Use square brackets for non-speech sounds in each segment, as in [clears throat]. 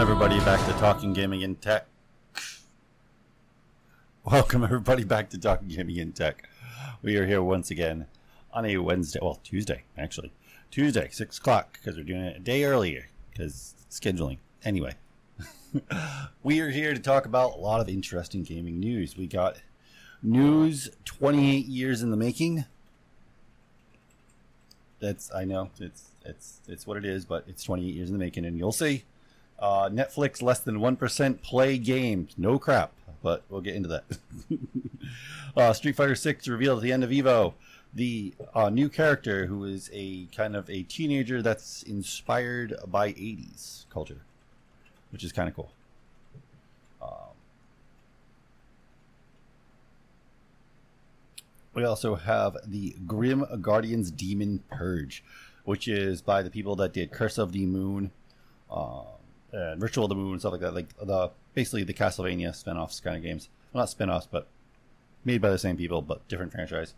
Everybody back to Talking Gaming and Tech. Welcome everybody back to Talking Gaming and Tech. We are here once again on a Wednesday, well Tuesday actually, Tuesday six o'clock because we're doing it a day earlier because scheduling. Anyway, [laughs] we are here to talk about a lot of interesting gaming news. We got news 28 years in the making. That's I know it's it's it's what it is, but it's 28 years in the making, and you'll see. Uh, Netflix less than one percent play games. No crap, but we'll get into that. [laughs] uh, Street Fighter Six revealed at the end of Evo the uh, new character who is a kind of a teenager that's inspired by 80s culture, which is kind of cool. Um, we also have the Grim Guardians Demon Purge, which is by the people that did Curse of the Moon, um, and Ritual of the Moon, stuff like that. Like the basically the Castlevania spin-offs kind of games. Well, not spin-offs, but made by the same people, but different franchise.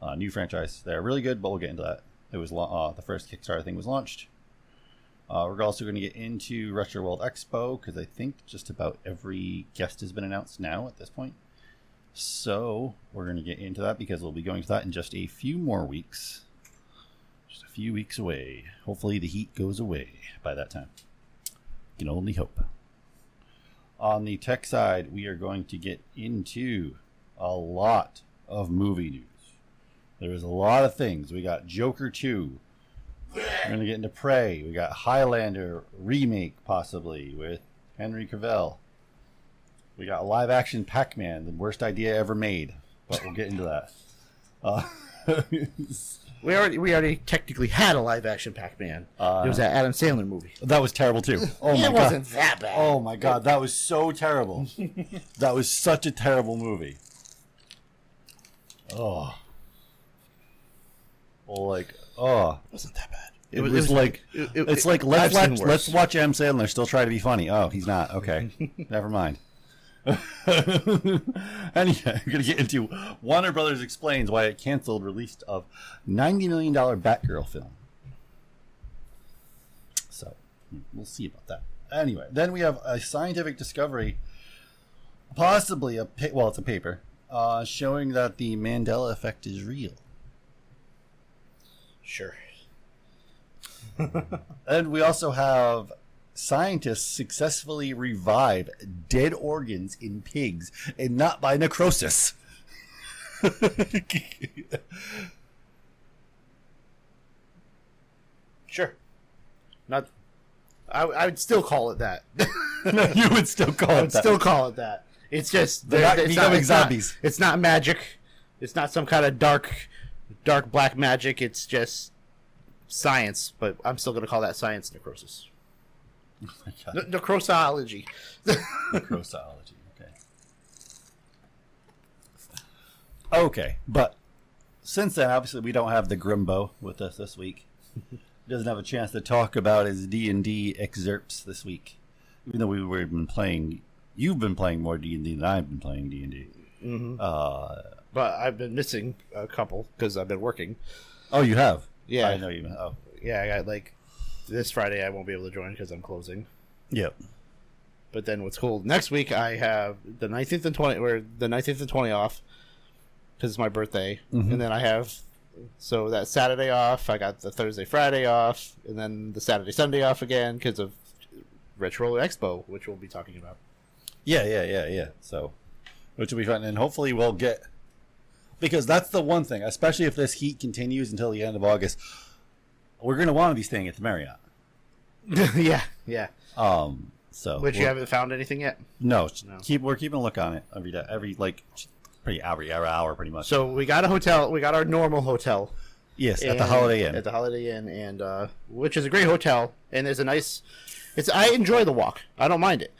Uh, new franchise. They're really good, but we'll get into that. It was uh, the first Kickstarter thing was launched. Uh, we're also going to get into Retro World Expo because I think just about every guest has been announced now at this point. So we're going to get into that because we'll be going to that in just a few more weeks. Just a few weeks away. Hopefully the heat goes away by that time. Can only hope. On the tech side, we are going to get into a lot of movie news. There is a lot of things. We got Joker 2. We're going to get into Prey. We got Highlander remake, possibly, with Henry Cavill. We got live action Pac Man, the worst idea ever made. But we'll get into that. Uh, [laughs] [laughs] We already we already technically had a live action Pac Man. Uh, it was that Adam Sandler movie. that was terrible, too. [laughs] Oh, my it God. wasn't that bad. Oh my god, that was so terrible. [laughs] that was such a terrible movie. Oh. Well, like, oh. it wasn't that bad. It, was, like it- it- it's it- like let's watch worse. let's watch M Sandler still try to be funny. Oh, he's not. Okay. [laughs] Never mind. [laughs] anyway, we're gonna get into Warner Brothers explains why it canceled release of ninety million dollar Batgirl film. So we'll see about that. Anyway, then we have a scientific discovery, possibly a pa- well, it's a paper uh, showing that the Mandela effect is real. Sure. [laughs] And we also have scientists successfully revive dead organs in pigs and not by necrosis. [laughs] Sure. Not. I, I would still call it that. [laughs] no, you would still call I it would that. still call it that. It's just They're not it's becoming it's not- zombies. it's not magic. It's not some kind of dark, dark black magic. It's just science. But I'm still gonna call that science necrosis. Oh my God. Ne- necrosology. Necrosology. [laughs] Okay. Okay, but since then, obviously, we don't have the Grimbo with us this week. He doesn't have a chance to talk about his D and D excerpts this week, even though we were been playing. You've been playing more D and D than I've been playing D and D. hmm Uh But I've been missing a couple because I've been working. oh, you have. Yeah. I know you. Oh, Yeah, I got like this Friday. I won't be able to join because I'm closing. yep. But then what's cool? Next week I have the 19th and 20 or the 19th and 20 off because it's my birthday, Mhm. and then I have so that Saturday off. I got the Thursday Friday off, and then the Saturday Sunday off again because of Retro Expo, which we'll be talking about. Yeah, yeah, yeah, yeah. So, which will be fun, and hopefully we'll get because that's the one thing, especially if this heat continues until the end of August. We're gonna want to be staying at the Marriott. [laughs] yeah, yeah. Um. So, Which you haven't found anything yet. No, No. keep we're keeping a look on it every day, every like pretty every every hour, pretty much. So we got a hotel. We got our normal hotel. yes, at the and- Holiday Inn. At the Holiday Inn, and uh, which is a great hotel, and there's a nice. It's I enjoy the walk. I don't mind it,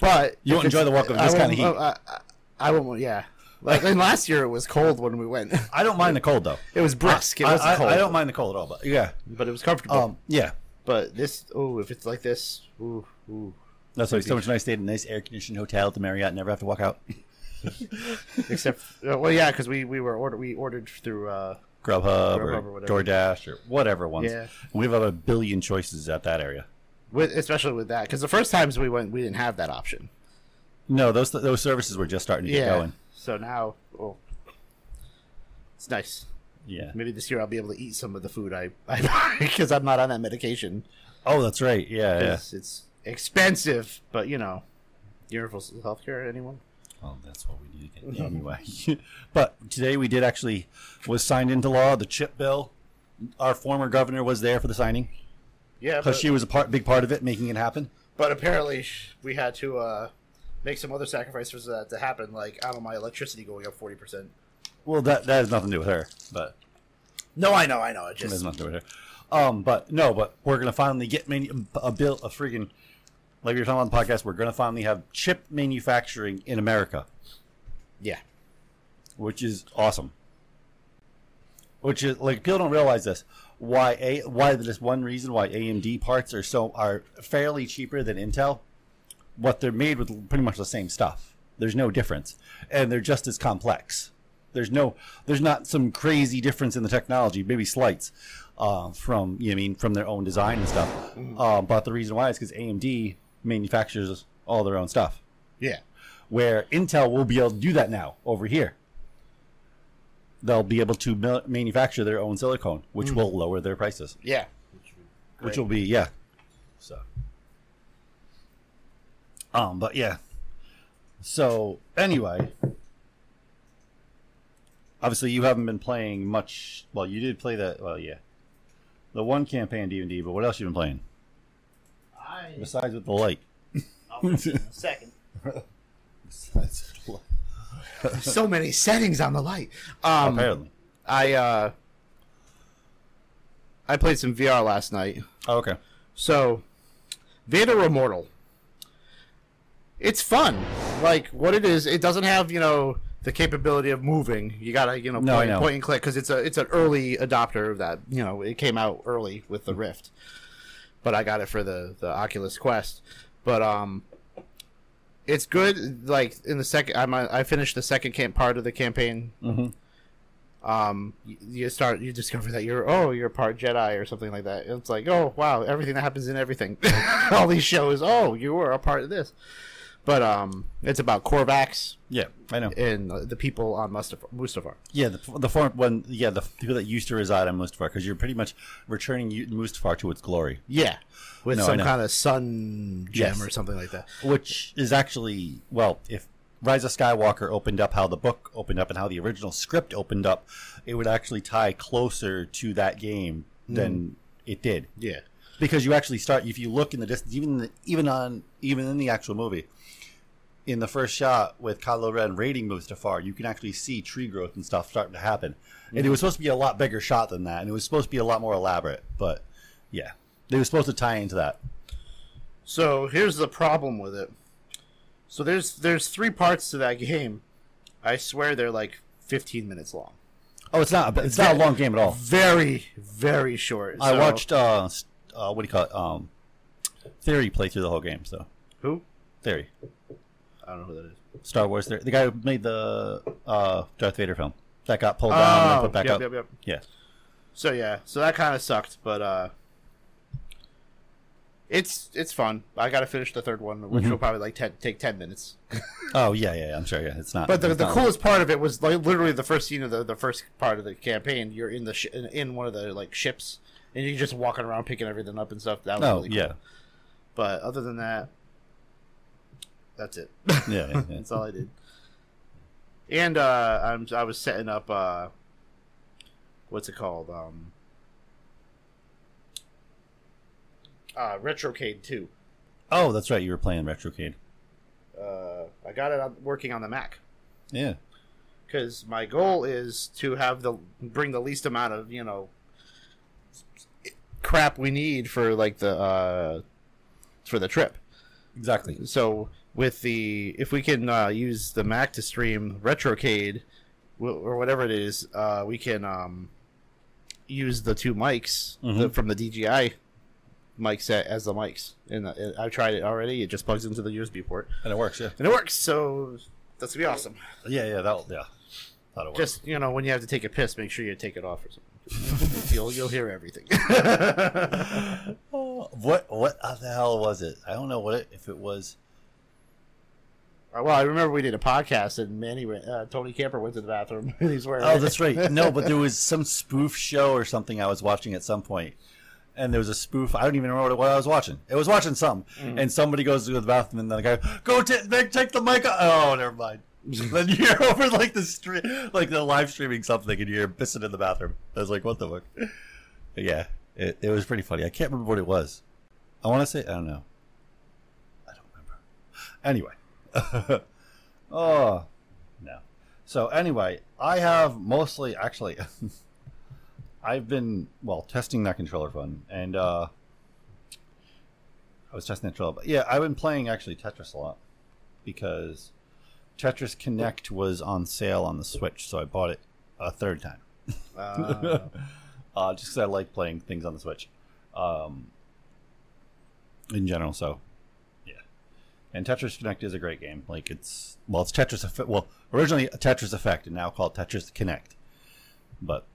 but You won't enjoy it's- the walk of I this kind of heat. I, I, I won't. Yeah, like and last year it was cold when we went. [laughs] I don't mind the cold though. It was brisk. It I, was I, cold. I don't mind the cold at all, but yeah, but it was comfortable. um, yeah. but this, oh, if it's like this, ooh, ooh. That's why it's so much nice. Stayed in a nice air conditioned hotel at the Marriott. Never have to walk out. [laughs] Except, uh, well, yeah, because we we were order we ordered through. uh Grubhub, Grubhub or, or whatever. DoorDash or whatever ones. Yeah. We have a billion choices at that area. with especially with that because the first times we went, we didn't have that option. No, those those services were just starting to get going. So now, oh, it's nice. Yeah. Maybe this year I'll be able to eat some of the food I I [laughs] buy because I'm not on that medication. Oh, that's right. Yeah, yeah. It's expensive, but you know, universal healthcare. Anyone? Oh, that's what we need to get anyway. [laughs] but today we did actually was signed into law the chip bill. Our former governor was there for the signing Yeah, because she was a part, big part of it, making it happen. but apparently we had to uh, make some other sacrifices for that to happen. Like I don't know, my electricity going up forty percent. Well, that that has nothing to do with her, but No, I know, I know. It it has nothing to do with her. Um, but no, but we're gonna finally get manu- a bill, a freaking like we were talking on the podcast. We're gonna finally have chip manufacturing in America, yeah, which is awesome. Which is like people don't realize this. Why a why this one reason why AMD parts are so are fairly cheaper than Intel. What they're made with pretty much the same stuff. There's no difference, and they're just as complex. There's no there's not some crazy difference in the technology, maybe slights, uh, from you know, I mean from their own design and stuff. Uh, but the reason why is because AMD manufactures all their own stuff yeah, where Intel will be able to do that now over here. They'll be able to mil- manufacture their own silicone, which will lower their prices, yeah. which will be yeah. So, um, but yeah. So anyway, obviously you haven't been playing much. Well, you did play that. Well, yeah, the one campaign D and D. But what else you been playing I besides with the light? second. [laughs] Besides the light. so many settings on the light. Um, Apparently. I uh, I played some VR last night. Oh, okay. So, Vader Immortal. It's fun. Like what it is, it doesn't have you know the capability of moving. You gotta you know No, point, know. point and click because it's a it's an early adopter of that. You know, it came out early with the Rift, but I got it for the the Oculus Quest. But um, it's good. Like in the second, I'm I finished the second camp part of the campaign. Mm-hmm. Um, you start you discover that you're oh you're part Jedi or something like that. It's like oh wow everything that happens in everything. [laughs] All these shows oh you were a part of this. But um, it's about Corvax Yeah, I know. and uh, the people on Mustafar. Mustafar. Yeah, the the form when yeah the people that used to reside on Mustafar because you're pretty much returning Mustafar to its glory, Yeah, with No, some kind of sun gem Yes. or something like that. which is actually well, if Rise of Skywalker opened up how the book opened up and how the original script opened up, it would actually tie closer to that game than it did Yeah, because you actually start if you look in the distance, even the, even on even in the actual movie. In the first shot with Kylo Ren raiding Mustafar, you can actually see tree growth and stuff starting to happen. And it was supposed to be a lot bigger shot than that, and it was supposed to be a lot more elaborate. But yeah, they were supposed to tie into that. So here's the problem with it. So there's there's three parts to that game. I swear they're like 15 minutes long. Oh, it's not. It's not a long game at all. Very very short. I So- watched. Uh, uh, what do you call it? Um, Theory play through the whole game. So who? Theory, I don't know who that is. Star Wars. The guy who made the uh, Darth Vader film that got pulled down and put back Oh, yep, up. yep, yep. Yeah. So yeah, so that kind of sucked, but uh, it's it's fun. I got to finish the third one, which Mhm. will probably like ten, take ten minutes. [laughs] Oh yeah, yeah. I'm sure. Yeah, it's not. But the, the not- coolest part of it was like literally the first scene of the, the first part of the campaign. You're in the sh- in, in one of the like ships, and you're just walking around picking everything up and stuff. That was Oh really cool. yeah, But other than that, that's it. [laughs] yeah, yeah, that's all I did. And uh, I'm I was setting up uh, what's it called? Um, uh, Retrocade Two. Oh, that's right. You were playing Retrocade. Uh, I got it on, working on the Mac Yeah. because my goal is to have the bring the least amount of you know crap we need for like the uh, for the trip. Exactly. So with the if we can uh, use the Mac to stream Retrocade or whatever it is, uh, we can um, use the two mics the, Mhm. from the DJI mic set as the mics. And uh, I've tried it already. It just plugs into the USB port And it works. Yeah. and it works. So that's gonna be awesome. Yeah, yeah. That'll yeah. That'll work. Just you know when you have to take a piss, make sure you take it off or something. [laughs] you'll you'll hear everything. [laughs] what what the hell was it? I don't know what it, if it was. Well, I remember we did a podcast and Manny, went, uh, Tony Camper went to the bathroom. and [laughs] He's wearing. Oh, that's right. No, but there was [laughs] some spoof show or something I was watching at some point, and there was a spoof. I don't even remember what, I was watching. It was watching something, and somebody goes to the bathroom, and then the guy go t- take take the mic. Off. Oh, never mind. [laughs] then you're over like the stream, like the live streaming something, and you're pissing in the bathroom. I was like, what the fuck? But yeah, it, it was pretty funny. I can't remember what it was. I want to say I don't know. I don't remember. Anyway. [laughs] oh no. So anyway, I have mostly actually [laughs] I've been well testing that controller fun and uh I was testing that controller, but yeah, I've been playing actually Tetris a lot because Tetris Connect was on sale on the Switch, so I bought it a third time. Uh, [laughs] uh, just because I like playing things on the Switch, um, in general. So. And Tetris Connect is a great game. Like it's well, it's Tetris Effect. Well, originally Tetris Effect, and now called Tetris Connect. But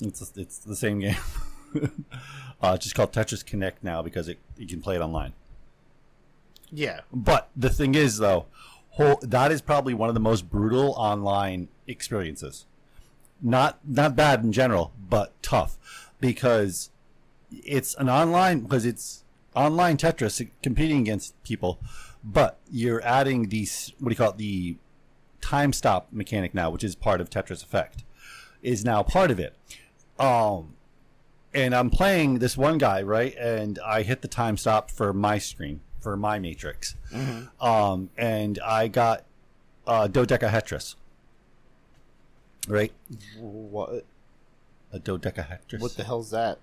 it's it's the same game. [laughs] uh, it's just called Tetris Connect now because it you can play it online. yeah, But the thing is, though, whole, that is probably one of the most brutal online experiences. Not not bad in general, but tough because it's an online because it's online Tetris competing against people, but you're adding these what do you call it the time stop mechanic now, which is part of Tetris Effect, is now part of it. Um, and I'm playing this one guy, right? And I hit the time stop for my screen, for my matrix. Um, and I got uh, dodecahedrous. Right? what A dodecahedrous. what the hell's that?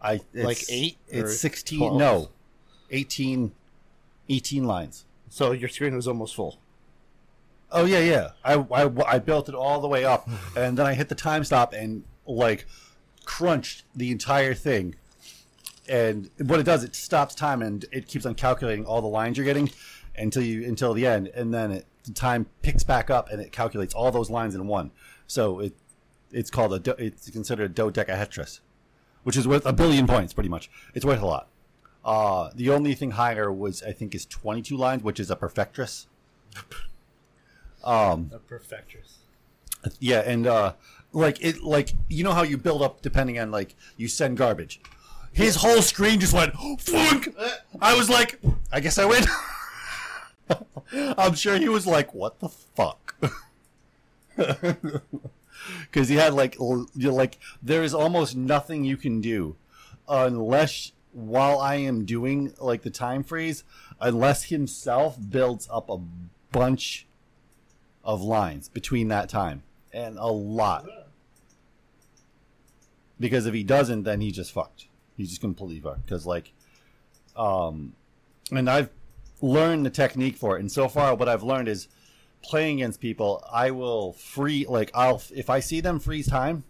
I, like eight It's 16. 12? No. 18, 18 lines. So your screen was almost full. Oh yeah, yeah. I, I, I built it all the way up, and then I hit the time stop and like crunched the entire thing. And what it does, it stops time and it keeps on calculating all the lines you're getting until you until the end, and then it, the time picks back up and it calculates all those lines in one. So it it's called a do, it's considered a dodecahedrous, which is worth a billion points pretty much. It's worth a lot. Uh, the only thing higher was I think is 22 lines, which is a perfectris. Um, A perfectris. yeah, and uh, like it, like you know how you build up depending on like you send garbage. His whole screen just went flunk. I was like, I guess I win. [laughs] I'm sure he was like, what the fuck? [laughs] Because he had like, l- like, there is almost nothing you can do unless while I am doing like the time freeze, unless himself builds up a bunch of lines between that time and a lot. Because if he doesn't, then he just fucked. He's just completely fucked. Because like, um, and I've learned the technique for it. And so far, what I've learned is playing against people. I will free like I'll if I see them freeze time.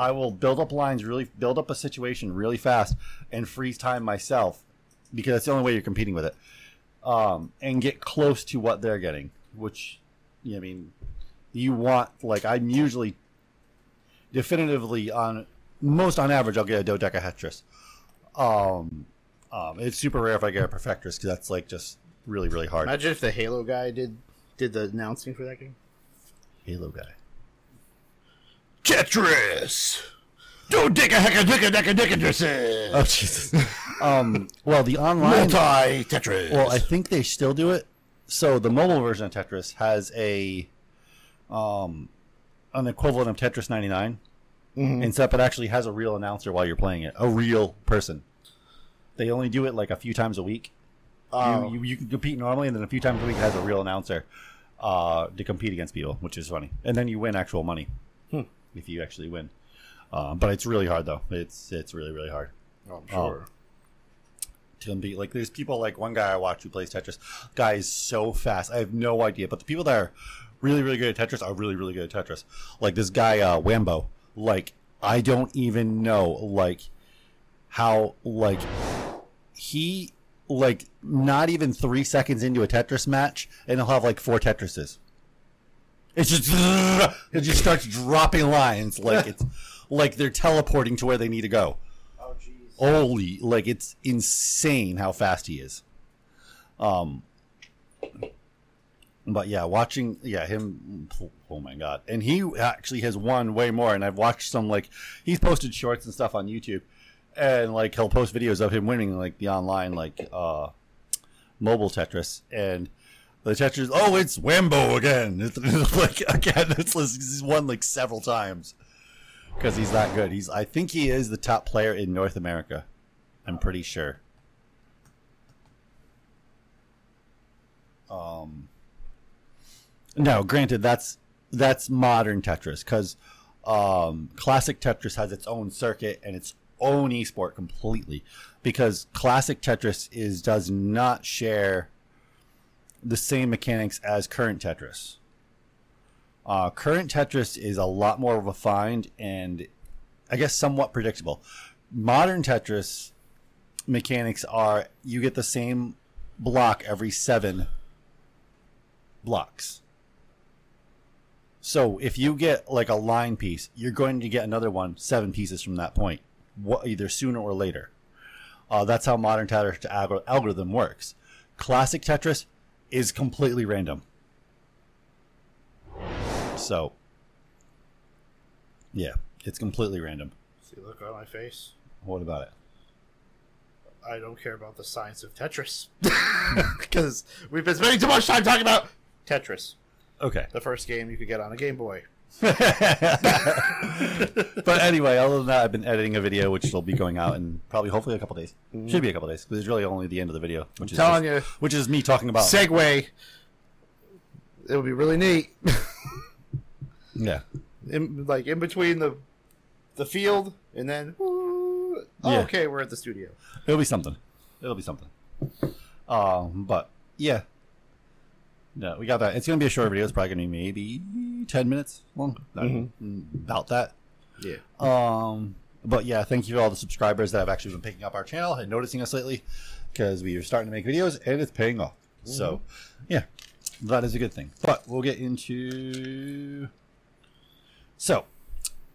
I will build up lines really, build up a situation really fast, and freeze time myself, because that's the only way you're competing with it, um, and get close to what they're getting. Which, you know, I mean, you want like I'm usually definitively on most on average I'll get a dodecahedrous. Um, um, it's super rare if I get a perfectris because that's like just really really hard. Imagine if the Halo guy did did the announcing for that game. Halo guy. Tetris. Don't dick a heck a dick a dick a dick a Oh Jesus. um, well, the online. Multi Tetris. Well, I think they still do it. So the mobile version of Tetris has a, um, an equivalent of Tetris 99, Mhm. except it actually has a real announcer while you're playing it, a real person. They only do it like a few times a week. Oh. You, you you can compete normally, and then a few times a week it has a real announcer uh, to compete against people, which is funny. And then you win actual money Hmm. If you actually win. Um, but it's really hard though. It's it's really really hard Oh, I'm sure. to compete. Like there's people like one guy I watch who plays Tetris. Guy is so fast. I have no idea. But the people that are really really good at Tetris are really really good at Tetris. Like this guy uh, Wambo. Like I don't even know like how like he like not even three seconds into a Tetris match and he'll have like four Tetrises. It's just [laughs] it just starts dropping lines like [laughs] it's like they're teleporting to where they need to go. Oh jeez. Holy, like it's insane how fast he is. Um, but yeah, watching yeah him. Oh my god! And he actually has won way more. And I've watched some like he's posted shorts and stuff on YouTube, and like he'll post videos of him winning like the online like uh mobile Tetris and. The Tetris, oh, it's Wambo again. [laughs] It's, like again, it's he's won like several times because he's that good. He's, I think he is the top player in North America. I'm pretty sure. Um, no, granted, that's that's modern Tetris because um, classic Tetris has its own circuit and its own esport completely. Because classic Tetris is does not share the same mechanics as current Tetris. Uh, current Tetris is a lot more refined and I guess somewhat predictable. Modern Tetris mechanics are you get the same block every seven blocks. So if you get like a line piece, you're going to get another one seven pieces from that point, what, either sooner or later. Uh, that's how modern Tetris algorithm works. Classic Tetris is completely random. So, yeah, it's completely random. See, look on my face. What about it? I don't care about the science of Tetris [laughs] because we've been spending too much time talking about Tetris, Okay. the first game you could get on a Game Boy. [laughs] but anyway, other than that, I've been editing a video which will be going out in probably, hopefully, a couple days. Should be a couple days because it's really only the end of the video, which is telling just- you. which is me talking about. Segue. It would be really neat. [laughs] yeah, in, like in between the the field and then oh, Yeah. okay we're at the studio it'll be something. It'll be something. Um, but yeah, no, we got that. It's gonna be a short video. It's probably gonna be maybe ten minutes long. About that. yeah Um, but yeah, thank you to all the subscribers that have actually been picking up our channel and noticing us lately because we are starting to make videos and it's paying off. So, yeah, that is a good thing. But we'll get into. So,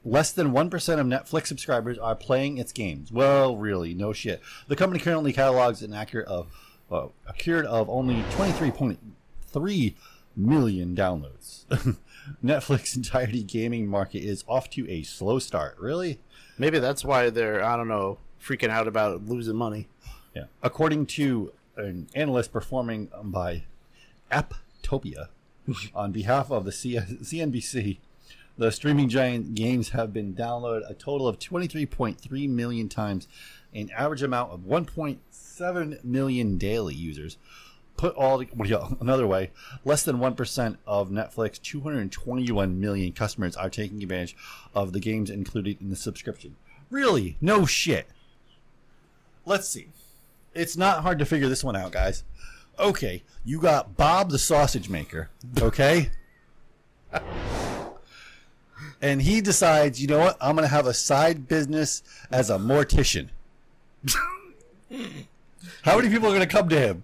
less than 1% of Netflix subscribers are playing its games. Well, really, no shit. The company currently catalogs an accurate of. Well, accurate of only 23.3 million downloads. [laughs] Netflix [laughs] entirety gaming market is off to a slow start. Really? maybe that's why they're i don't know freaking out about losing money Yeah. According to an analyst performing by Apptopia [laughs] on behalf of the C- [laughs] CNBC, the streaming giant games have been downloaded a total of 23.3 million times, an average amount of 1.7 million daily users. Put all yeah, another way, less than 1% of Netflix 221 million customers are taking advantage of the games included in the subscription. Really? No shit. Let's see. It's not hard to figure this one out, guys. Okay, you got Bob the sausage maker, okay? [laughs] and he decides, you know what? I'm going to have a side business as a mortician. [laughs] How many people are going to come to him?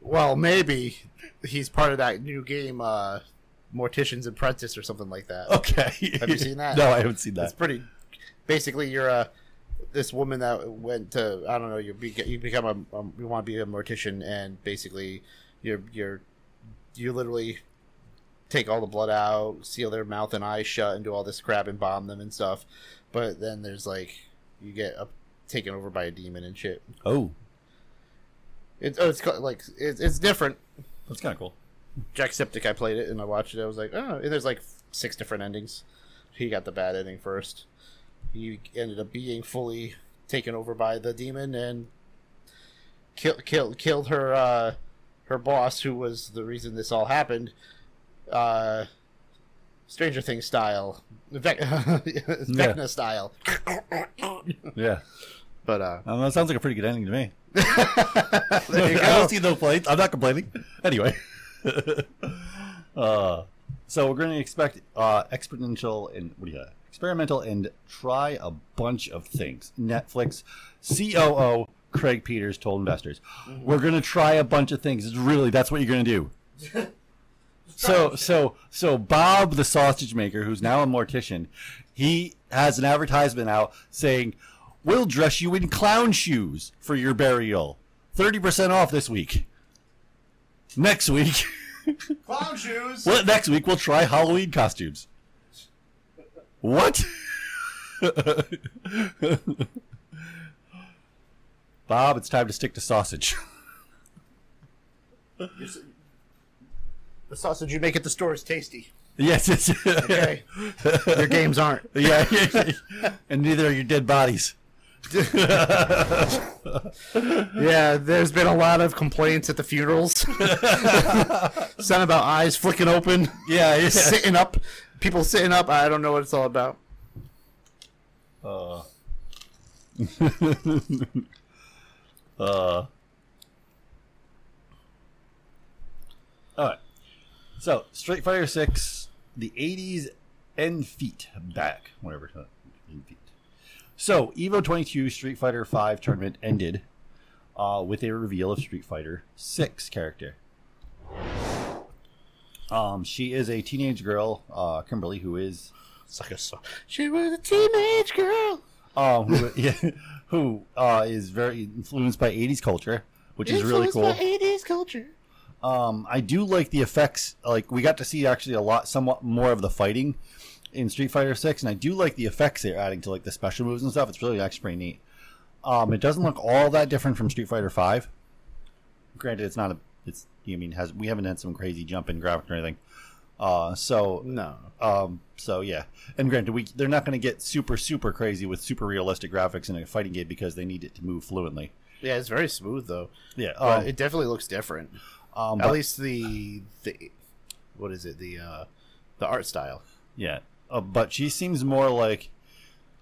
Well maybe he's part of that new game uh mortician's apprentice or something like that Okay. Have you seen that? No, I haven't seen that. It's pretty. Basically, you're a this woman that went to I don't know. You be, you become a um, you want to be a mortician, and basically, you're you're you literally take all the blood out, seal their mouth and eyes shut, and do all this crap and bomb them and stuff. But then there's like you get up, taken over by a demon and shit. Oh, It's oh, it's like it's, it's different. that's kind of cool. Jacksepticeye I played it and I watched it. I was like, oh, and there's like six different endings. He got the bad ending first. He ended up being fully taken over by the demon and killed killed killed her uh, her boss, who was the reason this all happened. Uh, Stranger Things style, Vec- [laughs] Vecna style. [laughs] Yeah. But uh, Um, that sounds like a pretty good ending to me. [laughs] there you go. I don't see no plates. I'm not complaining. Anyway. uh, so we're going to expect uh, exponential and what do you experimental and try a bunch of things. Netflix COO Greg Peters told investors, "We're going to try a bunch of things. It's really, that's what you're going to do." So, so, so Bob, the sausage maker, who's now a mortician, he has an advertisement out saying, "We'll dress you in clown shoes for your burial. Thirty percent off this week. Next week." [laughs] Clown shoes. Well, next week we'll try Halloween costumes. What? [laughs] Bob, it's time to stick to sausage. The sausage you make at the store is tasty. yes, it's Okay. [laughs] Your games aren't. yeah, [laughs] yeah, yeah. and neither are your dead bodies. [laughs] Yeah, there's been a lot of complaints at the funerals. Something about eyes flicking open, Yeah, yeah. sitting up, people sitting up. I don't know what it's all about. Uh, uh. All right. So, Street Fighter Six, the '80s end feet back, whatever. end feet. So, Evo 22 Street Fighter 5 tournament ended uh, with a reveal of Street Fighter 6 character. Um, she is a teenage girl, uh, Kimberly, who is It's like a song. She was a teenage girl. um, who, [laughs] yeah, who uh, is very influenced by 80s culture, which is really cool. by 80s culture. Um, I do like the effects. Like we got to see actually a lot, somewhat more of the fighting in Street Fighter Six, and I do like the effects they're adding to like the special moves and stuff. It's really actually pretty neat. Um, it doesn't look all that different from Street Fighter Five. Granted, it's not a. It's I mean has we haven't had some crazy jump in graphics or anything. Uh, so No. um, so yeah, and granted, we they're not going to get super super crazy with super realistic graphics in a fighting game because they need it to move fluently. Yeah, it's very smooth though. Yeah, um, it definitely looks different. Um, At but- least the the what is it? The uh the art style. Yeah, uh, but she seems more like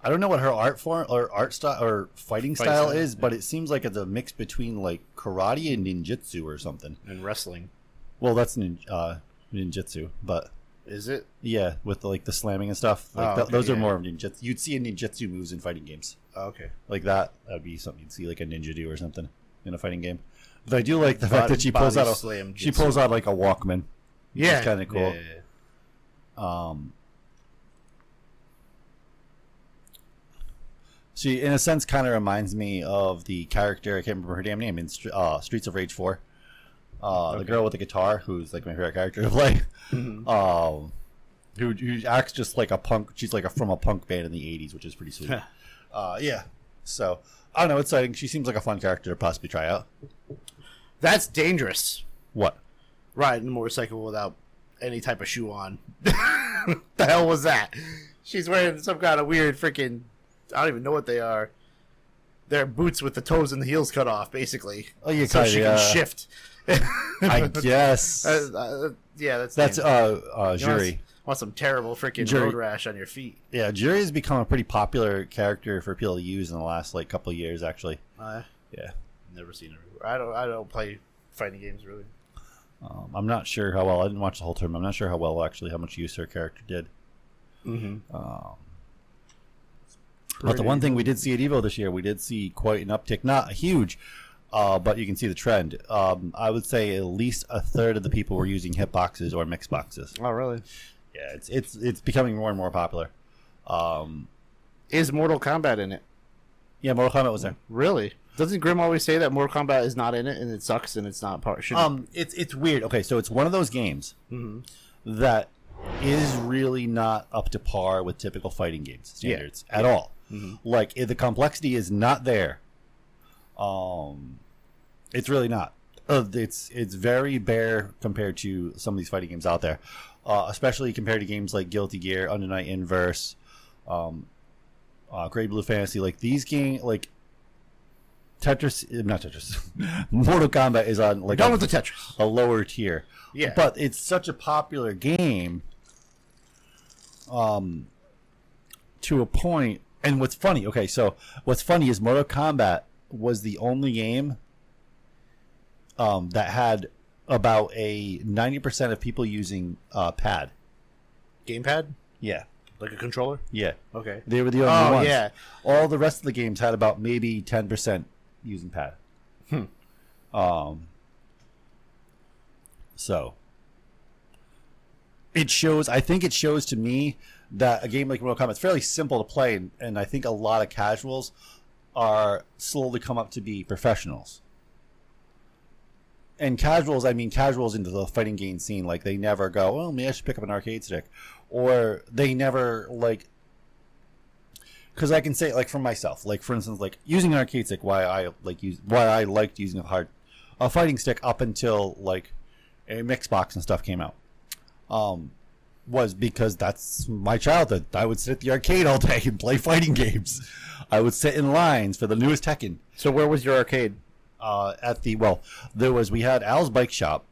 I don't know what her art form or art style or fighting Fighting style style, is, but it seems like it's a mix between like karate and ninjutsu or something. And wrestling. Well, that's nin, uh, ninjutsu, but Is it? yeah, with like the slamming and stuff, like Oh, th- okay, those are more of ninjutsu. You'd see a ninjutsu moves in fighting games Oh, okay. like that. That'd be something you'd see like a ninja do or something in a fighting game. But I do like the fact that she pulls out a slam she pulls out like a Walkman. Yeah. It's kinda cool. Yeah, yeah, yeah. Um, she, in a sense, kind of reminds me of the character I can't remember her damn name in uh, Streets of Rage Four. Uh, The girl with the guitar, who's like my favorite character to play. Mhm. Um, who, who acts just like a punk. She's like a, from a punk band in the '80s, which is pretty sweet. [laughs] uh, yeah. So I don't know. It's exciting. She seems like a fun character to possibly try out. That's dangerous. What? Riding a motorcycle without any type of shoe on. [laughs] the hell was that? She's wearing some kind of weird freaking. I don't even know what they are. They're boots with the toes and the heels cut off, basically. Oh, yeah, so she can yeah. shift. I [laughs] guess Uh, uh, yeah, that's that's dangerous. uh, uh, juri. Want some terrible freaking road rash on your feet? Yeah, Juri has become a pretty popular character for people to use in the last like couple of years, actually. Uh, Yeah, never seen her. I don't. I don't play fighting games really. um, I'm not sure how well. I didn't watch the whole term. I'm not sure how well actually how much use her character did. Mm-hmm. Um, but the one thing we did see at Evo this year, we did see quite an uptick. Not huge, uh, but you can see the trend. Um, I would say at least a third of the people were using hitboxes or Mixboxes. Oh, really? Yeah, it's it's it's becoming more and more popular. Um, Is Mortal Kombat in it? yeah, Mortal Kombat was there. Really? Doesn't Grim always say that Mortal Kombat is not in it and it sucks and it's not part? Shouldn't Um, it's it's weird. Okay, so it's one of those games Mhm. that is really not up to par with typical fighting games Yeah. standards at all. Mhm. Like the complexity is not there. Um, it's really not. Uh, it's it's very bare compared to some of these fighting games out there, uh, especially compared to games like Guilty Gear, Under Night Inverse, um, uh, Great Blue Fantasy. Like these game, like Tetris, eh, not Tetris, [laughs] Mortal Kombat is on We're like done a, with the Tetris. a lower tier. Yeah. But it's such a popular game um to a point and what's funny, okay, so what's funny is Mortal Kombat was the only game um that had about a 90% of people using uh pad. Gamepad, Yeah. like a controller. Yeah. Okay. They were the only Oh ones. yeah. All the rest of the games had about maybe 10% using pad. Hmm. Um. So it shows. I think it shows to me that a game like Mortal Kombat is fairly simple to play, and, and I think a lot of casuals are slowly come up to be professionals. And casuals, I mean casuals into the fighting game scene, like they never go, "Oh, maybe I should pick up an arcade stick," or they never like. Because I can say, like for myself, like for instance, like using an arcade stick, why I like use, why I liked using a hard, a fighting stick up until like a Mixbox and stuff came out, um, was because that's my childhood. I would sit at the arcade all day and play fighting games. I would sit in lines for the newest Tekken. So where was your arcade? Uh, at the well, there was we had Al's Bike Shop.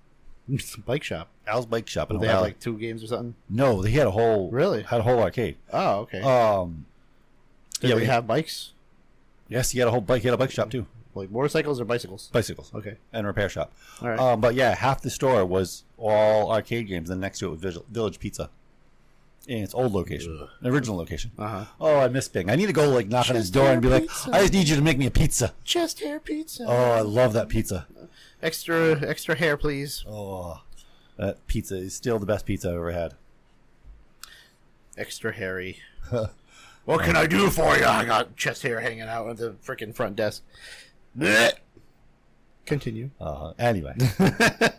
[laughs] Bike shop. Al's Bike Shop. Did they have O'Malley. like two games or something? no, he had a whole Really? had a whole arcade. Oh, okay. Um, Did yeah, they we- have bikes? yes, he had a whole bike. He had a bike shop too, Like motorcycles or bicycles? bicycles Okay. and repair shop. All right. Um, but yeah, half the store was all arcade games, and next to it was Village Pizza. In its old location, Ugh. original location. Uh-huh. Oh, I miss Bing. I need to go like knock on his Just door and be like, pizza. "I just need you to make me a pizza." Chest hair pizza. Oh, I love that pizza. Extra extra hair, please. Oh, that pizza is still the best pizza I've ever had. Extra hairy. [laughs] what can I do for you? I got chest hair hanging out at the freaking front desk. Blech. Continue. Uh, anyway,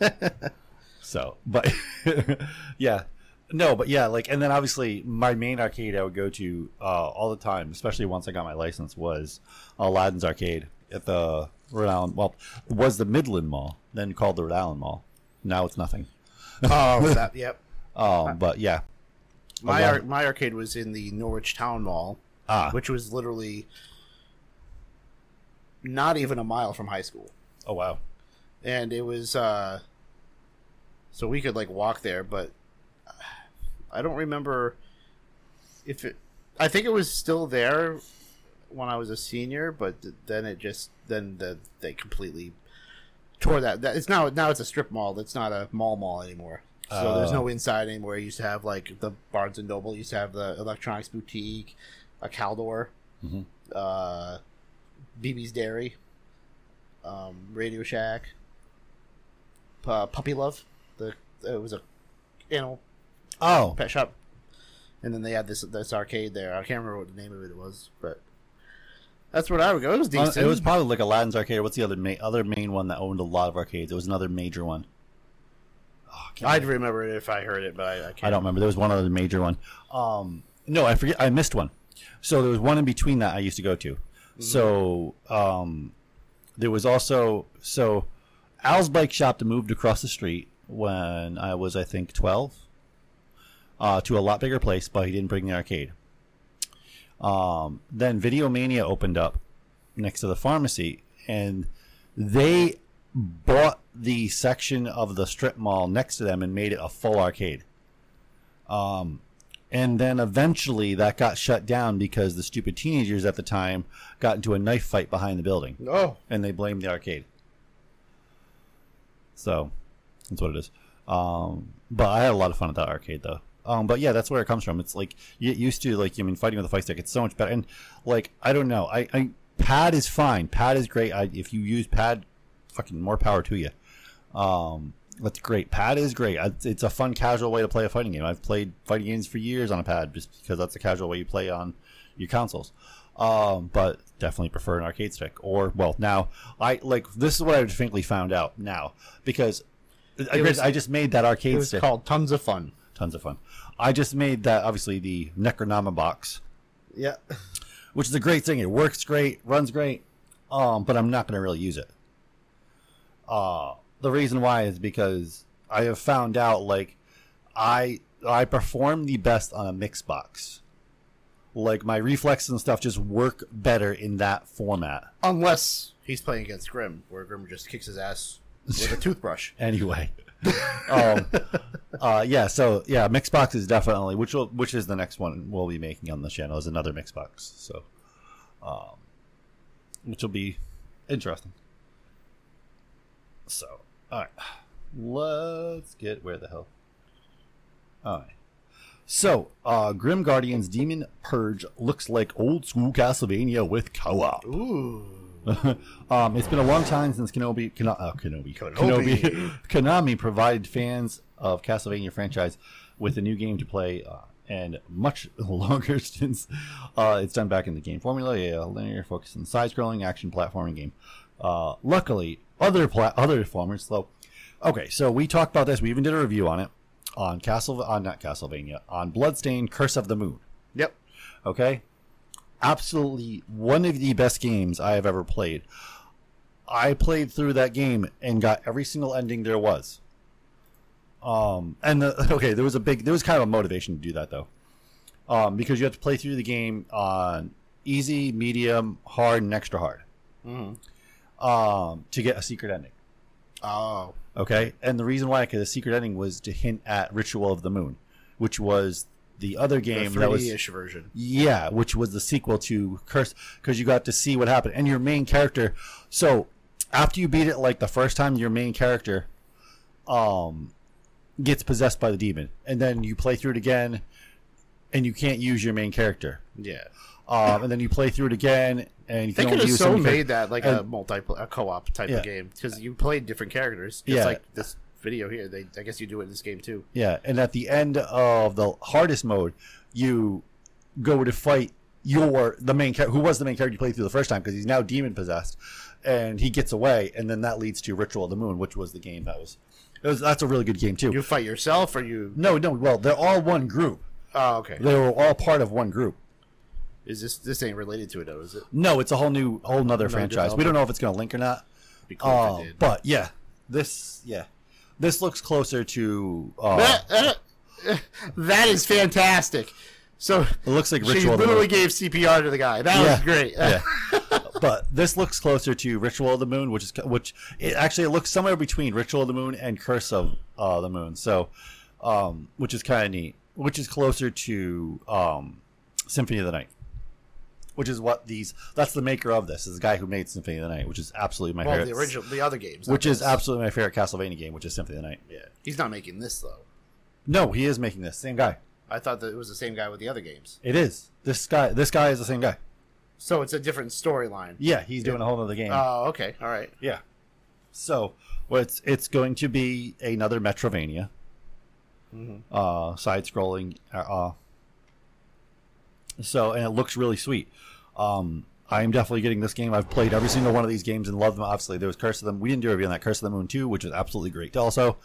[laughs] so but [laughs] yeah, no, but yeah, like, and then obviously my main arcade I would go to uh, all the time, especially once I got my license, was Aladdin's Arcade at the Rhode Island. Well, it was the Midland Mall, then called the Rhode Island Mall. Now it's nothing. Oh, [laughs] that, yep. Um, but yeah, My ar- my arcade was in the Norwich Town Mall, ah, which was literally not even a mile from high school. oh wow, and it was uh so we could like walk there but i don't remember if it i think it was still there when i was a senior but then it just then the they completely tore that, that it's now now it's a strip mall it's not a mall mall anymore so there's Oh. no inside anymore it used to have like the barnes and noble used to have the electronics boutique a caldor Mhm. uh bb's dairy um, Radio Shack, uh, Puppy Love. The it was a animal oh, pet shop, and then they had this this arcade there. I can't remember what the name of it was, but that's where I would go. It was Uh, decent. it was probably like Aladdin's Arcade. What's the other ma- other main one that owned a lot of arcades? It was another major one. Oh, I can't I'd remember it if I heard it, but I, I can't. I don't remember. There was one other major one. Um, no, I forget. I missed one. So there was one in between that I used to go to. So um, there was also so Al's bike shop that moved across the street when I was I think twelve uh, to a lot bigger place, but he didn't bring the arcade. Um, then Video Mania opened up next to the pharmacy, and they bought the section of the strip mall next to them and made it a full arcade. Um, and then eventually that got shut down because the stupid teenagers at the time got into a knife fight behind the building, Oh, and they blamed the arcade. So that's what it is. Um, but I had a lot of fun at that arcade though. Um, but yeah, that's where it comes from. It's like you get used to like I mean fighting with a fight stick. It's so much better. And like I don't know, I, I pad is fine. Pad is great. I, if you use pad, fucking more power to you. Um, that's great. Pad is great. I, it's a fun, casual way to play a fighting game. I've played fighting games for years on a pad just because that's a casual way you play on your consoles. Um, but definitely prefer an arcade stick. Or well, now I like this is what I distinctly found out now because I, was- I just made that it arcade was stick. called Tons of Fun. Tons of fun. I just made that obviously the Necronama box, Yeah. which is a great thing. It works great, runs great, um, but I'm not going to really use it. Uh, the reason why is because I have found out like I I perform the best on a Mixbox. Like my reflexes and stuff just work better in that format. Unless he's playing against Grim, where Grim just kicks his ass with a [laughs] toothbrush. Anyway, [laughs] um, uh, yeah. So yeah, Mixbox is definitely which will which is the next one we'll be making on the channel is another Mixbox. So, um, which will be interesting. So, all right, let's get where the hell. All right. So, uh, Grim Guardian's Demon Purge looks like old school Castlevania with co-op. Ooh. [laughs] um, it's been a long time since Kenobi, Keno, uh, Kenobi, Kenobi. Kenobi, [laughs] Konami provided fans of Castlevania franchise with a new game to play, uh, and much [laughs] longer since uh, it's done back in the game formula, a linear focus and side-scrolling action platforming game. Uh, luckily, other pla- other platformers, though. Okay, so we talked about this. We even did a review on it on Castle, on not Castlevania, on Bloodstained: Curse of the Moon. Yep. Okay, absolutely one of the best games I have ever played. I played through that game and got every single ending there was. Um, and the, [laughs] okay, there was a big, there was kind of a motivation to do that though, um, because you have to play through the game on easy, medium, hard, and extra hard, um, to get a secret ending. Oh. Okay, and the reason why, because the secret ending was to hint at Ritual of the Moon, which was the other The game that was 3D-ish version. yeah, which was the sequel to Curse, because you got to see what happened, and your main character. So after you beat it, like the first time, your main character, um, gets possessed by the demon, and then you play through it again, and you can't use your main character. Yeah. Um, and then you play through it again, and you They could only have use so made that like a multi a co-op type Yeah. of game because you played different characters. Just Yeah. like this video here. They I guess you do it in this game too. Yeah, and at the end of the hardest mode, you go to fight your the main character who was the main character you played through the first time because he's now demon possessed, and he gets away, and then that leads to Ritual of the Moon, which was the game that was. It was that's a really good game too. You fight yourself or you? no, no, well they're all one group. Oh, okay. They were all part of one group. Is this this ain't related to it though? Is it? No, it's a whole new, whole nother franchise. We don't know if it's going to link or not. Cool Uh, it did. but yeah, this yeah, this looks closer to. Uh, that is fantastic. So it looks like she Ritual of the Moon. literally gave CPR to the guy. That was great. yeah. [laughs] but this looks closer to Ritual of the Moon, which is which it actually it looks somewhere between Ritual of the Moon and Curse of uh, the Moon. So, um, which is kind of neat. Which is closer to um, Symphony of the Night, which is what these. That's the maker of this. Is the guy who made Symphony of the Night, which is absolutely my well, favorite. the original, the other games, which is absolutely my favorite Castlevania game, which is Symphony of the Night. Yeah, he's not making this though. No, he is making this same guy. I thought that it was the same guy with the other games. It is this guy. This guy is the same guy. So it's a different storyline. Yeah, he's doing a whole other game. Oh, okay, all right. Yeah. So, well, it's it's going to be another Metroidvania, uh, side-scrolling. Uh, uh, so, and it looks really sweet. Um, I am definitely getting this game. I've played every single one of these games and loved them. Obviously, there was Curse of them. We didn't do a review on that Curse of the Moon too, which was absolutely great. Also,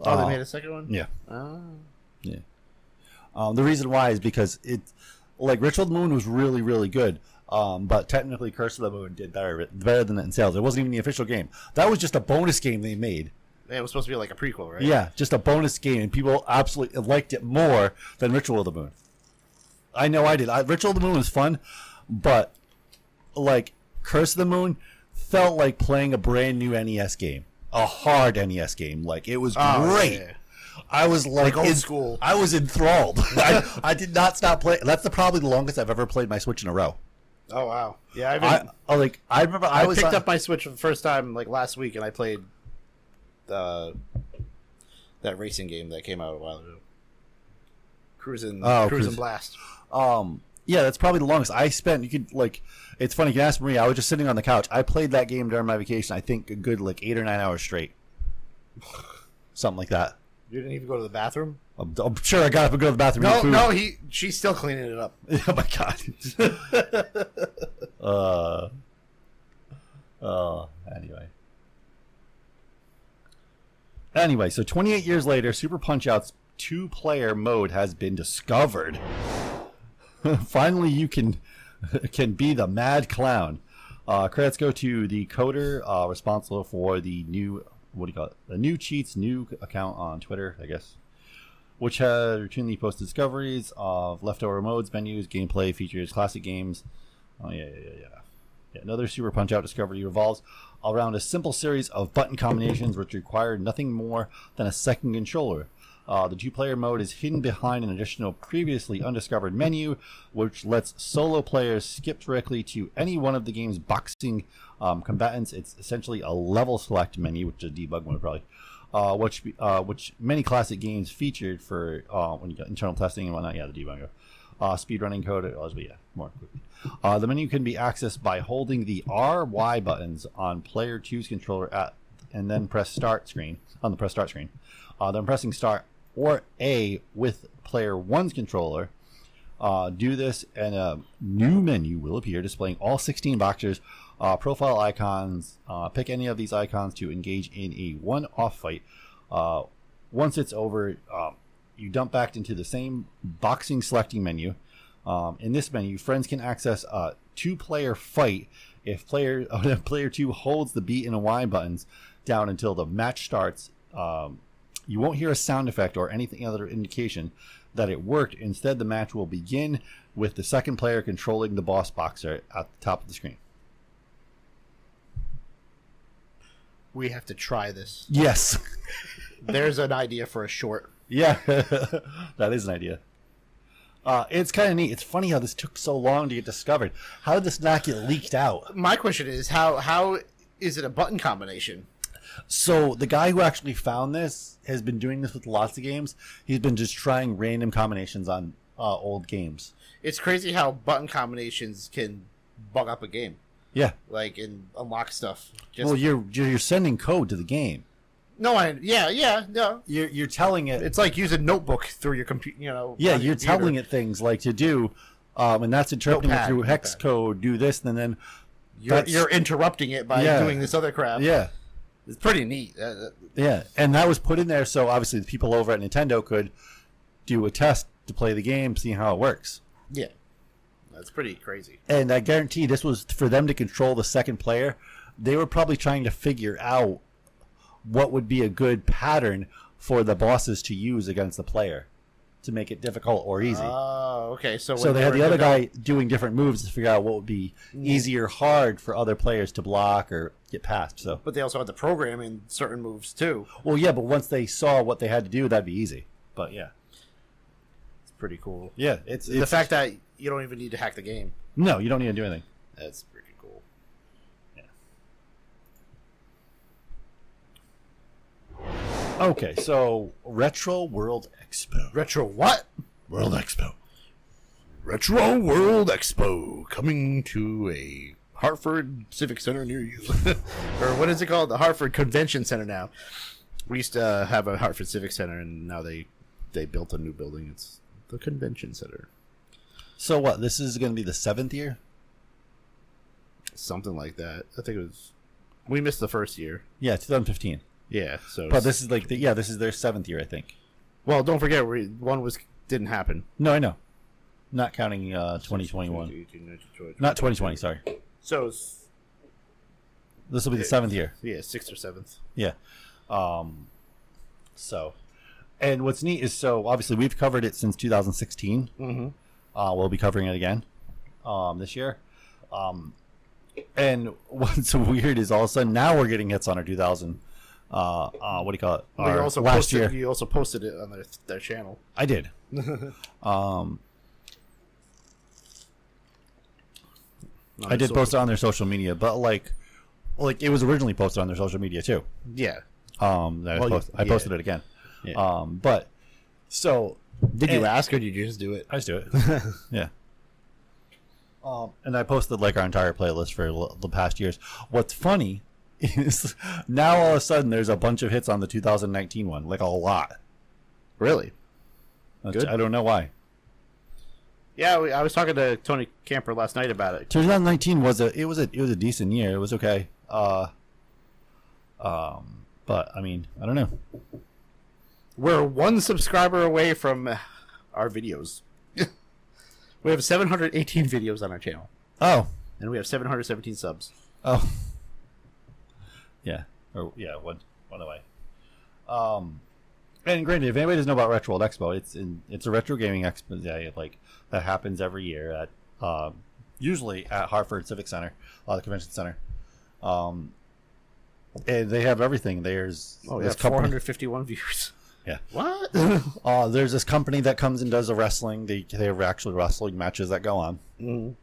Oh, Uh, they made a second one. yeah, Oh. yeah. Um, the reason why is because it, like Ritual of the Moon was really really good. Um, but technically, Curse of the Moon did better better than it in sales. It wasn't even the official game. That was just a bonus game they made. It was supposed to be like a prequel, right? Yeah, just a bonus game, and people absolutely liked it more than Ritual of the Moon. I know I did. I, Ritual of the Moon was fun, but like Curse of the Moon felt like playing a brand new NES game, a hard NES game. Like it was Oh, great. yeah. I was like, Like old en- school. I was enthralled. [laughs] I, I did not stop playing. That's the probably the longest I've ever played my Switch in a row. Oh wow. Yeah, I've I, I like. I remember I, I, picked on- up my Switch for the first time like last week, and I played the that racing game that came out a while ago. Cruising, Oh, Cruising Cruise- Blast. Um, yeah, that's probably the longest I spent. You could like, it's funny. You can ask Maria. I was just sitting on the couch. I played that game during my vacation. I think a good like eight or nine hours straight, [sighs] something like that. You didn't even go to the bathroom. I'm, I'm sure I got up and go to the bathroom. No, no, he she's still cleaning it up. [laughs] oh my god. [laughs] uh. Uh. Anyway. Anyway, so 28 years later, Super Punch Out's two-player mode has been discovered. [laughs] Finally, you can [laughs] can be the Mad Clown. Uh, credits go to the coder uh, responsible for the new what do you call it? The new cheats new account on Twitter, I guess, which has routinely posted discoveries of leftover modes, menus, gameplay, features, classic games. Oh yeah, yeah, yeah, yeah. yeah another Super Punch Out discovery revolves around a simple series of button combinations which require nothing more than a second controller. Uh, the two-player mode is hidden behind an additional previously undiscovered menu, which lets solo players skip directly to any one of the game's boxing um, combatants. It's essentially a level select menu, which is a debug mode probably, uh, which uh, which many classic games featured for uh, when you got internal testing and whatnot. Yeah, the debugger. Uh, speedrunning code. Oh, yeah, more quickly. Uh, the menu can be accessed by holding the R, Y buttons on player 2's controller at, and then press start screen on the press start screen. Uh, then pressing start or A with player 1's controller. Uh, do this, and a new menu will appear displaying all 16 boxers, uh, profile icons. Uh, pick any of these icons to engage in a one-off fight. Uh, once it's over, um, you dump back into the same boxing selecting menu. Um, in this menu, friends can access a two-player fight if player uh, [laughs] player two holds the B and Y buttons down until the match starts. Um, you won't hear a sound effect or anything other indication that it worked. Instead, the match will begin with the second player controlling the boss boxer at the top of the screen. We have to try this. Yes. [laughs] There's an idea for a short. yeah, [laughs] that is an idea. Uh, it's kind of neat. It's funny how this took so long to get discovered. How did this not get leaked out? My question is how how is it a button combination? So the guy who actually found this has been doing this with lots of games. He's been just trying random combinations on uh, old games. It's crazy how button combinations can bug up a game, Yeah. like and unlock stuff. Just, Well, you're you're sending code to the game. no, I yeah yeah no. You're you're telling it. It's like using notebook through your computer. You know. yeah, you're computer. telling it things like to do, um, and that's interpreting Notepad, it through hex notepad. code. Do this, and then You're, you're interrupting it by Yeah. doing this other crap. yeah, it's pretty neat. Yeah, and that was put in there so obviously the people over at Nintendo could do a test to play the game, see how it works. yeah, that's pretty crazy. And I guarantee this was for them to control the second player. They were probably trying to figure out what would be a good pattern for the bosses to use against the player to make it difficult or easy. Oh, okay. So so they had the other guy doing different moves to figure out what would be mm-hmm. easy or hard for other players to block or get past. So, but they also had to program in certain moves too. well, yeah, but once they saw what they had to do, that'd be easy. But yeah, It's pretty cool. yeah, it's, the fact that you don't even need to hack the game. no, you don't need to do anything. That's pretty cool. Okay, so Retro World Expo. Retro what? World Expo. Retro World Expo coming to a Hartford Civic Center near you. [laughs] or what is it called? The Hartford Convention Center now. We used to uh, have a Hartford Civic Center and now they they built a new building. It's the Convention Center. So what? This is going to be the seventh year. Something like that. I think it was we missed the first year. Yeah, 2015. Yeah, so But this is like the, yeah, this is their seventh year, I think. well, don't forget we, one was didn't happen. No, I know. Not counting uh, 2021. Not 2020. Sorry. So it's, This will be the seventh year. yeah, sixth or seventh. Yeah. Um, so, and what's neat is so obviously we've covered it since 2016. Mm-hmm. Uh, we'll be covering it again um, this year. Um, and [laughs] what's weird is all of a sudden now we're getting hits on our 2000. Uh, uh, what do you call it? you Our also last posted, year. You also posted it on their, their channel. I did. [laughs] um, I did social- post it on their social media, but like, like it was originally posted on their social media too. Yeah. Um, that I, Well, post, I posted it again. Yeah. Um, but so Did you ask or did you just do it? I just do it. [laughs] yeah. Um, and I posted like our entire playlist for l- the past years. What's funny [laughs] now all of a sudden there's a bunch of hits on the 2019 one, like a lot. Really? Good. I don't know why. Yeah, we, I was talking to Tony Camper last night about it. 2019 was a it was a it was a decent year. It was okay. Uh, um, but I mean, I don't know. We're one subscriber away from our videos. [laughs] we have 718 videos on our channel, Oh, and we have 717 subs. oh, yeah, or yeah, one one away. Um, and granted, if anybody doesn't know about Retro World Expo, it's in it's a retro gaming expo yeah, like that happens every year at um, usually at Hartford Civic Center, uh, the convention center. Um, and they have everything. There's Oh, yeah, this 451 views. [laughs] Yeah. What? [laughs] Uh, there's this company that comes and does the wrestling. They they have actually wrestling matches that go on, Mhm.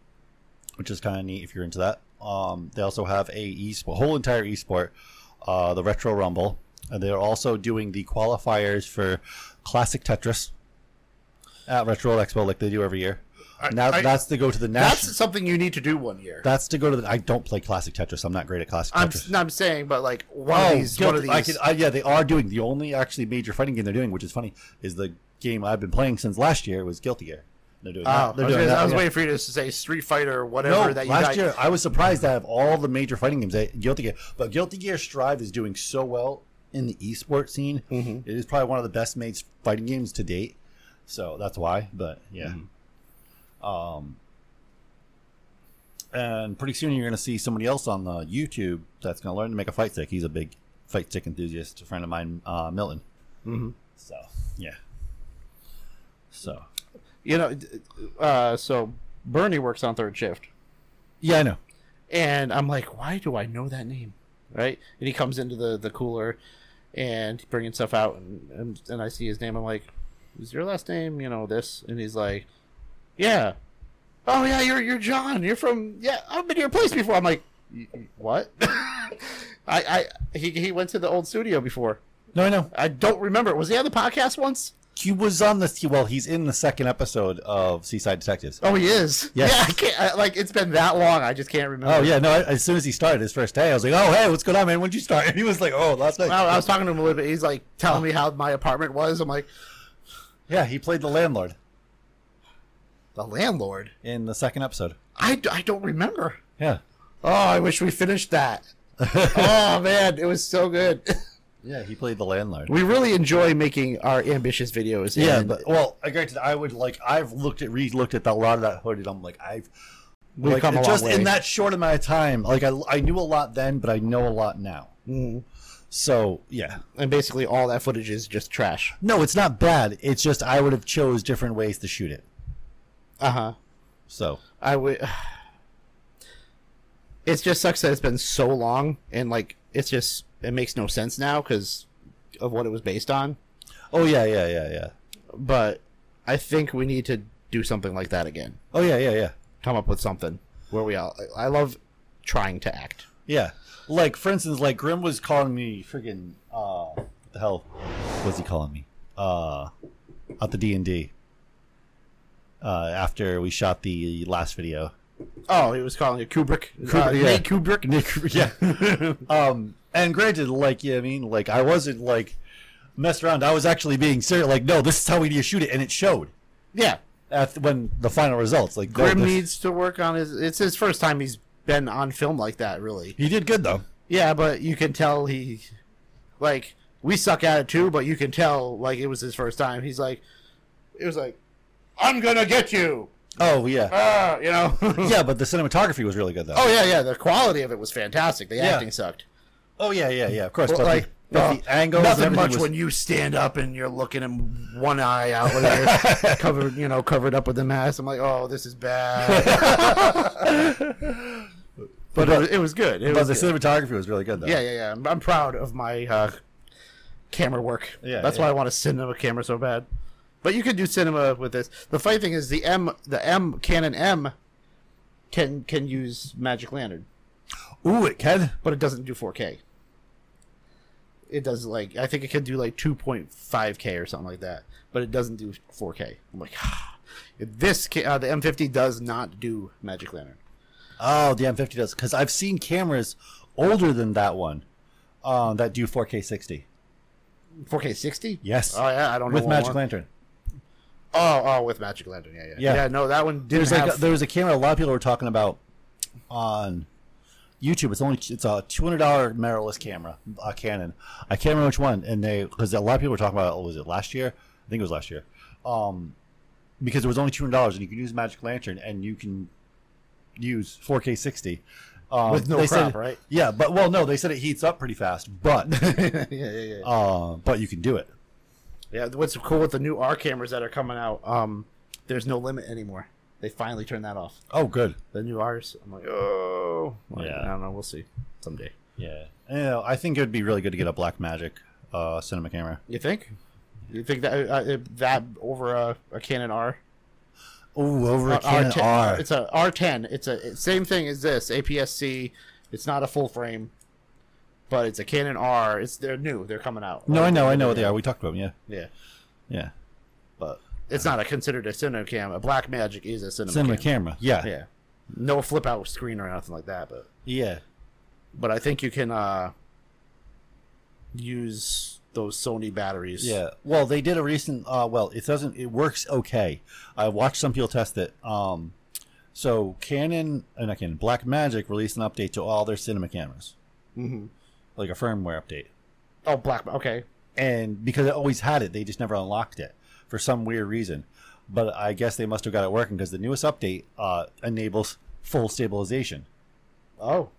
which is kind of neat if you're into that. Um, they also have a esport, whole entire esport, uh, the Retro Rumble. And they're also doing the qualifiers for Classic Tetris. at Retro Expo like they do every year. I- now I- that's to go to the national. That's something you need to do one year. That's to go to the. I don't play classic Tetris. I'm not great at classic I'm, Tetris. I'm saying, but like one of these, one of these. I could, I, yeah, they are doing the only actually major fighting game they're doing, which is funny, is the game I've been playing since last year was Guilty Gear. They're doing oh, that. They're I was, doing gonna- that, I was yeah. waiting for you to say Street Fighter or whatever No, that you last got. year I was surprised to have all the major fighting games. That Guilty Gear, but Guilty Gear Strive is doing so well in the esports scene. Mhm. It is probably one of the best made fighting games to date. So that's why. But yeah, um, and pretty soon you're going to see somebody else on the YouTube that's going to learn to make a fight stick. He's a big fight stick enthusiast, a friend of mine, uh, Milton. Mhm. So yeah. So You know, uh, so Bernie works on third shift. yeah, I know. And I'm like, why do I know that name? Right? And he comes into the, the cooler and bringing stuff out, and, and, and I see his name. I'm like, is your last name, you know, this? And he's like, yeah. Oh, yeah, you're, you're John. You're from, yeah, I've been to your place before. I'm like, "Y- y- what? [laughs] I, I, he, he went to the old studio before. No, I know. I don't remember. Was he on the podcast once? He was on the well. He's in the second episode of Seaside Detectives. Oh, he is. Yes. Yeah, I can't. I, like it's been that long. I just can't remember. Oh yeah, no. I- As soon as he started his first day, I was like, "Oh hey, what's going on, man? When'd you start?" [laughs] And he was like, "Oh, last night." I, I was talking to him a little bit. He's like telling me how my apartment was. I'm like, yeah, he played the landlord the landlord. in the second episode. I, d- I don't remember. Yeah, Oh, I wish we finished that. [laughs] oh man, it was so good. [laughs] yeah, he played the landlord. We really enjoy making our ambitious videos. yeah, but well, I granted, I would like. I've looked at re-looked at a lot of that hood, and I'm like, I've. We've like, come a just in that short amount of time. Like I, I knew a lot then, but I know a lot now. Mhm. So yeah, and basically all that footage is just trash. no, it's not bad. It's just I would have chose different ways to shoot it. Uh huh. So I would. [sighs] It just sucks that it's been so long, and like it's just it makes no sense now because of what it was based on. oh yeah, yeah, yeah, yeah. But I think we need to do something like that again. Oh yeah, yeah, yeah. Come up with something where we all. I love trying to act. Yeah. Like for instance, like Grim was calling me friggin' uh what the hell was he calling me? Uh at the D and D. Uh after we shot the last video. Oh, he was calling it Kubrick. Kubrick, uh, yeah. Nate Kubrick. Nick yeah. [laughs] um and granted, like yeah, I mean, like I wasn't like messed around. I was actually being serious like, no, this is how we need to shoot it and it showed. Yeah, At when the final results. Like Grim this- needs to work on his. It's his first time he's been on film like that. Really. He did good though. Yeah, but you can tell he, like, we suck at it too. But you can tell like it was his first time. He's like, it was like, I'm gonna get you. Oh yeah. Ah, you know. [laughs] yeah, but the cinematography was really good though. Oh yeah, yeah. The quality of it was fantastic. The Yeah. acting sucked. Oh yeah, yeah, yeah. Of course. But like the, but uh, the angles, nothing much was- when you stand up and you're looking in one eye out with [laughs] covered, you know, covered up with the mask. I'm like, oh, this is bad. [laughs] but it was, it was good. It But was the good. cinematography was really good though. yeah, yeah, yeah. I'm, I'm proud of my uh, camera work. Yeah, that's yeah. why I want a cinema camera so bad. But you could do cinema with this. The funny thing is, the M, the M Canon M, can can use Magic Lantern. Ooh, it can. but it doesn't do 4K. It does like I think it can do like 2.5K or something like that, but it doesn't do 4K. I'm like, [sighs] this uh, the M50 does not do Magic Lantern. Oh, the M50 does because I've seen cameras older than that one um, that do 4K 60. 4K 60? Yes, Oh yeah, I don't know. with Magic one. Lantern. Oh, oh, with Magic Lantern. Yeah, yeah, Yeah. yeah. no, that one didn't There's have. like a, there was a camera a lot of people were talking about on YouTube. It's only it's a two hundred dollar mirrorless camera, a Canon. I can't remember which one, and they because a lot of people were talking about. oh, Was it last year? I think it was last year. Um, because it was only two hundred dollars, and you can use Magic Lantern, and you can use 4K 60 um, With no they crop, said- right? Yeah, but well, no, they said it heats up pretty fast, but [laughs] yeah, yeah, yeah. uh, but you can do it. yeah. What's cool with the new R cameras that are coming out? Um, there's no limit anymore. They finally turned that off. Oh, good. The new R's. I'm like, oh, Like, Yeah. I don't know. We'll see someday. Yeah, know, I think it would be really good to get a Black Magic uh, cinema camera. You think? You think that uh, that over a, a Canon R? Oh, over a Uh, Canon R10 R. It's a R10. It's a it's same thing as this APS-C. It's not a full frame, but it's a Canon R. It's they're new. They're coming out. No, I know, I know what they are. We talked about them. Yeah, Yeah, yeah. But it's not a considered a cinema cam. A Black Magic is a cinema, cinema cam. camera. Yeah. Yeah, no flip out screen or nothing like that. But Yeah. but I think you can uh use those Sony batteries. Yeah. Well, they did a recent. Uh, well, it doesn't. It works okay. I watched some people test it. Um, so Canon, uh, not Canon, Black Magic released an update to all their cinema cameras, hmm like a firmware update. Oh, Black. Okay. And because it always had it, they just never unlocked it for some weird reason. But I guess they must have got it working because the newest update uh, enables full stabilization Oh.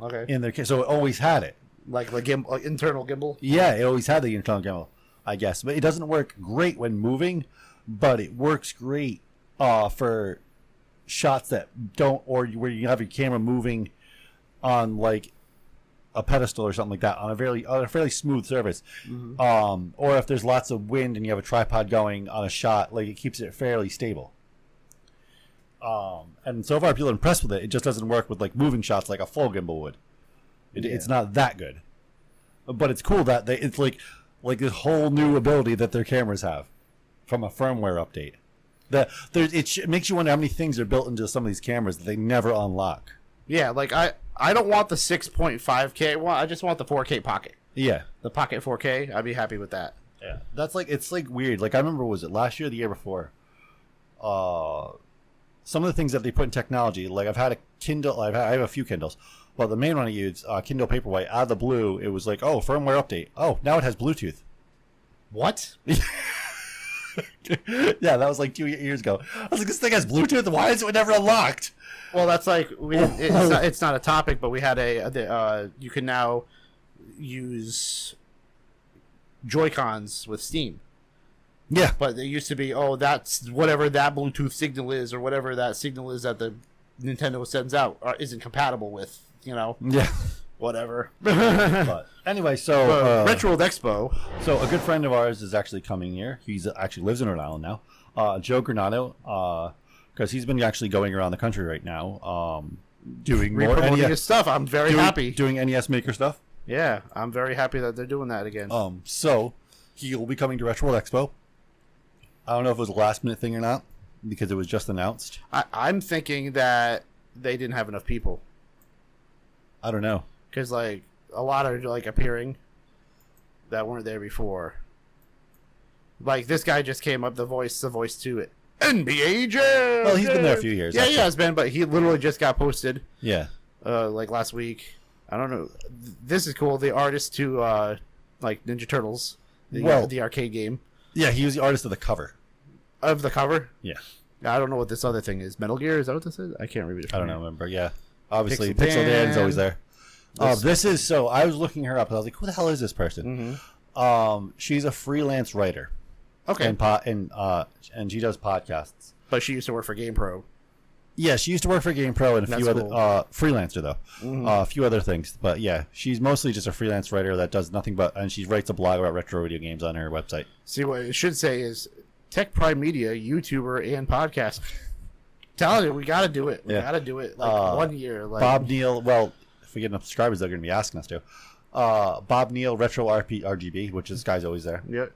Okay. in their. case, So it always had it. Like the gimbal, like internal gimbal. Yeah, it always had the internal gimbal, I guess, but it doesn't work great when moving. But it works great uh, for shots that don't, or where you have your camera moving on like a pedestal or something like that on a very on a fairly smooth surface. Um, or if there's lots of wind and you have a tripod going on a shot, like it keeps it fairly stable. Um, and so far people are impressed with it. It just doesn't work with like moving shots like a full gimbal would. It, It's not that good, but it's cool that they it's like like this whole new ability that their cameras have from a firmware update. That it, sh- it makes you wonder how many things are built into some of these cameras that they never unlock. Yeah, like I I don't want the 6.5K one. I just want the 4K Pocket. Yeah, The Pocket 4K. I'd be happy with that. Yeah, that's like it's like weird. Like I remember, was it last year, or the year before? Uh, some of the things that they put in technology. Like I've had a Kindle. I've had, I have a few Kindles. but the main one I use, uh, Kindle Paperwhite, out of the blue, it was like, oh, firmware update. Oh, now it has Bluetooth. What? [laughs] [laughs] yeah, that was like two years ago. I was like, this thing has Bluetooth. Why is it never unlocked? Well, that's like we. It's not, [laughs] it's not a topic, but we had a. the, uh, you can now use Joy Cons with Steam. Yeah, But it used to be, oh, that's whatever that Bluetooth signal is, or whatever that signal is that the Nintendo sends out, or isn't compatible with. You know, yeah. Whatever. [laughs] But anyway, so Uh, uh, Retro World Expo. So a good friend of ours is actually coming here. He's actually lives in Rhode Island now. Uh, Joe Granato, because he's been actually going around the country right now, um, doing more NES, his stuff. I'm very doing, happy. doing NES Maker stuff. Yeah, I'm very happy that they're doing that again. Um, so he will be coming to Retro World Expo. I don't know if it was a last minute thing or not because it was just announced. I, I'm thinking that they didn't have enough people I don't know. Because like a lot are like appearing that weren't there before. Like this guy just came up, the voice, the voice to it. NBA Jam. Well, he's been there a few years, Yeah, actually. he has been, but he literally just got posted Yeah, uh, like last week. I don't know. This is cool. The artist to uh, like Ninja Turtles, the, Well- the arcade game yeah. He was the artist of the cover. of the cover. Yeah, I don't know what this other thing is. Metal Gear? Is that what this is? I can't remember. I don't know. Remember? Yeah, obviously Pixel Pixel, Dan's always there. Uh, this is so. I was looking her up. and I was like, "Who the hell is this person?" Mm-hmm. Um, she's a freelance writer. Okay, and po- and uh and she does podcasts. but she used to work for GamePro. Yeah, she used to work for GamePro and a few That's other cool. uh freelancer though. Mhm. Uh, a few other things, but yeah, she's mostly just a freelance writer that does nothing but and she writes a blog about retro video games on her website. See what it should say is Tech Prime Media, YouTuber, and podcast. Telling you, we got to do it. We Yeah. got to do it like Uh, one year. Like, Bob Neal, well, if we get enough subscribers, they're going to be asking us to. Uh, Bob Neal, Retro RP RGB, which this guy's always there. Yeah.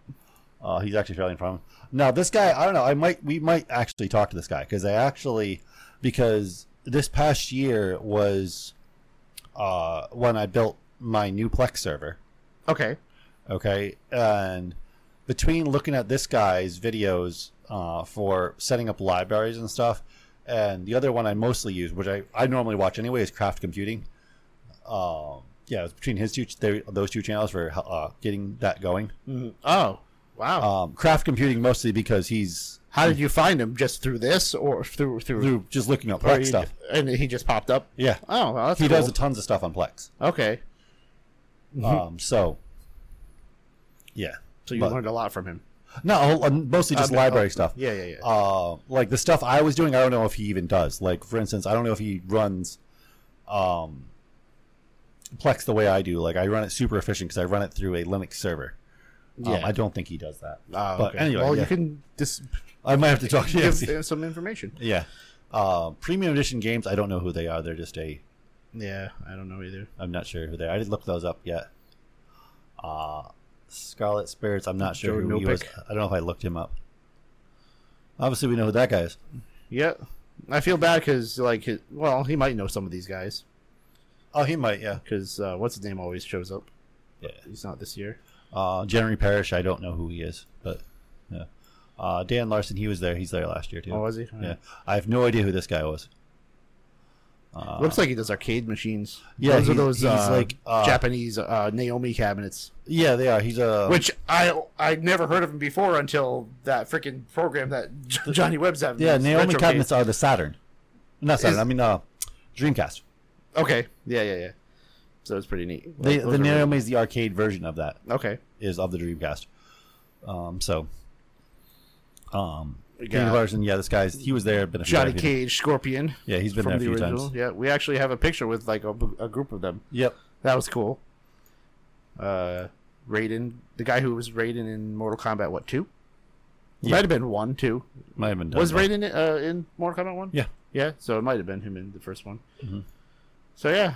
Uh, he's actually fairly in front. Now this guy, I don't know. I might, we might actually talk to this guy because I actually, because this past year was uh, when I built my new Plex server. Okay. Okay, and between looking at this guy's videos uh, for setting up libraries and stuff, and the other one I mostly use, which I, I normally watch anyway, is Craft Computing. Um, yeah, it's between his two, their- those two channels for uh, getting that going. Mhm. Oh, wow. Um, Craft Computing mostly because he's How did you find him? Just through this or through through? through just looking up Plex stuff. And he just popped up. Yeah, Oh, well, that's he cool. does tons of stuff on Plex. Okay. Um, so yeah, So you but- learned a lot from him. no, mostly just Uh, library oh, stuff. Yeah, yeah, yeah. uh, like the stuff I was doing, I don't know if he even does. Like for instance, I don't know if he runs um, Plex the way I do. Like I run it super efficient because I run it through a Linux server. Um, Yeah. I don't think he does that. Oh, but okay. anyway, well, yeah. you can just I might have to talk to you. him some information. yeah. Uh, premium edition games, I don't know who they are. They're just a. Yeah, I don't know either. I'm not sure who they are. I didn't look those up yet. Uh, Scarlet Spirits, I'm not sure who he was. I don't know if I looked him up. Obviously, we know who that guy is. Yeah, I feel bad because like, his, well, he might know some of these guys Oh, he might. Yeah. because uh, what's his name always shows up. Yeah. He's not this year. Uh, Jeremy Parish. I don't know who he is, but yeah. Uh, Dan Larson. He was there. He's there last year too. Oh, was he? Yeah. I have no idea who this guy was. Uh, Looks like he does arcade machines. Yeah, those are those he's uh, like, uh, Japanese uh, Naomi cabinets. yeah, they are. He's a Which I I never heard of him before until that freaking program that Johnny Webb's having. yeah. Naomi cabinets are the Saturn. Not Saturn. Is- I mean, uh, Dreamcast. Okay. Yeah, yeah, yeah. So it's pretty neat. They, Those the are really- Naomi is the arcade version of that. Okay. Is of the Dreamcast. Um. So. Um. We Dan Larson. Yeah, this guy's. He was there. Been a few Johnny times. Cage, Scorpion. Yeah, he's been from there a the few original. times. Yeah, we actually have a picture with like a, a group of them. Yep. That was cool. Uh, Raiden, the guy who was Raiden in Mortal Kombat, what two? Yeah. Might have been one, two. Might have been done. Was but- Raiden uh, in Mortal Kombat one? Yeah. Yeah, so it might have been him in the first one. Mhm. So yeah,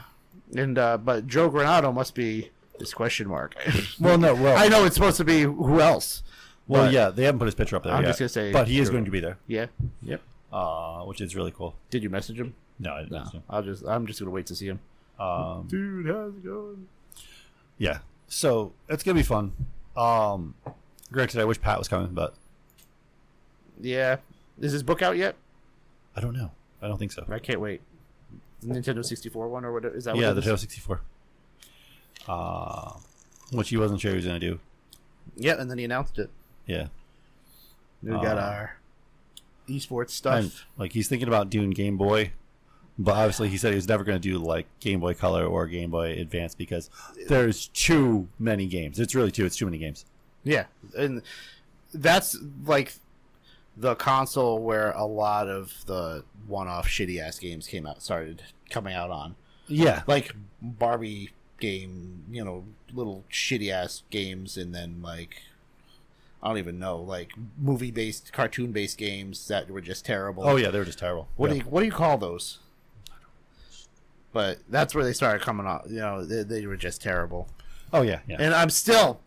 and uh, but Joe Granato must be this question mark. [laughs] Well, no. Well, I know it's supposed to be who else. well, yeah. They haven't put his picture up there I'm yet, just gonna say but he is going to be there. Yeah. Yep. Uh, which is really cool. Did you message him? No, I didn't. No. know. I'll just. I'm just gonna wait to see him. Um, Dude, how's it going? yeah. So it's gonna be fun. Um, granted, I wish Pat was coming, but Yeah. Is his book out yet? I don't know. I don't think so. I can't wait. The Nintendo 64 one or what is that? Yeah, it the? Nintendo 64. Uh, which he wasn't sure he was gonna do. Yeah, and then he announced it. Yeah. We got Uh, our esports stuff. And, like he's thinking about doing Game Boy, but obviously he said he was never going to do like Game Boy Color or Game Boy Advance because there's too many games. It's really too. It's too many games. Yeah, and that's like the console where a lot of the one-off shitty ass games came out started coming out on. Yeah, Like Barbie game, you know, little shitty ass games, and then like I don't even know, like movie based, cartoon based games that were just terrible. Oh yeah, they were just terrible. What yeah. do you what do you call those? But that's where they started coming out. You know, they, they were just terrible. Oh yeah, yeah. And I'm still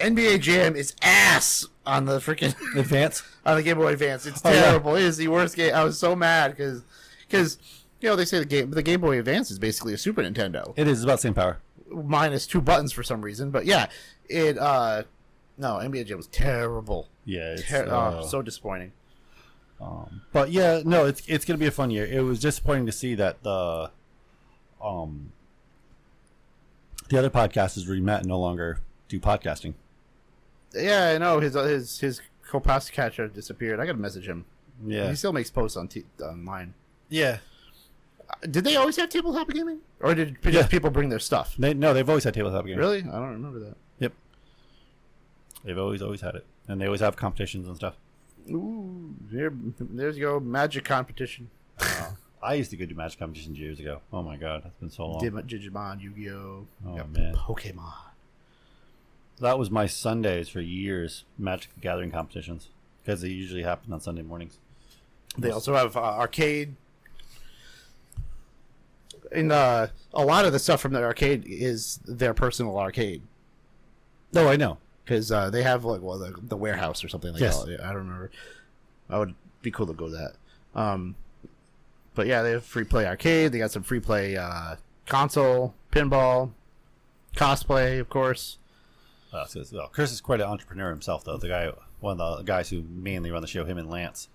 NBA Jam is ass on the freaking [laughs] Advance. [laughs] on the Game Boy Advance. It's Oh, yeah. terrible. It is the worst game. I was so mad because because you know they say the game the Game Boy Advance is basically a Super Nintendo It is about the same power. minus two buttons for some reason. But yeah, it uh no NBA Jam was terrible. Yeah, it's, Ter- uh, oh, so disappointing. Um, but yeah, no, it's it's gonna be a fun year. It was disappointing to see that the um the other podcast podcasters we met no longer do podcasting. Yeah, I know his uh, his his co-pass catcher disappeared. I gotta message him. Yeah, He still makes posts on t- online. yeah. Uh, did they always have tabletop gaming, or did just Yeah. people bring their stuff? They no, they've always had tabletop gaming. Really, I don't remember that. Yep. They've always always had it, and they always have competitions and stuff. Ooh, there, there's your magic competition. [laughs] I used to go to magic competitions years ago. Oh my god, that's been so long. Digimon, Yu-Gi-Oh, Oh, man. Pokemon. That was my Sundays for years. Magic the Gathering competitions because they usually happen on Sunday mornings. They also have uh, arcade. And uh, a lot of the stuff from the arcade is their personal arcade No, I know. because uh, they have like well the, the warehouse or something like Yes. that. I don't remember. I would be cool to go to that. Um, but yeah, they have free play arcade. They got some free play uh, console, pinball, cosplay, of course. Uh, so, so Chris is quite an entrepreneur himself, though. The guy, one of the guys who mainly run the show, him and Lance.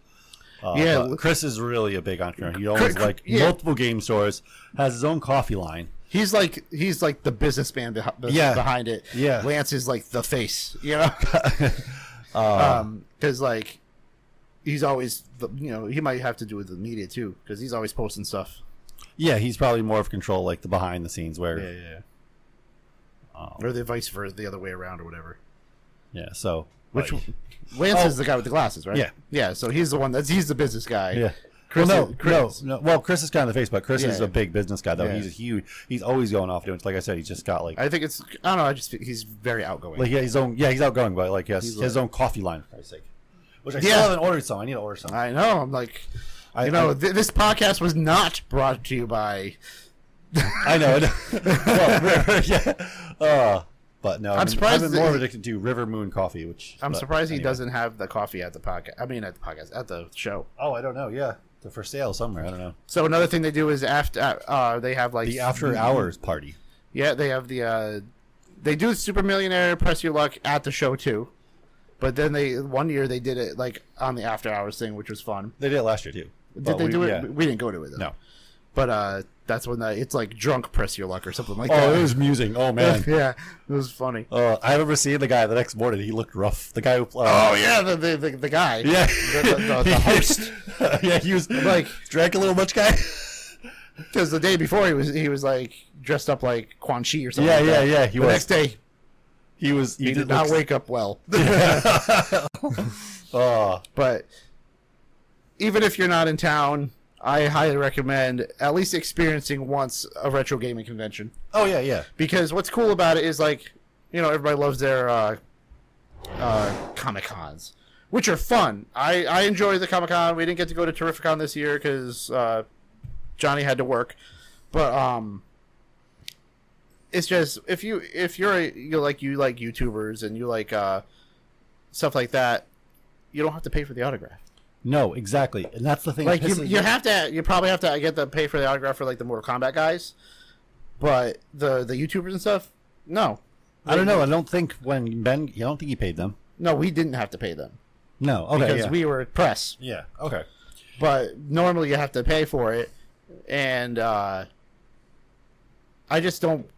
Uh, Yeah, Chris is really a big entrepreneur. He owns like yeah. multiple game stores, has his own coffee line. He's like he's like the businessman behi- be- Yeah. behind it. Yeah. Lance is like the face, you know. [laughs] Uh, um, because like he's always the, you know he might have to do with the media too because he's always posting stuff. yeah, he's probably more of control, like the behind the scenes, where Yeah, yeah. Um, Or the vice versa, the other way around, or whatever. yeah. So Which like, Lance Oh. is the guy with the glasses, right? Yeah. yeah. So he's the one that's he's the business guy. yeah. Chris well, no, is- Chris. no, no. Well, Chris is kind of the face, but Chris is Yeah. a big business guy, though. Yeah. He's a huge. He's always going off doing. Like I said, he's just got like, I think it's I don't know. I just he's very outgoing. like yeah, his own. Yeah, he's outgoing, but like yes, He's his like- own coffee line. For Christ's sake. Which I still haven't ordered some. I need to order some. I know. I'm like, I you know, I- th- this podcast was not brought to you by. I know. [laughs] [laughs] Well, yeah. Uh, But no, I'm I'm surprised I've been more addicted to River Moon Coffee, which I'm but surprised he anyway. doesn't have the coffee at the podcast. I mean, at the podcast, at the show. Oh, I don't know. Yeah, they're for sale somewhere. I don't know. So another thing they do is after uh, they have like The after hours party. Yeah, they have the uh, they do Super Millionaire Press Your Luck at the show too. But then they one year they did it like on the after hours thing, which was fun. They did it last year too. Did they we- do it? yeah. We didn't go to it though. No. But uh, that's when the, it's like drunk press your luck or something like Oh, that. Oh, it was amusing. Oh [laughs] man. yeah, it was funny. Uh, I remember seeing the guy the next morning. He looked rough. The guy who. Oh Uh, yeah, the the, the, the guy. yeah. the, the, the, [laughs] host. [laughs] yeah, he was Like- drank a little much, guy. Because the day before he was he was like dressed up like Quan Chi or something. Yeah, like yeah, that. yeah, he the was. next day He was. He, he did did not wake up well. Oh, but even if you're not in town, I highly recommend at least experiencing once a retro gaming convention. oh yeah, yeah. Because what's cool about it is like, you know, everybody loves their uh, uh, Comic Cons, which are fun. I I enjoy the Comic Con. We didn't get to go to Terrificon this year because uh, Johnny had to work, but um. It's just if you if you're a, you like you like YouTubers and you like uh, stuff like that, you don't have to pay for the autograph. No, exactly, and that's the thing. Like you, you have to, you probably have to get the pay for the autograph for like the Mortal Kombat guys, but the the YouTubers and stuff, no, I don't know. I don't think when Ben. I don't think he paid them. no, we didn't have to pay them No. Okay. because yeah. we were press. Yeah. Okay. But normally you have to pay for it, and uh, I just don't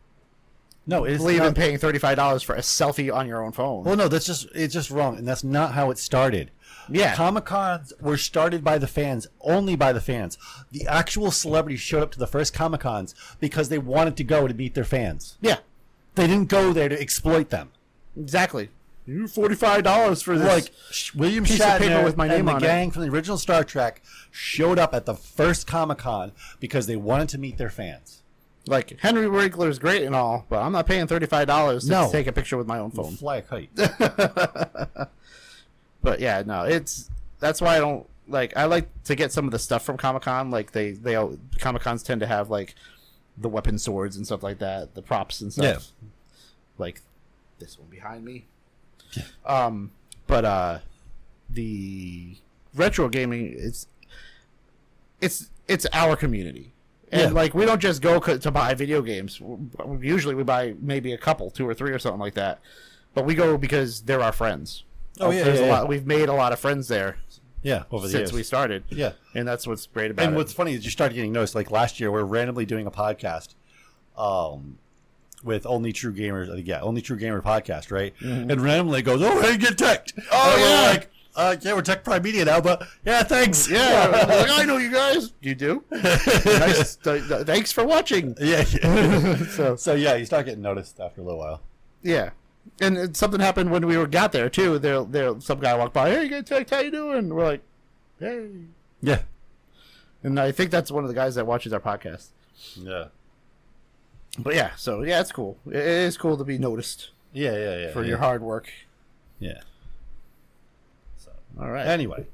No, it's believe in paying thirty five dollars for a selfie on your own phone. Well, no, that's just it's just wrong, and that's not how it started. Yeah, Comic Cons were started by the fans, only by the fans. The actual celebrities showed up to the first Comic Cons because they wanted to go to meet their fans. yeah, They didn't go there to exploit them. exactly. You forty five dollars for this? Like William piece of Shatner paper with my name and the on it. gang from the original Star Trek showed up at the first Comic Con because they wanted to meet their fans. Like Henry Winkler is great and all, but I'm not paying thirty five dollars to No. take a picture with my own phone. Fly a kite. [laughs] But yeah, no, it's that's why I don't like. I like to get some of the stuff from Comic Con. Like they they Comic Cons tend to have like the weapon swords and stuff like that, the props and stuff. Yeah. Like this one behind me. Yeah. Um, but uh, the retro gaming it's it's it's our community. And Yeah. like we don't just go co- to buy video games. Usually we buy maybe a couple, two or three or something like that. But we go because they're our friends. Oh, yeah, There's yeah, a yeah. lot. We've made a lot of friends there Yeah, over the since years. we started. yeah. and that's what's great about And it. And what's funny is you started getting noticed. Like last year, we are randomly doing a podcast, um, with Only True Gamers. I think yeah, Only True Gamer podcast, right? And randomly goes, oh hey, get tech. Oh yeah. like uh, yeah, we're Tech Prime Media now, but yeah, thanks. yeah, [laughs] like, I know you guys. You do. [laughs] nice. th- thanks for watching. yeah. yeah. [laughs] So so yeah, you start getting noticed after a little while. yeah, and something happened when we were got there too. There, there, some guy walked by. Hey, good tech. How you doing? We're like, hey. Yeah. And I think that's one of the guys that watches our podcast. Yeah. But yeah, so yeah, it's cool. It is cool to be noticed Yeah, yeah, yeah. for yeah. your hard work. Yeah. So All right. Anyway,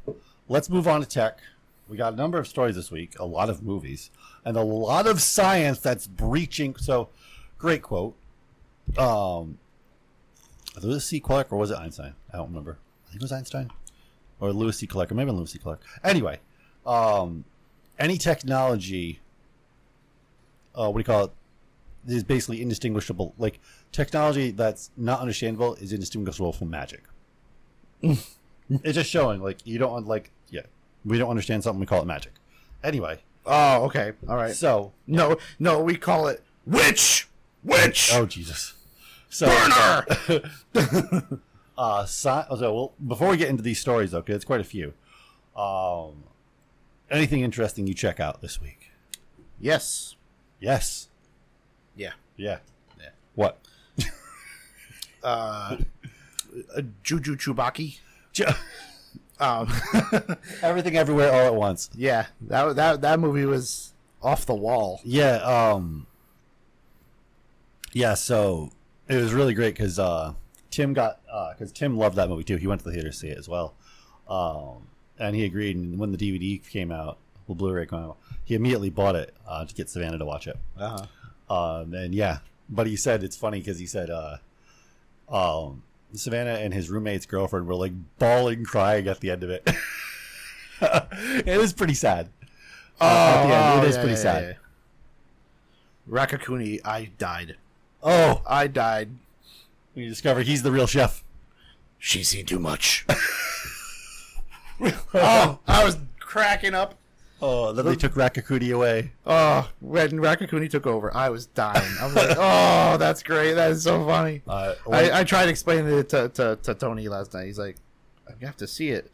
let's move on to tech. We got a number of stories this week, a lot of movies, and a lot of science that's breaching. So, great quote. Um, Lewis C. Clark, or was it Einstein? I don't remember. I think it was Einstein, or Lewis C. Clark, or maybe Lewis C. Clark. Anyway, um, any technology, uh, what do you call it? Is basically indistinguishable. Like technology that's not understandable is indistinguishable from magic. [laughs] it's just showing like you don't like yeah we don't understand something we call it magic anyway oh, okay. All right. so No, no, we call it witch, witch, oh jesus so burner. [laughs] uh sci- so well before we get into these stories though 'cause it's quite a few um anything interesting you check out this week yes. yes Yeah. yeah yeah what Uh, uh, Jobu Tupaki. Ju- [laughs] Um, [laughs] everything everywhere all at once yeah, that that that movie was off the wall. Yeah, um Yeah, so it was really great cuz uh Tim got uh cuz Tim loved that movie too. He went to the theater to see it as well. Um and he agreed and when the DVD came out, the Blu-ray came out, he immediately bought it uh to get Savannah to watch it. Uh-huh. Um and yeah, but he said it's funny cuz he said uh um, Savannah and his roommate's girlfriend were like bawling, crying at the end of it. [laughs] it was pretty sad. Oh, at the end, it oh, is yeah, pretty yeah, sad. yeah. Raccacoonie, I died. Oh, I died. we discover he's the real chef. She's seen too much. [laughs] oh, I was cracking up. Oh, then they took Raccacoonie away. Oh, when Raccacoonie took over, I was dying. I was like, oh, that's great. That is so funny. Uh, I, I tried explaining it to, to, to Tony last night. He's like, I have to see it.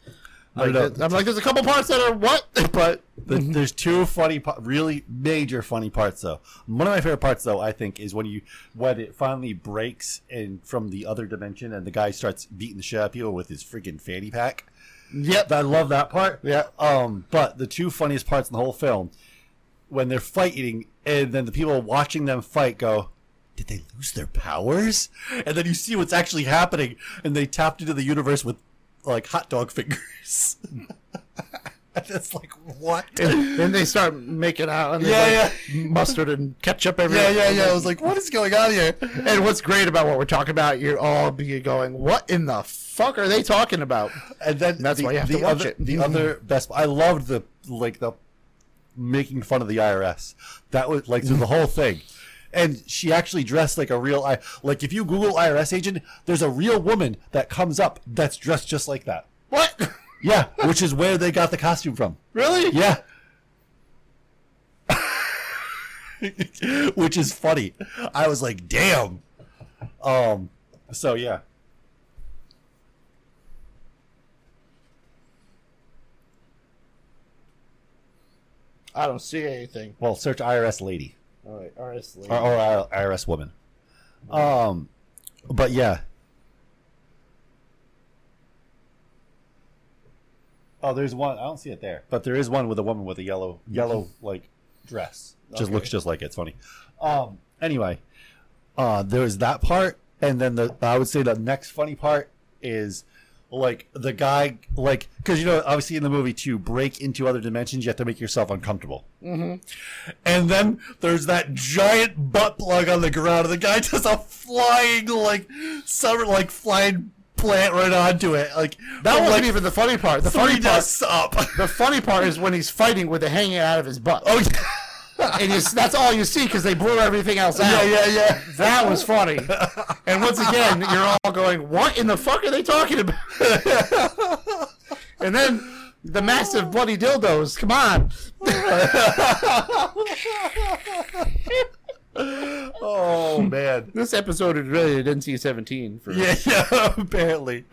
I Like. I'm like, there's a couple parts that are what? [laughs] But The- There's two funny, really major funny parts though. One of my favorite parts though, I think, is when you when it finally breaks and from the other dimension, and the guy starts beating the shit out of people with his freaking fanny pack. yep. I love that part. Yeah. Um, but the two funniest parts in the whole film, when they're fighting, and then the people watching them fight go, "Did they lose their powers?" And then you see what's actually happening, and they tapped into the universe with like hot dog fingers. [laughs] and it's like what? And then they start making out. And Yeah, yeah, yeah. Mustard and ketchup everywhere. Yeah, yeah, yeah. I was like, what is going on here? And what's great about what we're talking about, you're all be going, what in the fuck are they talking about? And then That's the, why you have to watch other, it. The other best, I loved the like the making fun of the IRS. That was like through the whole thing. And she actually dressed like a real I like if you Google IRS agent, there's a real woman that comes up that's dressed just like that. What? [laughs] Yeah, which is where they got the costume from. really? Yeah. [laughs] which is funny. I was like, damn. Um so yeah. I don't see anything. Well, search IRS lady. All right, RS or, or IRS woman. Um, but yeah. Oh, there's one. I don't see it there, but there is one with a woman with a yellow, yellow like dress. Just Okay. looks just like it. it's funny. Um. Anyway, uh, there's that part, and then the I would say the next funny part is like the guy like because you know obviously in the movie to break into other dimensions you have to make yourself uncomfortable mm-hmm. and then there's that giant butt plug on the ground, and the guy [laughs] does a flying like summer like flying plant right onto it. Like That wasn't like even the funny part. The funny part, up. [laughs] the funny part is when he's fighting with it hanging out of his butt. oh yeah, and you, that's all you see because they blew everything else out. yeah, yeah, yeah. That was funny. [laughs] And once again, you're all going, "What in the fuck are they talking about?" and then the massive bloody dildos. Come on. [laughs] Oh man. This episode is really an NC-17 for Yeah, yeah, [laughs] apparently.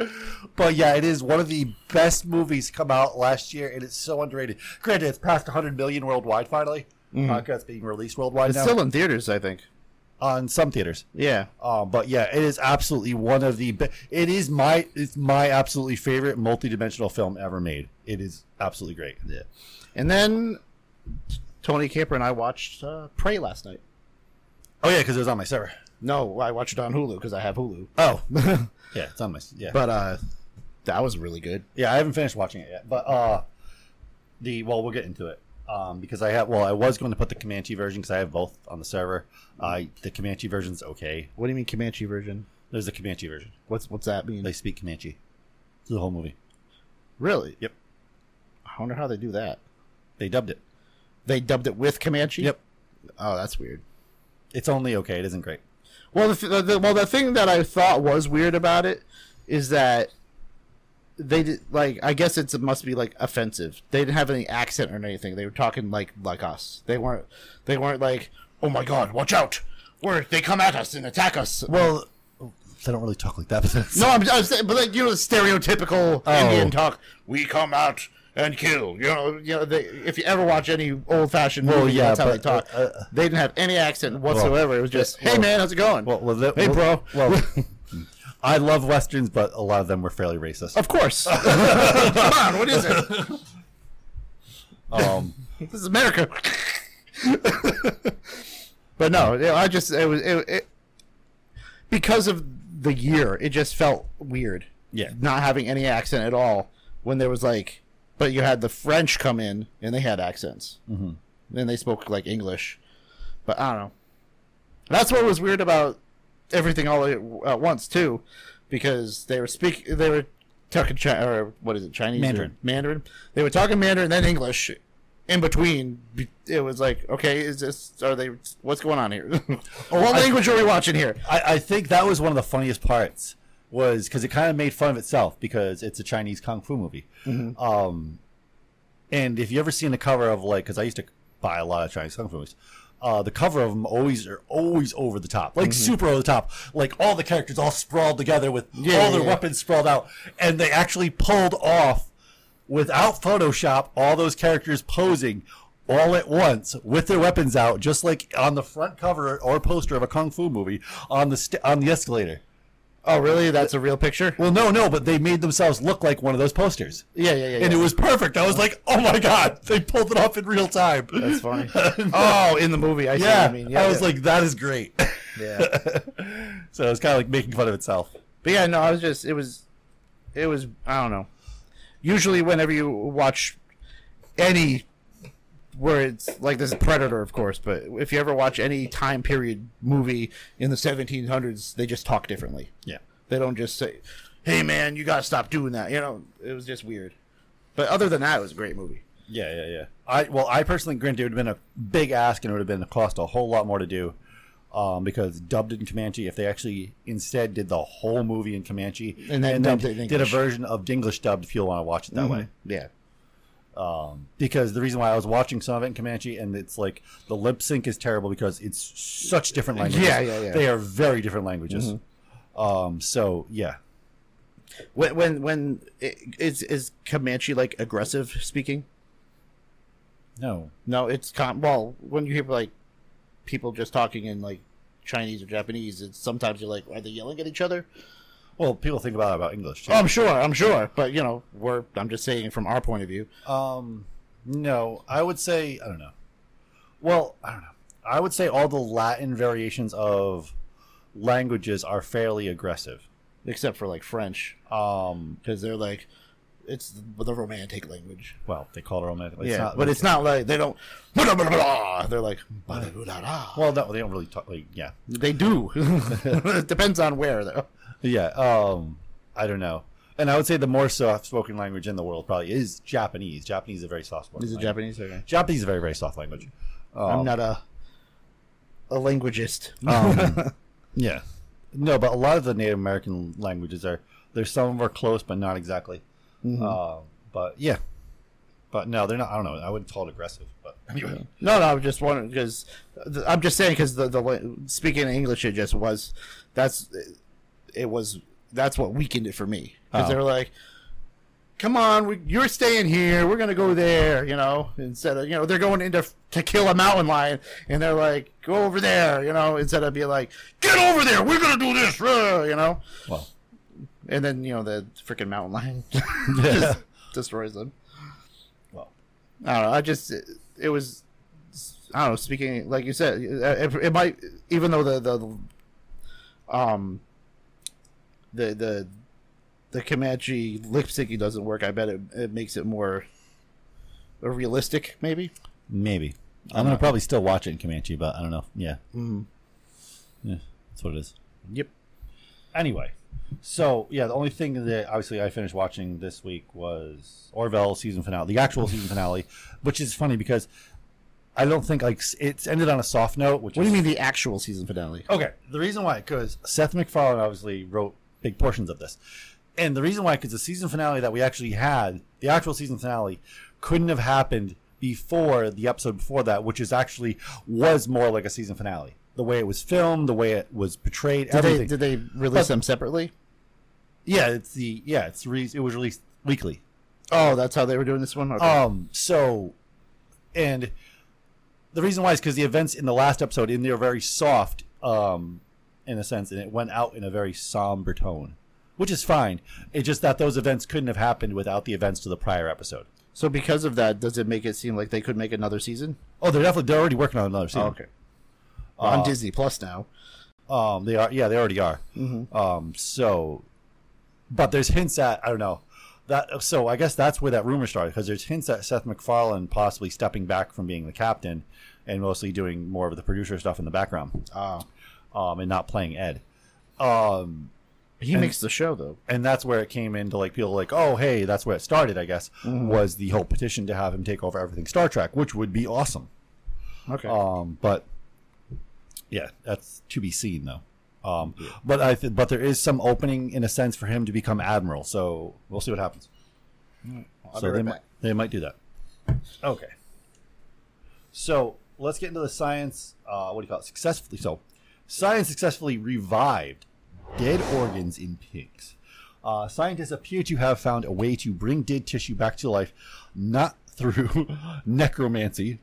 But yeah, it is one of the best movies come out last year, and it's so underrated. Granted, it's past 100 million worldwide finally. Uh, 'cause it's being released worldwide It's now still in theaters, I think. on some theaters. Yeah. Um, but yeah, it is absolutely one of the. Be- it is my it's my absolutely favorite multi-dimensional film ever made. It is absolutely great. Yeah. And then Tony Camper and I watched uh, Prey last night. Oh yeah, because it was on my server. No, I watched it on Hulu because I have Hulu. Oh, [laughs] yeah, it's on my yeah. But uh, that was really good. yeah, I haven't finished watching it yet. But uh, the well, we'll get into it. Um, because I have well, I was going to put the Comanche version because I have both on the server. Uh, the Comanche version's okay. What do you mean Comanche version? There's the Comanche version. What's what's that mean? They speak Comanche. The whole movie. really? Yep. I wonder how they do that. They dubbed it. They dubbed it with Comanche. Yep. Oh, that's weird. It's only okay. It isn't great. Well, the, th- the well the thing that I thought was weird about it is that they did like I guess it's, it must be like offensive. They didn't have any accent or anything. They were talking like like us. They weren't they weren't like oh my god watch out Where they come at us and attack us. Well, they don't really talk like that. But that's, No, I'm, I'm saying, but like you know, the stereotypical Oh. Indian talk. We come out and kill. You know, you know. They, if you ever watch any old-fashioned Well, movie, yeah, that's how they talk. uh, uh, they didn't have any accent whatsoever. it was just, well- "Hey man, how's it going?" Well, well, Hey, well, bro. Well, [laughs] I love westerns, but a lot of them were fairly racist. of course. [laughs] come on, what is it? [laughs] Um, This is America. [laughs] but no, I just it was it, it because of the year. It just felt weird. Yeah. not having any accent at all. When there was like, but you had the French come in and they had accents. Mm-hmm. Then they spoke like English. But I don't know. That's what was weird about everything all at once too, because they were speak they were talking or what is it Chinese Mandarin. Mandarin. They were talking Mandarin then English. In between, it was like, okay, is this? Are they? What's going on here? [laughs] what language are we watching here? I, I think that was one of the funniest parts was because it kind of made fun of itself because it's a Chinese kung fu movie. Um, and if you ever seen the cover of like, because I used to buy a lot of Chinese kung fu movies, uh, the cover of them always are always over the top, like super over the top, like all the characters all sprawled together with Yeah, all their yeah. weapons sprawled out, and they actually pulled off without Photoshop all those characters posing all at once with their weapons out, just like on the front cover or poster of a kung fu movie on the st- on the escalator. Oh, really? That's a real picture? Well, no, no, but they made themselves look like one of those posters, Yeah, yeah, yeah. and yeah. it was perfect. I was like, oh my god, they pulled it off in real time. That's funny. [laughs] oh, in the movie, I see yeah, what I mean. Yeah, I was yeah. like, that is great. yeah. [laughs] so it was kind of like making fun of itself. But yeah, no, I was just it was it was I don't know. Usually whenever you watch any where it's like this is Predator of course, but if you ever watch any time period movie in the 1700s, they just talk differently. Yeah. They don't just say, "Hey man, you got to stop doing that." You know, it was just weird. But other than that, it was a great movie. Yeah, yeah, yeah. I well, I personally, granted, it would have been a big ask, and it would have been cost a whole lot more to do, um, because dubbed in Comanche. If they actually instead did the whole movie in Comanche And then dubbed it in did a version of English dubbed, if you want to watch it that way. Yeah. Um, because the reason why I was watching some of it in Comanche, and it's like the lip sync is terrible because it's such different languages. Yeah, yeah, yeah. They are very different languages. Um, so yeah, When when when i- is is Comanche like aggressive speaking? no, No, it's com- well when you hear like people just talking in like Chinese or Japanese, it's sometimes you're like, are they yelling at each other? Well, people think about it about English. Too. Oh, I'm sure, I'm sure, but you know, we're I'm just saying from our point of view. Um, no, I would say I don't know. Well, I don't know. I would say all the Latin variations of languages are fairly aggressive. Except for like French, Um, because they're like, it's the romantic language. well, they call it romantic. It's yeah, not- but it's not like they don't. Blah, [laughs] blah, blah. They're like, well, no, they don't really talk. Like, yeah, they do. [laughs] [laughs] it depends on where though. Yeah. Um, I don't know. And I would say the more soft-spoken language in the world probably is Japanese. Japanese is a very soft-spoken. Is it language. Japanese? Okay. Japanese is a very very soft language. I'm Um, not a a languagist. [laughs] Um, yeah. No, but a lot of the Native American languages are there's some of them are close, but not exactly. Mm-hmm. Uh, but yeah, but no, they're not. I don't know. I wouldn't call it aggressive, but [laughs] anyway. No, no, I'm just wondering because I'm just saying because the the speaking English it just was that's it was that's what weakened it for me because Oh. they're like, come on, we, you're staying here, we're gonna go there, you know, instead of you know they're going into to kill a mountain lion and they're like go over there, you know, instead of being like get over there, we're gonna do this, uh," you know, Well, and then you know the freaking mountain lion [laughs] [laughs] just destroys them. well, I don't know. I just it, it was I don't know. Speaking like you said, it, it might even though the the um the the the Comanche lip syncing doesn't work. I bet it it makes it more realistic. Maybe. maybe I'm gonna probably still watch it in Comanche, but I don't know. Yeah, Mm-hmm. yeah, that's what it is. Yep. Anyway, so yeah, the only thing that obviously I finished watching this week was Orville season finale, the actual season finale, which is funny because I don't think like it's ended on a soft note. Which What do you mean the actual season finale? Okay, the reason why because Seth MacFarlane obviously wrote big portions of this, and the reason why because the season finale that we actually had, the actual season finale, couldn't have happened before the episode before that, which is actually was more like a season finale. The way it was filmed, the way it was portrayed, Did everything. they did they release But- them separately? yeah, it's the yeah, it's re- it was released weekly. Oh, that's how they were doing this one. Okay. Um, so, and the reason why is because the events in the last episode in there are very soft, um, in a sense, and it went out in a very somber tone, which is fine. It's just that those events couldn't have happened without the events to the prior episode. so because of that, does it make it seem like they could make another season? Oh, they're definitely they're already working on another season. Okay. On Uh, Disney Plus now. Um, they are. Yeah, they already are. Mm-hmm. Um, so, but there's hints at I don't know that. So I guess that's where that rumor started because there's hints at Seth MacFarlane possibly stepping back from being the captain and mostly doing more of the producer stuff in the background, Oh. Um, and not playing Ed. Um, He And- makes the show though. and that's where it came into like people like, oh hey, that's where it started. I guess was the whole petition to have him take over everything Star Trek, which would be awesome. Okay. Um, but yeah, that's to be seen though. Um, but I th- but there is some opening in a sense for him to become admiral. So we'll see what happens. So right they might they might do that. Okay. So let's get into the science. Uh, what do you call it? Successfully. So science successfully revived dead organs in pigs. Uh, scientists appear to have found a way to bring dead tissue back to life, not through [laughs] necromancy,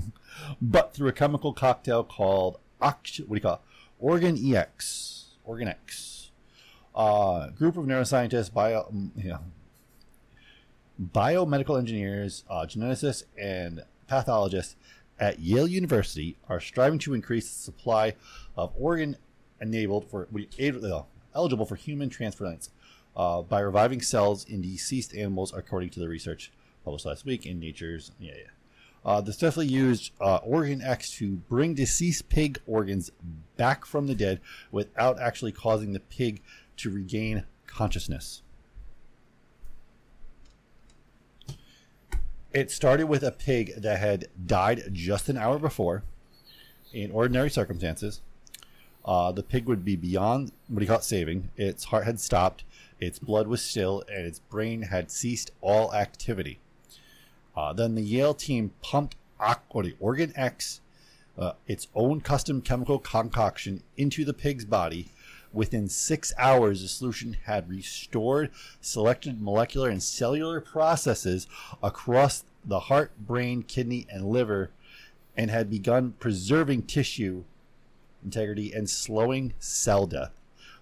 [laughs] but through a chemical cocktail called what do you call it? OrganEx. Organ X. Uh, group of neuroscientists, bio, mm, yeah, biomedical engineers, uh, geneticists, and pathologists at Yale University are striving to increase the supply of organ enabled for uh, eligible for human transplants uh, by reviving cells in deceased animals, according to the research published last week in Nature's. Yeah, yeah. Uh, the definitely used uh, OrganEx to bring deceased pig organs back from the dead without actually causing the pig to regain consciousness. It started with a pig that had died just an hour before in ordinary circumstances. Uh, the pig would be beyond what he you call it saving. Its heart had stopped, its blood was still, and its brain had ceased all activity. Uh, then the Yale team pumped Aqua, OrganEx, uh, its own custom chemical concoction, into the pig's body. Within six hours, the solution had restored selected molecular and cellular processes across the heart, brain, kidney, and liver, and had begun preserving tissue integrity and slowing cell death.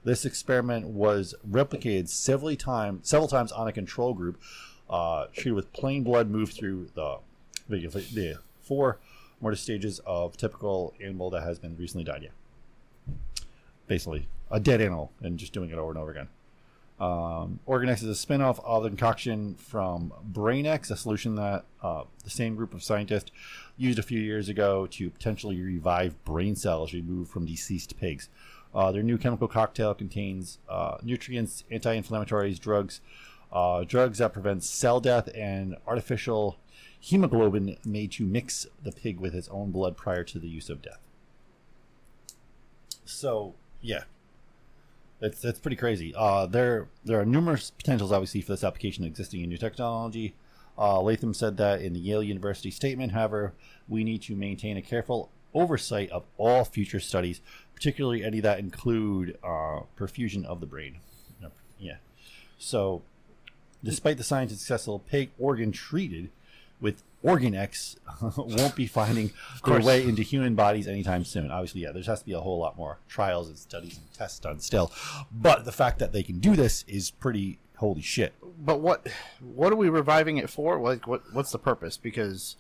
This experiment was replicated several times, several times on a control group uh, treated with plain blood moved through the, the, four mortar stages of typical animal that has been recently died. Yeah, basically a dead animal and just doing it over and over again. Um, is a spin-off of the concoction from BrainEx, a solution that uh, the same group of scientists used a few years ago to potentially revive brain cells removed from deceased pigs. Uh, their new chemical cocktail contains uh, nutrients, anti-inflammatories, drugs, uh, drugs that prevent cell death, and artificial hemoglobin made to mix the pig with its own blood prior to the use of death. So, yeah, it's it's pretty crazy. Uh, there there are numerous potentials, obviously, for this application existing in new technology. Uh, Latham said that in the Yale University statement. However, we need to maintain a careful oversight of all future studies, particularly any that include uh, perfusion of the brain. Yeah. So, despite the science successful pig organ treated with OrganEx [laughs] won't be finding [laughs] their way into human bodies anytime soon. Obviously, yeah, there has to be a whole lot more trials and studies and tests done still. But the fact that they can do this is pretty holy shit. But what what are we reviving it for? Like what what's the purpose? Because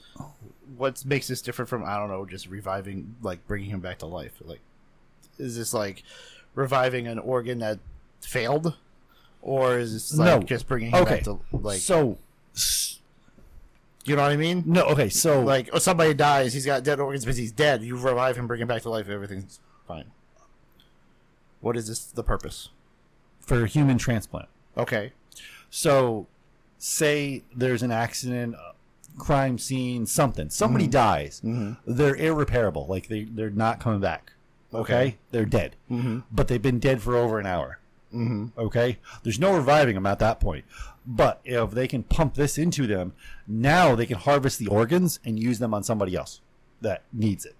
what makes this different from I don't know, just reviving like bringing him back to life? Like is this like reviving an organ that failed or is this like No. just bringing him Okay. back to like so s- you know what I mean? no, okay, so Like oh, somebody dies, he's got dead organs but he's dead. You revive him, bring him back to life, everything's fine. What is this the purpose? for human transplant. Okay. So, say there's an accident, crime scene, something. Somebody dies. They're irreparable. Like they they're not coming back. Okay, Okay. they're dead. Mhm. But they've been dead for over an hour. Mhm. Okay, there's no reviving them at that point. But if they can pump this into them, now they can harvest the organs and use them on somebody else that needs it.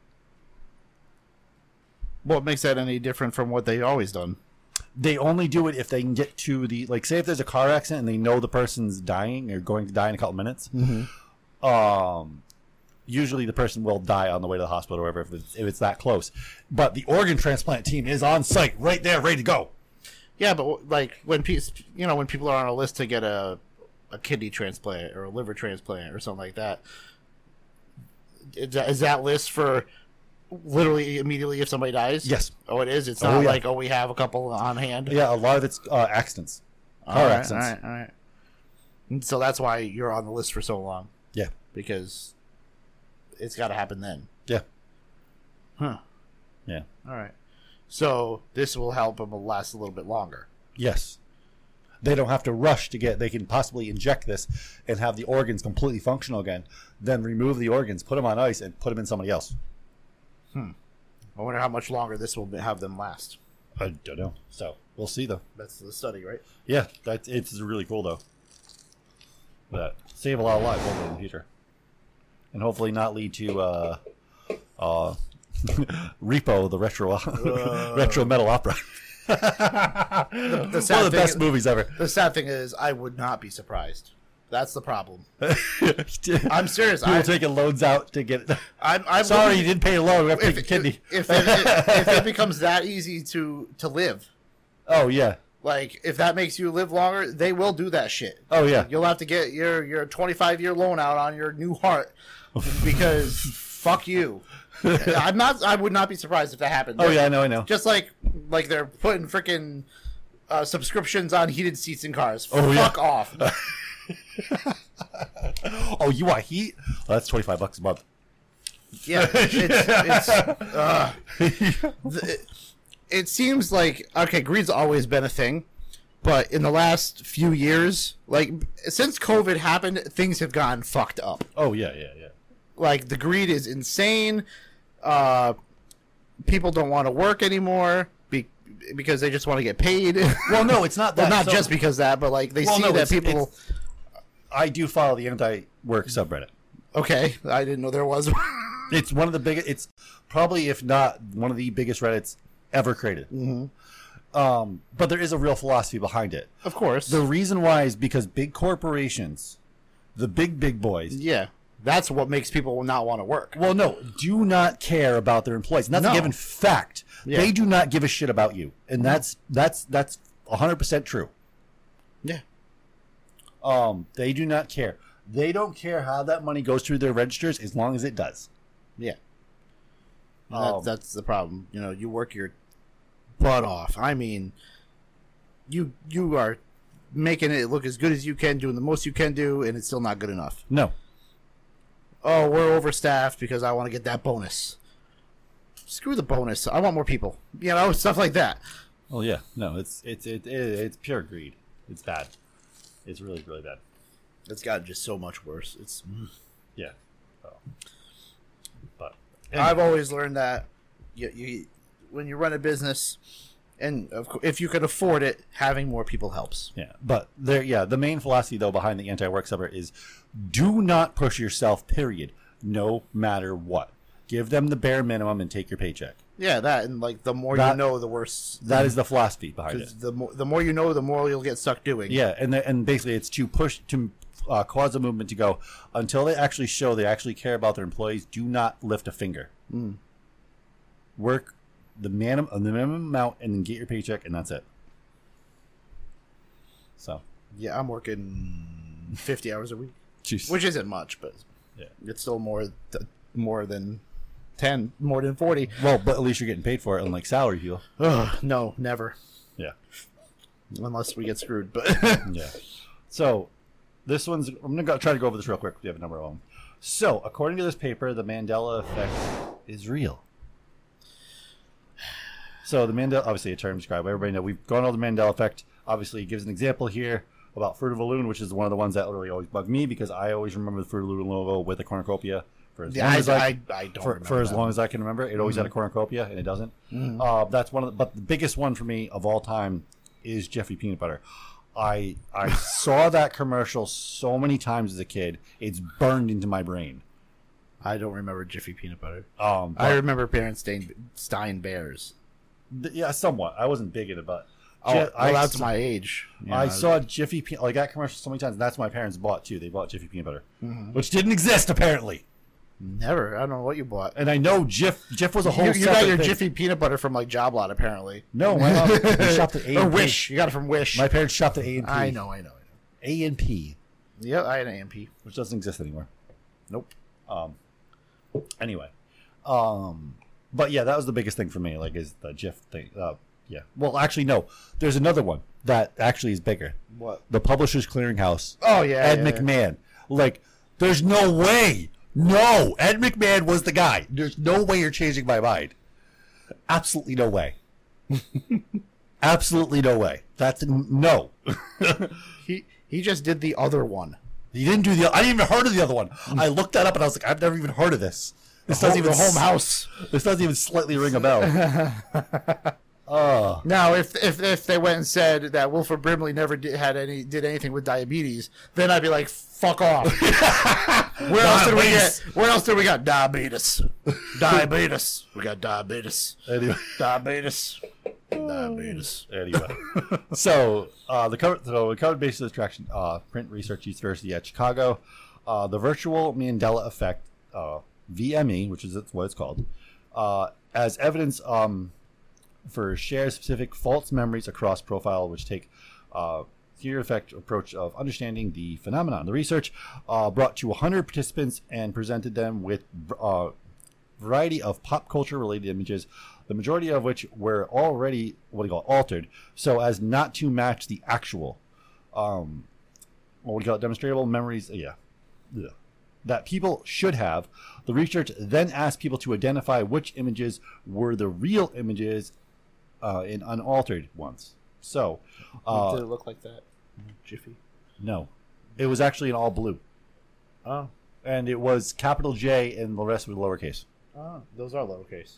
What makes that any different from what they've always done? they only do it if they can get to the like say if there's a car accident and they know the person's dying or going to die in a couple minutes um usually the person will die on the way to the hospital or whatever if it's, if it's that close but the organ transplant team is on site right there ready to go Yeah, but like when pe- you know when people are on a list to get a a kidney transplant or a liver transplant or something like that, is that, is that list for literally immediately if somebody dies? Yes. Oh, it is. It's Oh, not yeah. like oh we have a couple on hand. yeah a lot of it's uh, accidents All car right, accidents All right, all right. And so that's why you're on the list for so long yeah because it's got to happen then. yeah Huh. yeah All right. So this will help them last a little bit longer. Yes. They don't have to rush to get. They can possibly inject this and have the organs completely functional again. Then remove the organs, put them on ice, and put them in somebody else. Hmm. I wonder how much longer this will have them last. I don't know. So we'll see though. That's the study, right? Yeah, that it's really cool though. That save a lot of lives in the future, and hopefully not lead to uh, uh, Repo, the retro [laughs] uh. retro metal opera. The One sad of the best is- movies ever. The sad thing is, I would not be surprised. That's the problem. [laughs] I'm serious. People I, taking loans out to get. I'm, I'm Sorry, you didn't pay a loan. We have to if, take a kidney. If, if, it, if it [laughs] becomes that easy to to live, oh yeah. like if that makes you live longer, they will do that shit. Oh yeah. You'll have to get your your 25 year loan out on your new heart because fuck you. [laughs] I'm not. I would not be surprised if that happened. Oh yeah, I know, I know. Just like like they're putting freaking uh, subscriptions on heated seats in cars. Oh, yeah. Fuck off. [laughs] [laughs] Oh, you want heat? Well, that's twenty five bucks a month. Yeah, it's, it's uh, the, it seems like okay, greed's always been a thing, but in the last few years, like since COVID happened, things have gone fucked up. Oh yeah, yeah, yeah. Like the greed is insane. Uh, people don't want to work anymore be, because they just want to get paid. [laughs] Well, no, it's not [laughs] that. well, not So- just because that, but like they Well, see no, that it's- people. it's- I do follow the anti-work subreddit. Okay, I didn't know there was. [laughs] It's one of the biggest. It's probably, if not one of the biggest Reddits ever created. Mm-hmm. Um, but there is a real philosophy behind it. of course. The reason why is because big corporations, the big big boys, yeah, that's what makes people not want to work. well, no, do not care about their employees. And that's No. a given fact. Yeah. They do not give a shit about you, and that's that's that's hundred percent true. Yeah. Um, they do not care. They don't care how that money goes through their registers as long as it does. Yeah. Um, That, that's the problem. You know, you work your butt off. I mean, you you are making it look as good as you can, doing the most you can do, and it's still not good enough. No, Oh, we're overstaffed because I want to get that bonus. Screw the bonus. I want more people. You know, stuff like that. Well, yeah, no, it's it's it, it it's pure greed. It's bad. It's really really bad. It's gotten just so much worse. It's. Mm. Yeah. So, but I've always learned that you, you when you run a business, and of course, if you could afford it, having more people helps. yeah, but there, yeah, the main philosophy though behind the anti-work subreddit is, do not push yourself. Period. No matter what, give them the bare minimum and take your paycheck. Yeah, that and like the more That- you know, the worse. That is the philosophy behind it. The more the more you know, the more you'll get stuck doing. Yeah, and the, and basically it's to push to uh, cause a movement to go until they actually show they actually care about their employees. Do not lift a finger. Work the minimum the minimum amount and then get your paycheck, and that's it. So, yeah. I'm working fifty hours a week, jeez. which isn't much, but Yeah. it's still more th- more than ten, more than forty. well, but at least you're getting paid for it, unlike salary fuel. Ugh, no, never, Yeah, unless we get screwed. But [laughs] yeah. [laughs] So, this one's I'm gonna go, try to go over this real quick. We have a number of them. So, according to this paper, the Mandela effect is real. So the Mandela, obviously a term described. by Everybody know we've gone over the Mandela effect. Obviously, it gives an example here about Fruit of the Loom, which is one of the ones that really always bug me because I always remember the Fruit of the Loom logo with the cornucopia for as long I, as I, I, I don't for, for as long as I can remember. It always had a cornucopia, and it doesn't. Uh, that's one of the, but the biggest one for me of all time is Jeffy Peanut Butter. I I [laughs] saw that commercial so many times as a kid. It's burned into my brain. I don't remember Jiffy peanut butter. Um, I remember Berenstain Stein Bears. Yeah, somewhat. I wasn't big in it, but Oh, well, I that's my age. You I saw Jiffy Pe- like that commercial so many times. That's what my parents bought too. They bought Jiffy peanut butter, Mm-hmm. which didn't exist apparently. never. I don't know what you bought. And I know Jif Jif was a whole. You, you got your thing. Jiffy peanut butter from like Job Lot, apparently. No, my mom we shopped at A or and P. Wish. You got it from Wish. My parents shopped at A and P. I know, I know, I know. A and P, Yep, I had an AMP. which doesn't exist anymore. Nope. Um. Anyway, um, but yeah, that was the biggest thing for me. Like, is the Jif thing? Uh, yeah. Well, actually, no. There's another one that actually is bigger. What? The Publishers Clearinghouse. Oh yeah, Ed yeah, yeah. McMahon. Like, there's no way. No, Ed McMahon was the guy. There's no way you're changing my mind. Absolutely no way. [laughs] Absolutely no way. That's no. [laughs] He he just did the other one. He didn't do the. I didn't even heard of the other one. I looked that up and I was like, I've never even heard of this. This doesn't even the home house. This doesn't even slightly ring a bell. Oh, [laughs] Now, if if if they went and said that Wilford Brimley never did, had any did anything with diabetes, then I'd be like, "Fuck off." [laughs] where else did we get? Where else did we got diabetes? diabetes. We got diabetes. anyway. Diabetes. Diabetes. anyway, [laughs] so uh, the cover, so the covered basis of attraction, uh, print research university at Chicago, uh, the virtual Mandela effect, uh, VME, which is what it's called, uh, as evidence um, for shared specific false memories across profile, which take uh, theory effect approach of understanding the phenomenon. The research uh, brought to 100 participants and presented them with uh, variety of pop culture related images, the majority of which were already what do you call it, altered, so as not to match the actual, um, what you call it, demonstrable memories. Yeah, yeah, that people should have. The research then asked people to identify which images were the real images uh, in unaltered ones. So, uh, did it look like that? Jiffy. no, it was actually in all blue, Oh. and it was capital J, and the rest was lowercase. Oh, those are lowercase.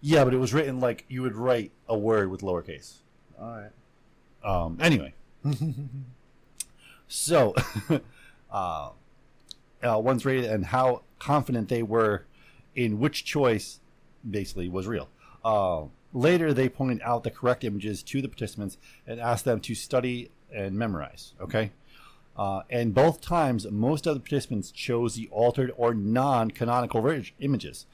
Yeah, but it was written like you would write a word with lowercase. All right. Um, anyway, [laughs] so [laughs] uh, uh, one's rated and how confident they were in which choice basically was real. Uh, later, they pointed out the correct images to the participants and asked them to study and memorize. Okay. Uh, and both times, most of the participants chose the altered or non-canonical images,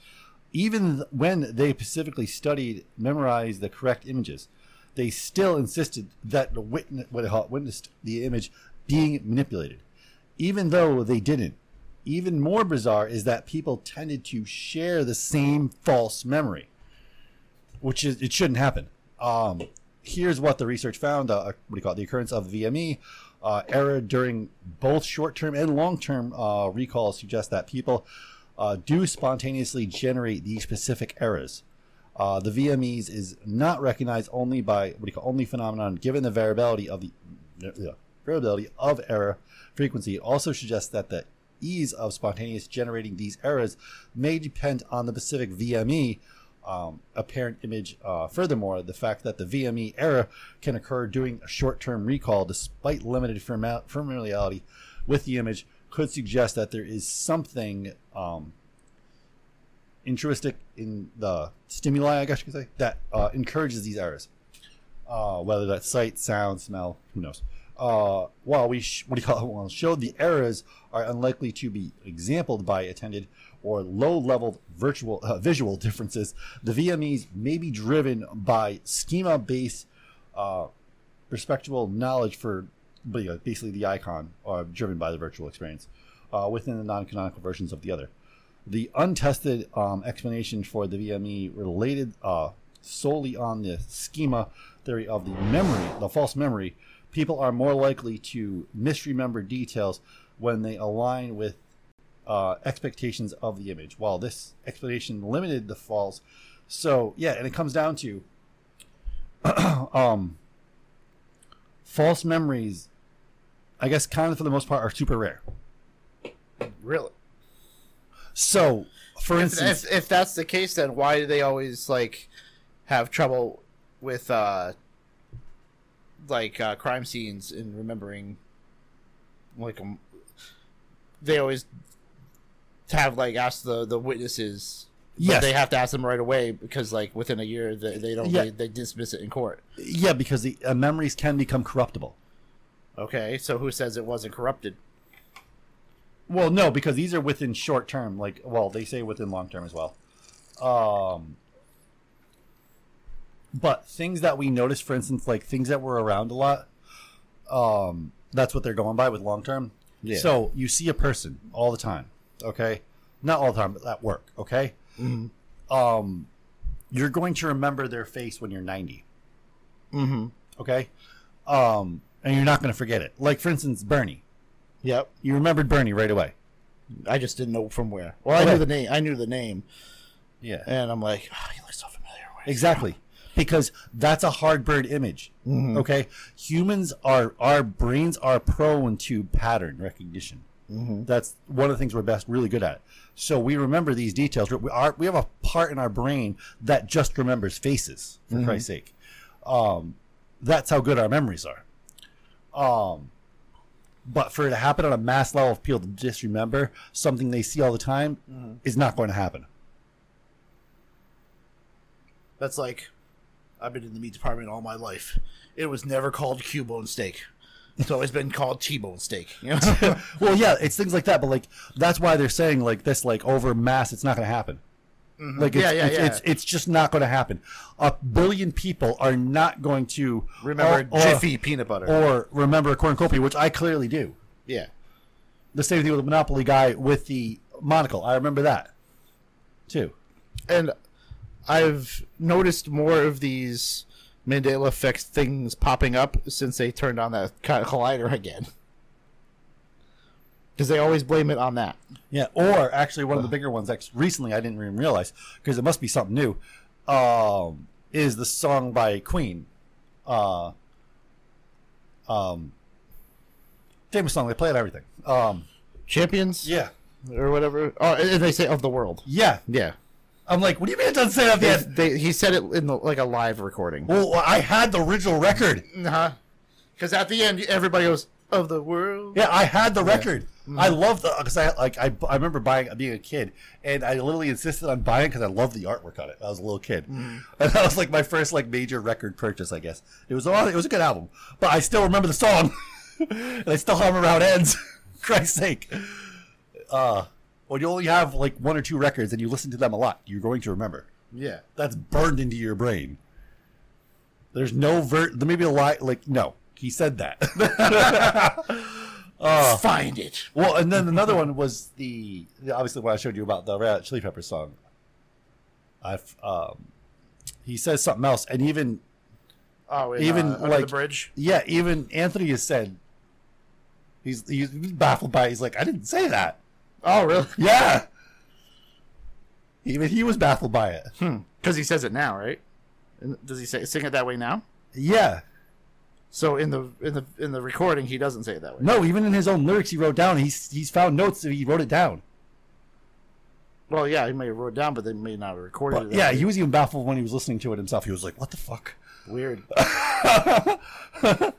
even th- when they specifically studied, memorized the correct images. They still insisted that the witness witnessed the image being manipulated, even though they didn't. Even more bizarre is that people tended to share the same false memory, which is it shouldn't happen. Um, here's what the research found: uh, what do you call it? The occurrence of VME uh, error during both short-term and long-term uh, recalls suggests that people uh, do spontaneously generate these specific errors. Uh, the VMEs is not recognized only by what do you call only phenomenon, given the variability of the variability of error frequency. It also suggests that the ease of spontaneous generating these errors may depend on the specific VME um, apparent image. Uh, furthermore, the fact that the VME error can occur during a short-term recall, despite limited familiarity with the image, could suggest that there is something um, intrinsic in the stimuli, I guess you could say, that uh, encourages these errors. Uh, whether that's sight, sound, smell, who knows. Uh, while we sh- what do you call it? Well, showed the errors are unlikely to be exampled by attended or low-level virtual uh, visual differences, the VMEs may be driven by schema-based uh, perspectival knowledge for basically the icon, or driven by the virtual experience uh, within the non-canonical versions of the other. The untested um, explanation for the VME related uh, solely on the schema theory of the memory, the false memory. People are more likely to misremember details when they align with uh, expectations of the image. While this explanation limited the false, so yeah, and it comes down to [clears throat] um, false memories. I guess kind of for the most part are super rare. Really? So, for If, instance, if, if that's the case, then why do they always like have trouble with uh like uh, crime scenes and remembering like um, they always have like ask the the witnesses but Yes. they have to ask them right away because like within a year they, they don't Yeah. they, they dismiss it in court yeah, because the uh, memories can become corruptible. okay so who says it wasn't corrupted Well, no, because these are within short term. Like, well, they say within long term as well. Um, but things that we notice, for instance, like things that were around a lot, um, that's what they're going by with long term. Yeah. So you see a person all the time, okay? Not all the time, but at work, okay? Um, you're going to remember their face when you're 90, mm-hmm okay? Um, and you're not going to forget it. Like, for instance, Bernie. yep You remembered Bernie right away. i just didn't know from where well i Okay. knew the name i knew the name Yeah. and i'm like oh, he looks so familiar Where is he Exactly. Because that's a hard bird image. Okay, humans are our brains are prone to pattern recognition. That's one of the things we're best really good at. So we remember these details. We are we have a part in our brain that just remembers faces. For Christ's sake, um, that's how good our memories are. Um, but for it to happen on a mass level of people to disremember something they see all the time is not going to happen. That's like, I've been in the meat department all my life. It was never called Q-bone steak. It's always been called T-bone steak. You know? [laughs] well, yeah, it's things like that, but like that's why they're saying like this, like over mass, it's not going to happen. Mm-hmm. Like it's, Yeah, yeah, it's, yeah. it's it's just not going to happen. A billion people are not going to Remember or, or- Jiffy peanut butter? or remember cornucopia, which I clearly do. yeah. The same thing with the Monopoly guy with the monocle. I remember that too. and I've noticed more of these Mandela effect things popping up since they turned on that collider again. Because they always blame it on that. Yeah, or actually one of the bigger ones. Actually, recently I didn't even realize because it must be something new. Um, is the song by Queen? Uh, um, famous song. They play it everything. Um, Champions, yeah, or whatever. Oh, and they say of the world. yeah. Yeah, I'm like, what do you mean it doesn't say that they, yet? they, he said it in the, like a live recording. Well, I had the original record. Uh-huh. Because at the end, everybody goes of the world. Yeah, I had the record. I love the because I like I, I remember buying being a kid and I literally insisted on buying because I loved the artwork on it. I was a little kid, [laughs] and that was like my first like major record purchase. I guess it was all it was a good album, but I still remember the song, [laughs] and I still hum around ends. [laughs] Christ's sake, uh, when you only have like one or two records and you listen to them a lot, you're going to remember. Yeah. That's burned into your brain. There's no ver. There may be a lie. Like no, he said that. [laughs] Find it. Well, and then another one was the, the obviously what I showed you about the Red Hot Chili Peppers song. I've um, he says something else, and even Oh, in, Even, uh, Under like- the bridge. yeah, even Anthony has said he's he's baffled by. It. He's like, I didn't say that. Oh, really? [laughs] Yeah, even he was baffled by it. Hmm. Because he says it now, right? Does he say sing it that way now? Yeah, So in the in the in the recording, he doesn't say it that way. no, even in his own lyrics, he wrote down. He's he's found notes that he wrote it down. Well, yeah, he may have wrote it down, but they may not have recorded But it. yeah, way. he was even baffled when he was listening to it himself. He was like, "What the fuck?" weird. [laughs]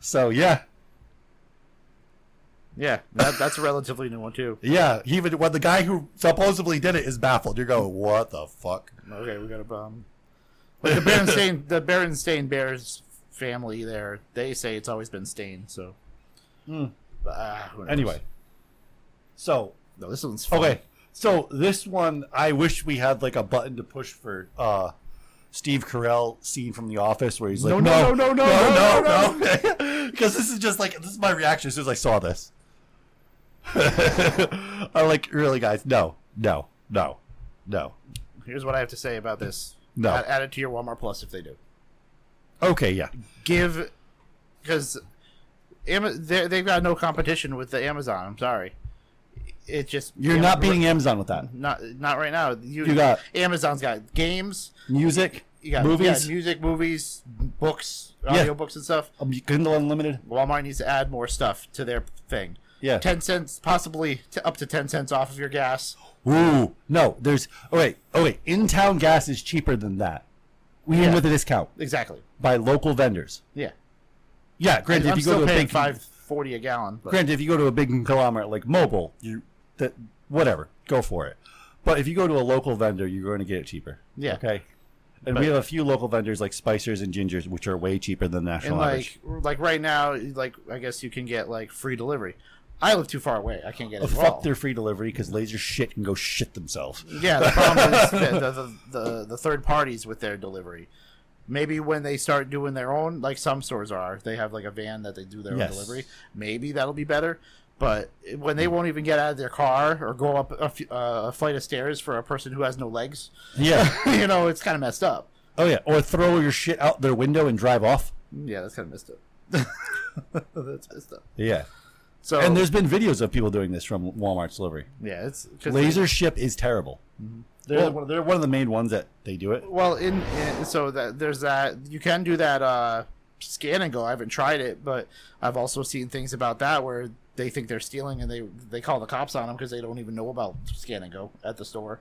So yeah, Yeah, that, that's a relatively new one too. Yeah, he even when the guy who supposedly did it is baffled. You're going, what the fuck? Okay, we got a um, But the Berenstain, the Berenstain Bears family. There, they say it's always been Stain. So, who knows? Anyway, so no, this one's fun. okay, so this one I wish we had like a button to push for uh Steve Carell scene from The Office where he's like, No, no, no, no, no, no, no, no, because [laughs] this is just like this is my reaction as soon as I saw this. [laughs] I'm like, really, guys, no, no, no, no. Here's what I have to say about this. No. Add, add it to your Walmart Plus if they do. Okay, yeah, Give because they've got no competition with the Amazon. I'm sorry. It just you're not beating Amazon with that. Not not right now. You, You got- Amazon's got games. Music, You got movies, yeah, music, movies, books, Yeah. audiobooks, and stuff. um, Kindle Unlimited. Walmart needs to add more stuff to their thing. Yeah. ten cents, possibly t- up to ten cents off of your gas. Ooh, no, there's. Oh wait, oh wait. In town gas is cheaper than that, even Yeah. with a discount Exactly. by local vendors. Yeah. Yeah, granted, I'm if you still go to a paying big five forty a gallon. But granted, if you go to a big conglomerate like Mobil, you that whatever, go for it. But if you go to a local vendor, you're going to get it cheaper. Yeah. Okay. And But- we have a few local vendors like Spicers and Gingers, which are way cheaper than the national and average. like like right now, like I guess you can get like free delivery. I live too far away. I can't get it. Oh, at all. fuck their free delivery because LaserShip can go shit themselves. Yeah, the problem [laughs] is the, the, the, the, the third parties with their delivery. Maybe when they start doing their own, like some stores are, they have like a van that they do their Yes. own delivery. Maybe that'll be better. But when they won't even get out of their car or go up a, f- uh, a flight of stairs for a person who has no legs, Yeah. [laughs] you know, it's kind of messed up. oh yeah. Or throw your shit out their window and drive off. Yeah, that's kind of messed up. [laughs] that's messed up. Yeah. So And there's been videos of people doing this from Walmart's delivery. yeah, it's LaserShip is terrible. They're, Well- one, they're one of the main ones that they do it. Well, in, in so that there's that you can do that uh, scan and go. I haven't tried it, but I've also seen things about that where they think they're stealing and they they call the cops on them because they don't even know about scan and go at the store.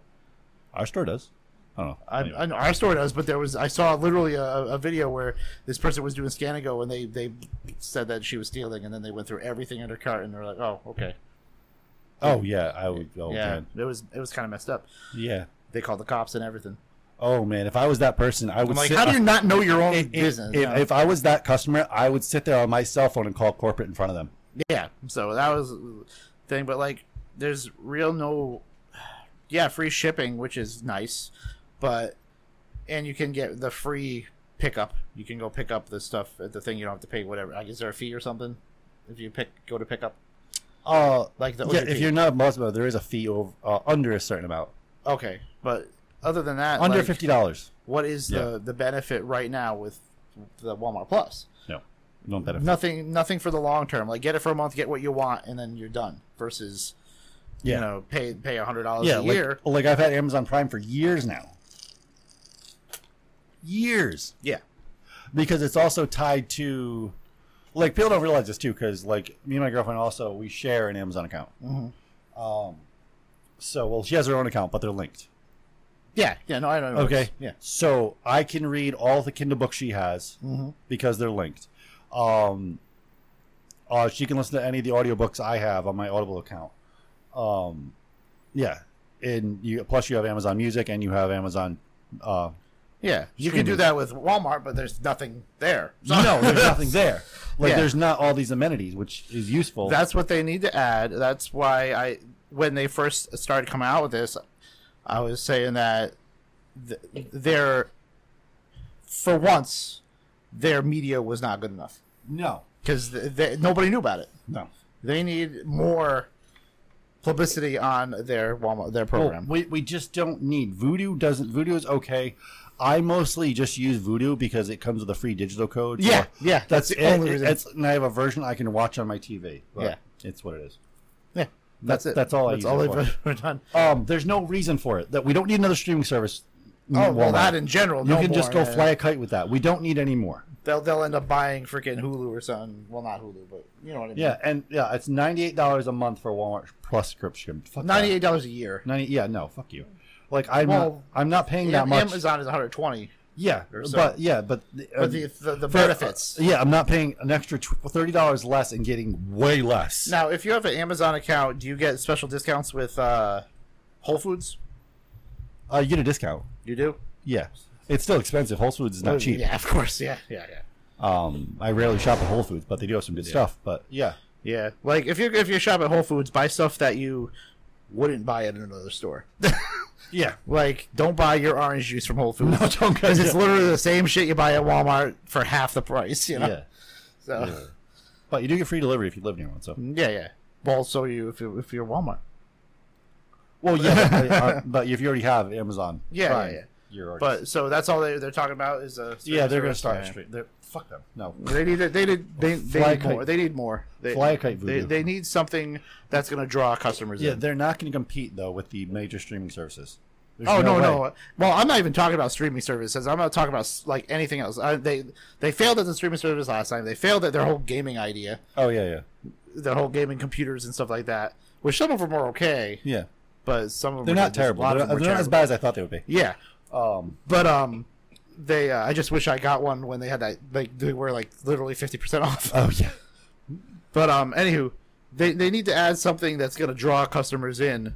Our store does. Oh, I don't know. I, I know our store does, but there was I saw literally a, a video where this person was doing scan and go and they they said that she was stealing and then they went through everything in her cart and they're like, oh okay, oh yeah, I would. Oh yeah, man. it was it was kind of messed up. Yeah. They called the cops and everything. Oh man, if I was that person, I would. I'm like, sit, how do you not know your own if, business? If, you know? if I was that customer, I would sit there on my cell phone and call corporate in front of them. Yeah, so that was the thing, but like, there's real no, yeah, free shipping, which is nice, but and you can get the free pickup. You can go pick up the stuff at the thing. You don't have to pay whatever. Like, is there a fee or something if you pick go to pick up? Uh, Like the yeah, OGP. if you're not a Muslim, there is a fee over uh, under a certain amount, okay, but other than that, under like, fifty dollars. what is the the benefit right now with the Walmart Plus? No, no benefit. Nothing, nothing for the long term. Like get it for a month, get what you want, and then you're done. Versus, Yeah. you know, pay pay a hundred dollars yeah, a like, year. like I've had Amazon Prime for years now. Years. Yeah. because it's also tied to like people don't realize this too because like me and my girlfriend also we share an amazon account Mhm. um so well she has her own account but they're linked Yeah, yeah, no, I don't know. okay Yeah. so i can read all the kindle books she has Mm-hmm. because they're linked um uh she can listen to any of the audiobooks i have on my audible account um yeah and you plus you have amazon music and you have amazon uh Yeah, you can do that with Walmart, but there's nothing there. [laughs] no there's nothing [laughs] there like Yeah. there's not all these amenities which is useful That's what they need to add. That's why I, when they first started coming out with this, I was saying that th- their, for once, their media was not good enough no because nobody knew about it. no They need more publicity on their Walmart their program. Well, we, we just don't need Vudu. Doesn't Vudu is okay. I mostly just use Vudu because it comes with a free digital code. Yeah, yeah, that's the it, only reason. It's, and I have a version I can watch on my TV. but Yeah. it's what it is. yeah, that's, That's- it. that's all I That's use all it they've [laughs] ever done. Um, there's no reason for it. That we don't need another streaming service. Oh well, Walmart. that in general. you no can just go yeah. fly a kite with that. We don't need any more. They'll they'll end up buying freaking Hulu or something. Well, not Hulu, but you know what I mean. Yeah, and yeah, it's ninety eight dollars a month for Walmart Plus subscription. Ninety eight dollars a year. Ninety. Yeah, no, fuck you. Like I'm Well, not. I'm not paying that much. Amazon is one hundred twenty, yeah, so. but yeah, but uh, but the the, the For- benefits. yeah, I'm not paying an extra thirty dollars less and getting way less. Now, if you have an Amazon account, do you get special discounts with uh, Whole Foods? uh, you get a discount. You do. Yeah, it's still expensive. Whole Foods is not cheap. Yeah, of course. Yeah, yeah, yeah. Um, I rarely shop at Whole Foods, but they do have some good stuff. But yeah, Yeah, like if you if you shop at Whole Foods, buy stuff that you wouldn't buy at another store. [laughs] yeah, like, don't buy your orange juice from Whole Foods. No, don't because it's literally the same shit you buy at Walmart for half the price. You know. yeah. So But you do get free delivery if you live near one. So yeah, yeah. Well, so you if you if you're Walmart. well, yeah, but, [laughs] uh, but if you already have Amazon, Yeah, yeah, yeah. You're already. But so that's all they they're talking about is a yeah, they're gonna start Yeah. straight. They're, fuck them. No. They need they need they, they Fly need more. They need more. They, Fly a kite They, Vudu. they need something that's going to draw customers Yeah, in. they're not going to compete though with the major streaming services. There's Oh no, way. no. Well, I'm not even talking about streaming services. I'm not talking about like anything else. I, they they failed at the streaming service last time. They failed at their whole gaming idea, Oh yeah, yeah, their whole gaming computers and stuff like that. Which some of them are okay, yeah. but some of them They're were not just- terrible. a lot They're, of they're were not as bad as I thought they would be. Yeah, Um, but um, they uh, I just wish I got one when they had that like they were like literally fifty percent [laughs] off. oh yeah. But um, anywho, they they need to add something that's going to draw customers in,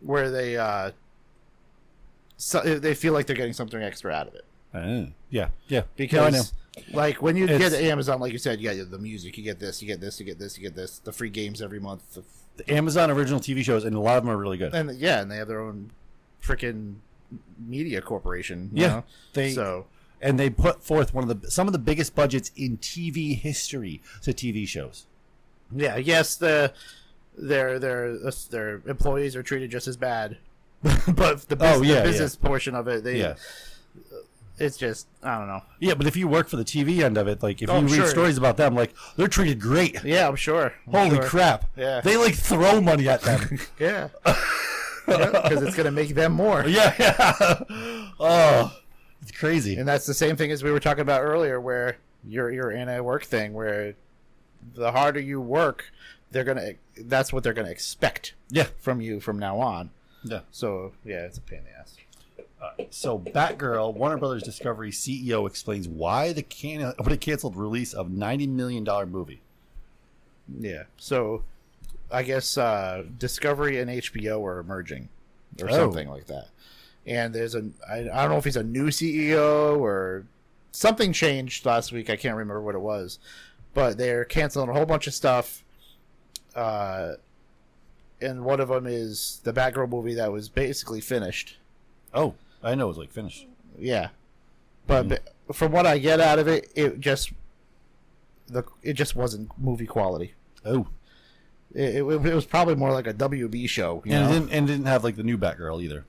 where they uh, so, they feel like they're getting something extra out of it. Uh, yeah, yeah. Because No, like when you It's- get Amazon, like you said, you get the music, you get this, you get this, you get this, you get this, the free games every month, the, the Amazon original TV shows, and a lot of them are really good. and yeah, and they have their own freaking media corporation. You Yeah, know? they- so and they put forth one of the some of the biggest budgets in TV history to TV shows. yeah, yes, the their their their employees are treated just as bad, [laughs] but the, oh, bus- Oh, yeah, the business portion of it, they Yeah, it's just I don't know. Yeah, but if you work for the TV end of it, like if Oh, you read sure. stories about them, like they're treated great. Yeah, I'm sure. I'm Holy sure. crap! Yeah. they like throw money at them. [laughs] Yeah. [laughs] Because it's gonna make them more. [laughs] yeah, yeah. Oh, it's crazy. And that's the same thing as we were talking about earlier, where you're you're in a work thing where the harder you work, they're gonna that's what they're gonna expect Yeah, from you from now on. yeah. So yeah, it's a pain in the ass. Uh, so, Batgirl, Warner Brothers Discovery CEO explains why the can what a canceled release of ninety million dollar movie. Yeah. So I guess uh, Discovery and HBO are merging or Oh. something like that. And there's a I, I don't know if he's a new CEO or something changed last week. I can't remember what it was, but they're canceling a whole bunch of stuff. Uh, and one of them is the Batgirl movie that was basically finished. Oh, I know it was like finished. Yeah, but Mhm. from what I get out of it, it just the it just wasn't movie quality. Oh, It, it, it was probably more like a WB show. You and know? it didn't and it didn't have like the new Batgirl either.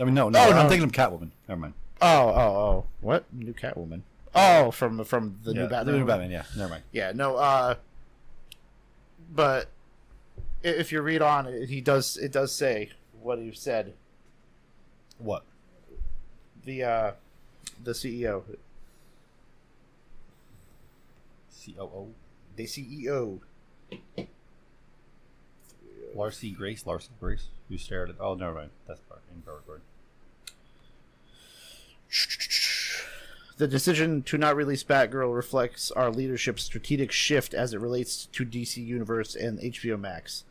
I mean, no, no, Oh, I'm no. thinking of Catwoman. Never mind. Oh, oh, oh! What new Catwoman? Oh, from from the Yeah, new Batman. The new Batman. Yeah, never mind. Yeah, no. Uh, but if you read on, it, he does. It does say what he said. What? The uh, the CEO, COO the CEO. Larcy Grace. Larson Grace. Who stared at? Oh, never mind. That's part in power record. The decision to not release Batgirl reflects our leadership's strategic shift as it relates to DC Universe and HBO Max.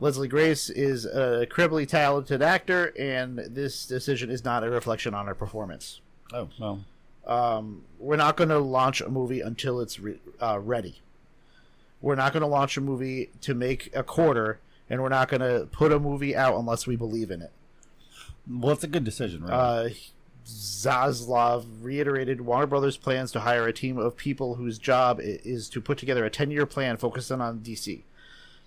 Leslie Grace is a incredibly talented actor, and this decision is not a reflection on her performance. Oh, well. Um, we're not going to launch a movie until it's re- uh, ready. We're not going to launch a movie to make a quarter, and we're not going to put a movie out unless we believe in it. Well, it's a good decision, right? Uh, Zaslav reiterated Warner Brothers' plans to hire a team of people whose job is to put together a 10 year plan focusing on DC.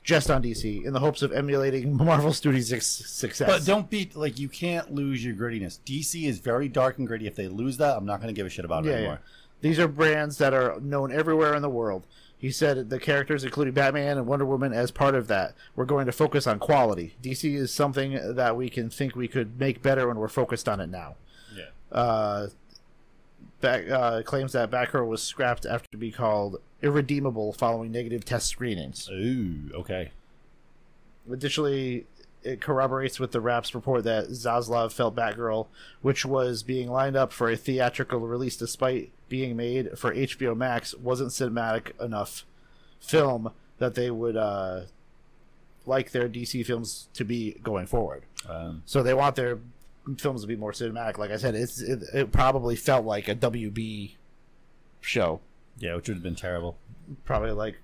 Just on DC, in the hopes of emulating [laughs] Marvel Studios' success. but don't be like you can't lose your grittiness. DC is very dark and gritty. If they lose that, I'm not going to give a shit about it Yeah, anymore. These are brands that are known everywhere in the world. He said the characters, including Batman and Wonder Woman, as part of that, we're going to focus on quality. DC is something that we can think we could make better when we're focused on it now. Yeah. Uh, back, uh, claims that Batgirl was scrapped after to be called irredeemable following negative test screenings. Ooh, okay. Additionally, it corroborates with the Wrap's report that Zaslav felt Batgirl, which was being lined up for a theatrical release despite being made for HBO Max, wasn't cinematic enough film that they would uh, like their DC films to be going forward. Um, So they want their films to be more cinematic. Like I said, it's it, it probably felt like a WB show, yeah, which would have been terrible. probably like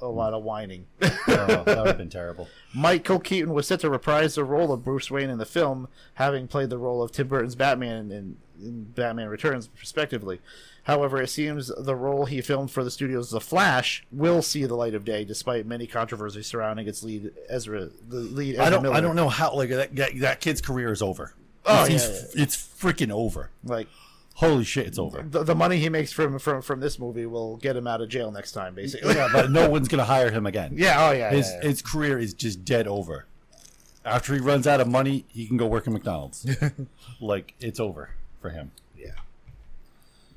a lot of whining. [laughs] Oh, that would have been terrible. Michael Keaton was set to reprise the role of Bruce Wayne in the film, having played the role of Tim Burton's Batman in, in Batman Returns, respectively. However, it seems the role he filmed for the studios The Flash will see the light of day, despite many controversies surrounding its lead Ezra, the lead. Ezra I don't. Miller. I don't know how. Like that. That, kid's career is over. Oh, it's, yeah, he's- it's freaking over. Like Holy shit, it's over. the, the money he makes from, from from this movie will get him out of jail next time, basically. yeah, but no one's gonna hire him again. [laughs] Yeah. Oh yeah. his yeah, yeah. his career is just dead over. After he runs out of money, he can go work at McDonald's. [laughs] like it's over for him. yeah.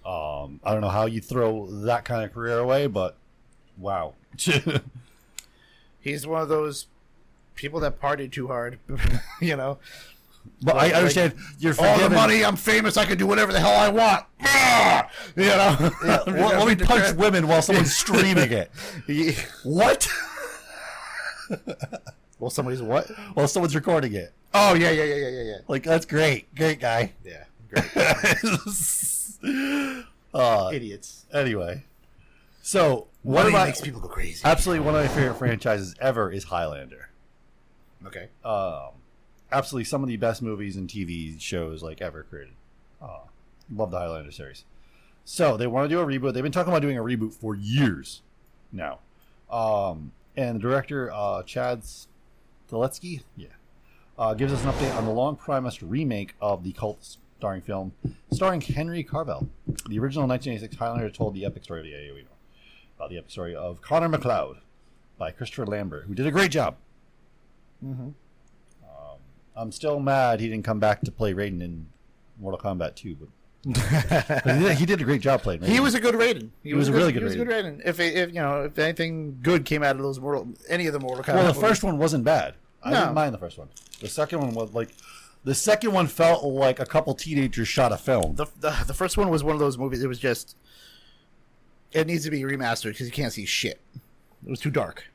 Um, I don't know how you throw that kind of career away, but wow. [laughs] He's one of those people that partied too hard. [laughs] you know. but I Like- understand you're all the money. I'm famous. I can do whatever the hell I want. [laughs] You know. Yeah, well, let me punch women while someone's streaming it. Yeah. What? Well, somebody's what? While someone's recording it. Oh yeah, yeah, yeah, yeah, yeah, yeah. Like that's great, great guy. Yeah. Great. [laughs] uh, Idiots. anyway, so one Money of my makes people go crazy. absolutely one of my favorite franchises ever is Highlander. Okay. um, absolutely some of the best movies and TV shows like ever created. Uh, love the Highlander series. So they want to do a reboot. They've been talking about doing a reboot for years now. Um, and the director uh, Chad Stahelski, yeah, uh, gives us an update on the long promised remake of the cult starring film starring Henry Carvel. The original 1986 Highlander told the epic story of the know about the epic story of Connor MacLeod by Christopher Lambert, who did a great job. Mm-hmm. Um, I'm still mad he didn't come back to play Raiden in Mortal Kombat 2, but [laughs] he, did, a great job playing. Raiden. He was a good Raiden. He, was a really good He was a good Raiden. If, if you know, if anything good came out of those Mortal, any of the Mortal Kombat. well. The movies- first one wasn't bad. I No. didn't mind the first one. The second one was like, the second one felt like a couple teenagers shot a film. the, the the first one was one of those movies. It was just, it needs to be remastered because you can't see shit. It was too dark.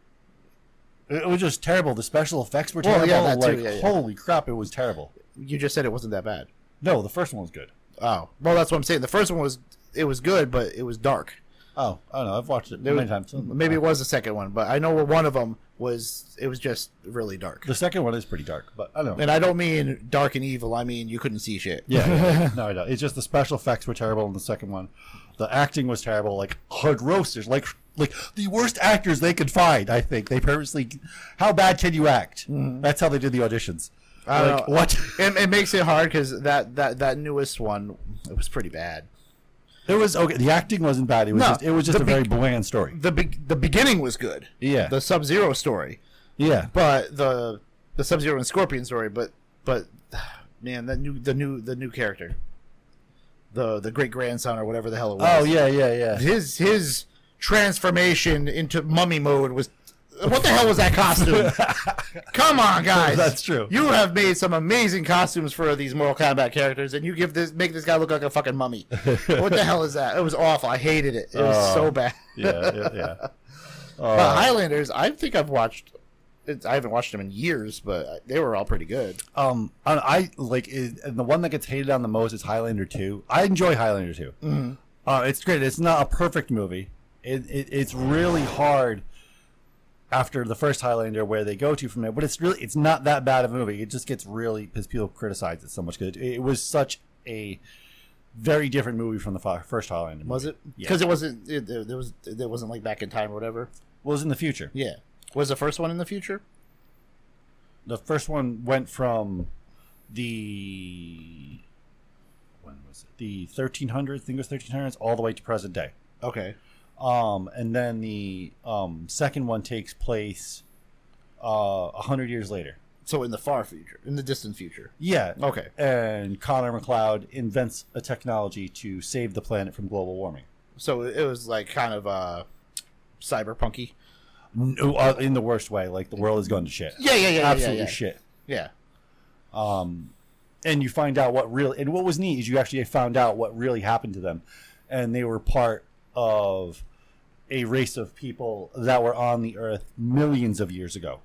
It was just terrible. The special effects were Well, terrible. yeah, that too, like, yeah, yeah. holy crap, it was terrible. You just said it wasn't that bad. No, the first one was good. Oh, well, that's what I'm saying. The first one was it was good, but it was dark. Oh, I don't know. I've watched it many was- times. Maybe it was the second one, but I know one of them was it was just really dark. the second one is pretty dark, but I don't know. And I don't mean dark and evil. I mean you couldn't see shit. Yeah, yeah, yeah. [laughs] no, I don't. It's just the special effects were terrible in the second one. The acting was terrible. Like hard roasters, like like the worst actors they could find. I think they purposely. How bad can you act? That's how they did the auditions. Mm-hmm. I like know. what? It, it makes it hard because that, that that newest one it was pretty bad. It was okay. The acting wasn't bad. It was No, just it was just the a very be- bland story. The be- the beginning was good. Yeah. The Sub Zero story, Yeah, but the the Sub Zero and Scorpion story, but but man, that new the new the new character, the the great grandson or whatever the hell it oh, was. Oh yeah, yeah, yeah. his his transformation into mummy mode was what the hell was that costume? [laughs] Come on, guys. That's true. You have made some amazing costumes for these Mortal Kombat characters, and you give this make this guy look like a fucking mummy. [laughs] what the hell is that? It was awful. I hated it. It was Oh. so bad. [laughs] yeah, yeah, yeah. But Uh, Highlanders, I think I've watched. I haven't watched them in years, but they were all pretty good. um, I, I like it, and the one that gets hated on the most is Highlander Two. I enjoy Highlander 2 Mm-hmm. Uh, it's great. It's not a perfect movie. It, it it's really hard after the first Highlander where they go to from there, but it's really it's not that bad of a movie. It just gets really because people criticize it so much because it, it was such a very different movie from the first Highlander. Was movie. it? Yeah. Because it wasn't. It, it was. It wasn't like back in time or whatever. was in the future. Yeah. Was the first one in the future? The first one went from the when was it? The 1300s, I think it was 1300s, all the way to present day. Okay. Um, and then the um, second one takes place uh, a hundred years later. So in the far future, in the distant future. Yeah. Okay. And Connor MacLeod invents a technology to save the planet from global warming. So it was like kind of uh, cyberpunky. No, uh, in the worst way, like the world is going to shit. Yeah, yeah, yeah, Absolutely yeah, yeah. shit. Yeah. um, and you find out what really and what was neat is you actually found out what really happened to them and they were part of a race of people that were on the earth millions of years ago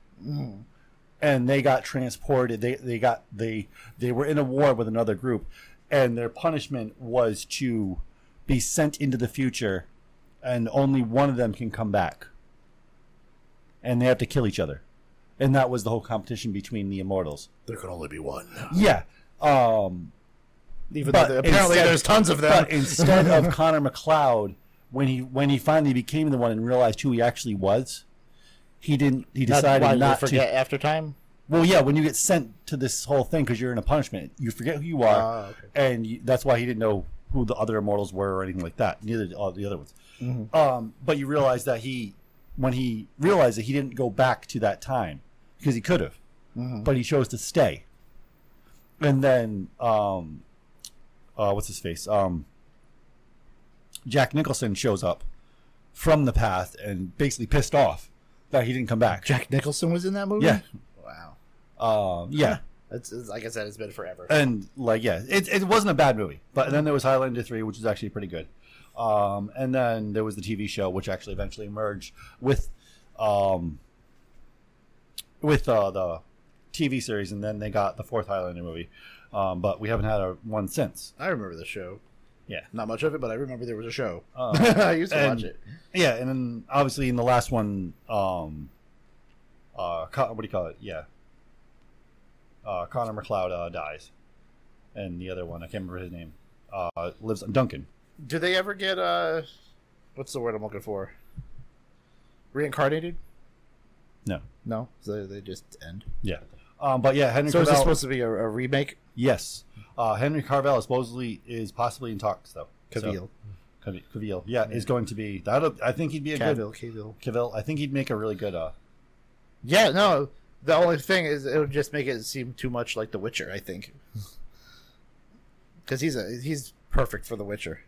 and they got transported they, they got they they were in a war with another group and their punishment was to be sent into the future and only one of them can come back and they have to kill each other and that was the whole competition between the immortals There can only be one. yeah. Um, Even But though apparently instead- there's tons of them. but instead of [laughs] Connor MacLeod, when he when he finally became the one and realized who he actually was, he didn't. He Not- decided not, they to. forget after time. Well, yeah, when you get sent to this whole thing because you're in a punishment, you forget who you are, Ah, okay. and you, that's why he didn't know who the other immortals were or anything like that. Neither did all the other ones. Mm-hmm. Um, but you realize that he, when he realized that he didn't go back to that time because he could have, Mm-hmm. but he chose to stay. And then, um, uh, what's his face? Um, Jack Nicholson shows up from the past and basically pissed off that he didn't come back. Jack Nicholson was in that movie. Yeah. Wow. Um, yeah. It's, it's like I said, it's been forever. and like yeah, it, it wasn't a bad movie. But then there was Highlander three, which was actually pretty good. Um, and then there was the TV show, which actually eventually merged with, um, with uh, the TV series, and then they got the fourth Highlander movie. Um, but we haven't had a one since. I remember the show. Yeah. Not much of it, but I remember there was a show. Uh, [laughs] I used to and- watch it. Yeah, and then obviously in the last one, um, uh, what do you call it? Yeah, uh, Connor MacLeod uh, dies, and the other one I can't remember his name. Uh, lives on Duncan. Do they ever get uh, what's the word I'm looking for? Reincarnated? No, No, so they just end. yeah. Um, but yeah, Henry So is this supposed to be a, a remake? yes, uh, Henry Carvel supposedly is possibly in talks though. So- Cavill. Cavill, Cavill, yeah, is going to be. That I think he'd be a Cavill. good Cavill. Cavill. I think he'd make a really good. Uh, Yeah, no. The only thing is, it would just make it seem too much like The Witcher. I think, because he's a he's perfect for The Witcher,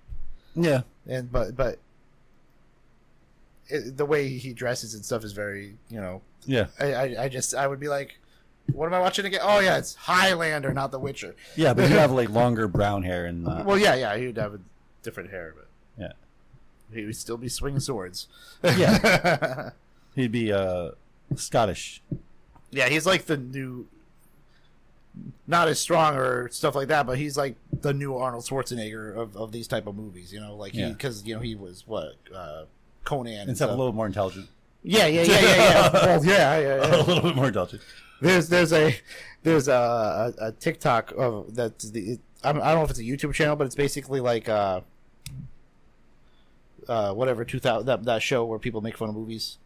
yeah, and but but it, the way he dresses and stuff is very you know. yeah, I, I I just I would be like, what am I watching again? Oh yeah, it's Highlander, not The Witcher. yeah. But you have like [laughs] longer brown hair and uh, Well, yeah, yeah, he'd have a different hair, but yeah, he would still be swinging swords. Yeah. [laughs] he'd be uh Scottish. Yeah, he's like the new, not as strong or stuff like that, but he's like the new Arnold Schwarzenegger of, of these type of movies. You know, like he Yeah. because you know he was what uh, Conan and a little more intelligent. Yeah, yeah, yeah, yeah, yeah. [laughs] well, yeah, yeah, a little bit more intelligent. There's there's a there's a a, a TikTok of that's the it, I don't I don't know if it's a YouTube channel, but it's basically like uh uh whatever two thousand that that show where people make fun of movies.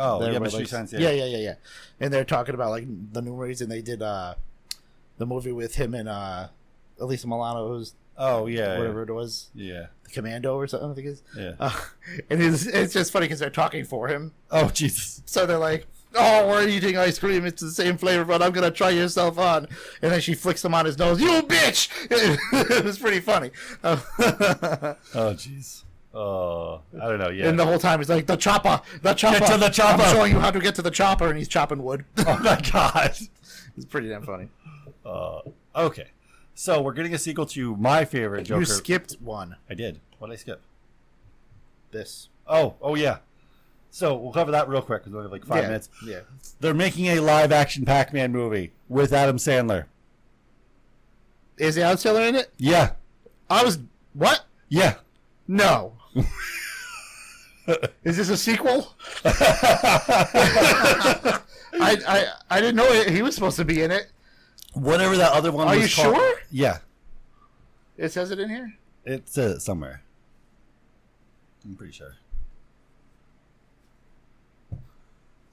Oh, yeah, Mystery. Science. Yeah. yeah, yeah, yeah, And they're talking about like the movies, and they did uh the movie with him and uh Alyssa Milano's Oh, yeah. whatever it was, Yeah. the Commando or something. I think it is. Yeah. Uh, [laughs] and it's it's just funny because they're talking for him, Oh, Jesus. so they're like. Oh, we're eating ice cream. It's the same flavor, but I'm gonna try yourself on. And then she flicks him on his nose. You bitch! [laughs] it was pretty funny. [laughs] Oh, jeez. Oh, I don't know. Yeah. And the whole time he's like, "The chopper, the chopper, to the chopper." I'm showing you how to get to the chopper." And he's chopping wood. [laughs] oh my God. it's pretty damn funny. Uh, okay. So we're getting a sequel to my favorite Joker. You skipped one. I did. What did I skip? This. Oh, oh yeah. So we'll cover that real quick because we only have like five yeah. minutes. Yeah. They're making a live action Pac Man movie with Adam Sandler. Is the Sandler in it? Yeah. I was what? Yeah. No. Is this a sequel? I, I I didn't know he was supposed to be in it. Whatever that other one Are you called- sure? Yeah. It says it in here. It's uh, somewhere. I'm pretty sure.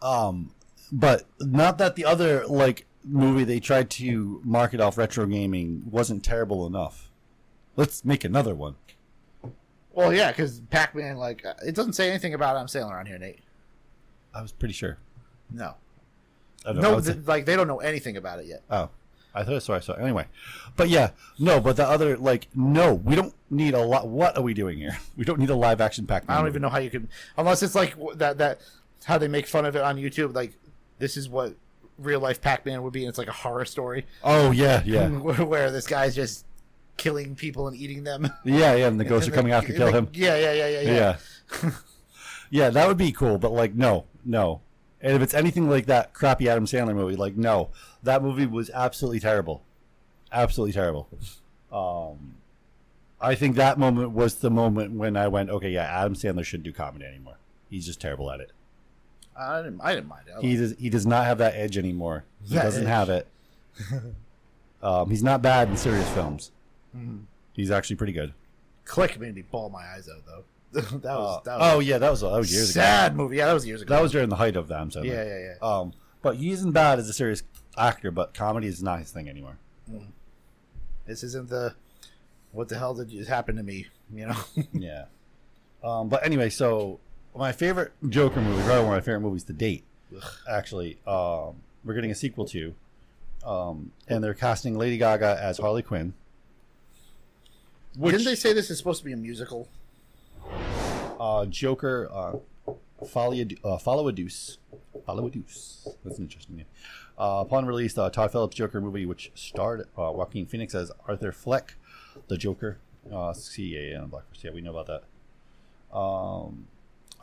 Um, but not that the other like movie they tried to market off retro gaming wasn't terrible enough. Let's make another one. Well, yeah, because Pac-Man, like, uh, it doesn't say anything about I'm sailing around here, Nate. I was pretty sure. No, I don't no, th- like they don't know anything about it yet. oh, I thought so. I saw. Anyway, but yeah, no. But the other like, no, we don't need a lot. What are we doing here? [laughs] We don't need a live action Pac-Man. I don't movie. even know how you can, unless it's like that that how they make fun of it on YouTube. Like, this is what real life Pac-Man would be, and it's like a horror story Oh yeah, yeah, [laughs] where, this guy's just killing people and eating them. [laughs] yeah, yeah. And the ghosts are coming to [laughs] kill the- him. Yeah, yeah, yeah, yeah, yeah. Yeah. yeah, that would be cool, but like no, no. And if it's anything like that crappy Adam Sandler movie, like no. That movie was absolutely terrible. Absolutely terrible. Um I think that moment was the moment when I went, okay, yeah, Adam Sandler shouldn't do comedy anymore. He's just terrible at it. I didn't, I didn't mind it. He does he does not have that edge anymore. He That doesn't edge. have it. [laughs] um, he's not bad in serious films. Mm-hmm. He's actually pretty good. Click made me ball my eyes out though. [laughs] that was Uh, that was oh yeah, that was that was years ago. sad movie. Yeah, that was years ago. That was during the height of them. Sandler. yeah, yeah, yeah. Um, but he isn't bad as a serious actor, but comedy is not his thing anymore. This isn't the what the hell did just happen to me? You know. [laughs] yeah. Um, but anyway, so my favorite Joker movie, probably one of my favorite movies to date, actually, um, we're getting a sequel to, um, and they're casting Lady Gaga as Harley Quinn. Which Didn't they say this is supposed to be a musical? uh, Joker uh, follow a, uh, follow a deuce, follow a deuce. That's an interesting name. Uh, upon release, uh, Todd Phillips Joker movie, which starred uh, Joaquin Phoenix as Arthur Fleck, the Joker. Uh, CA and Blackfist. Yeah, we know about that. Um,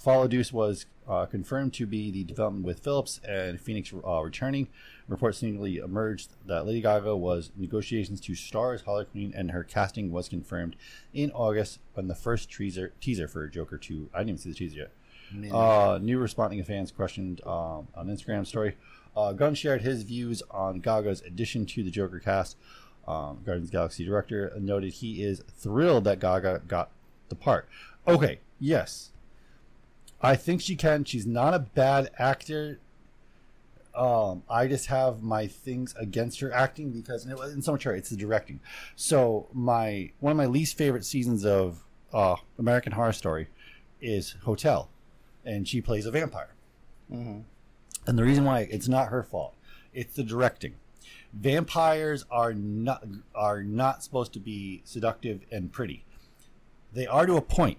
Follow Deuce was uh, confirmed to be the development with Phillips and Phoenix uh, returning. Reports newly emerged that Lady Gaga was negotiations to star as Harley Quinn, and her casting was confirmed in August when the first teaser teaser for Joker 2. I didn't even see the teaser yet. Uh, new responding fans questioned um, on Instagram story. Uh, Gunn shared his views on Gaga's addition to the Joker cast. Um, Guardians Galaxy director noted he is thrilled that Gaga got the part. Okay, yes, I think she can. She's not a bad actor. Um, I just have my things against her acting because, and it wasn't so much her, it's the directing. So my one of my least favorite seasons of uh, American Horror Story is Hotel, and she plays a vampire. And the reason why it's not her fault, it's the directing. Vampires are not are not supposed to be seductive and pretty. They are to a point.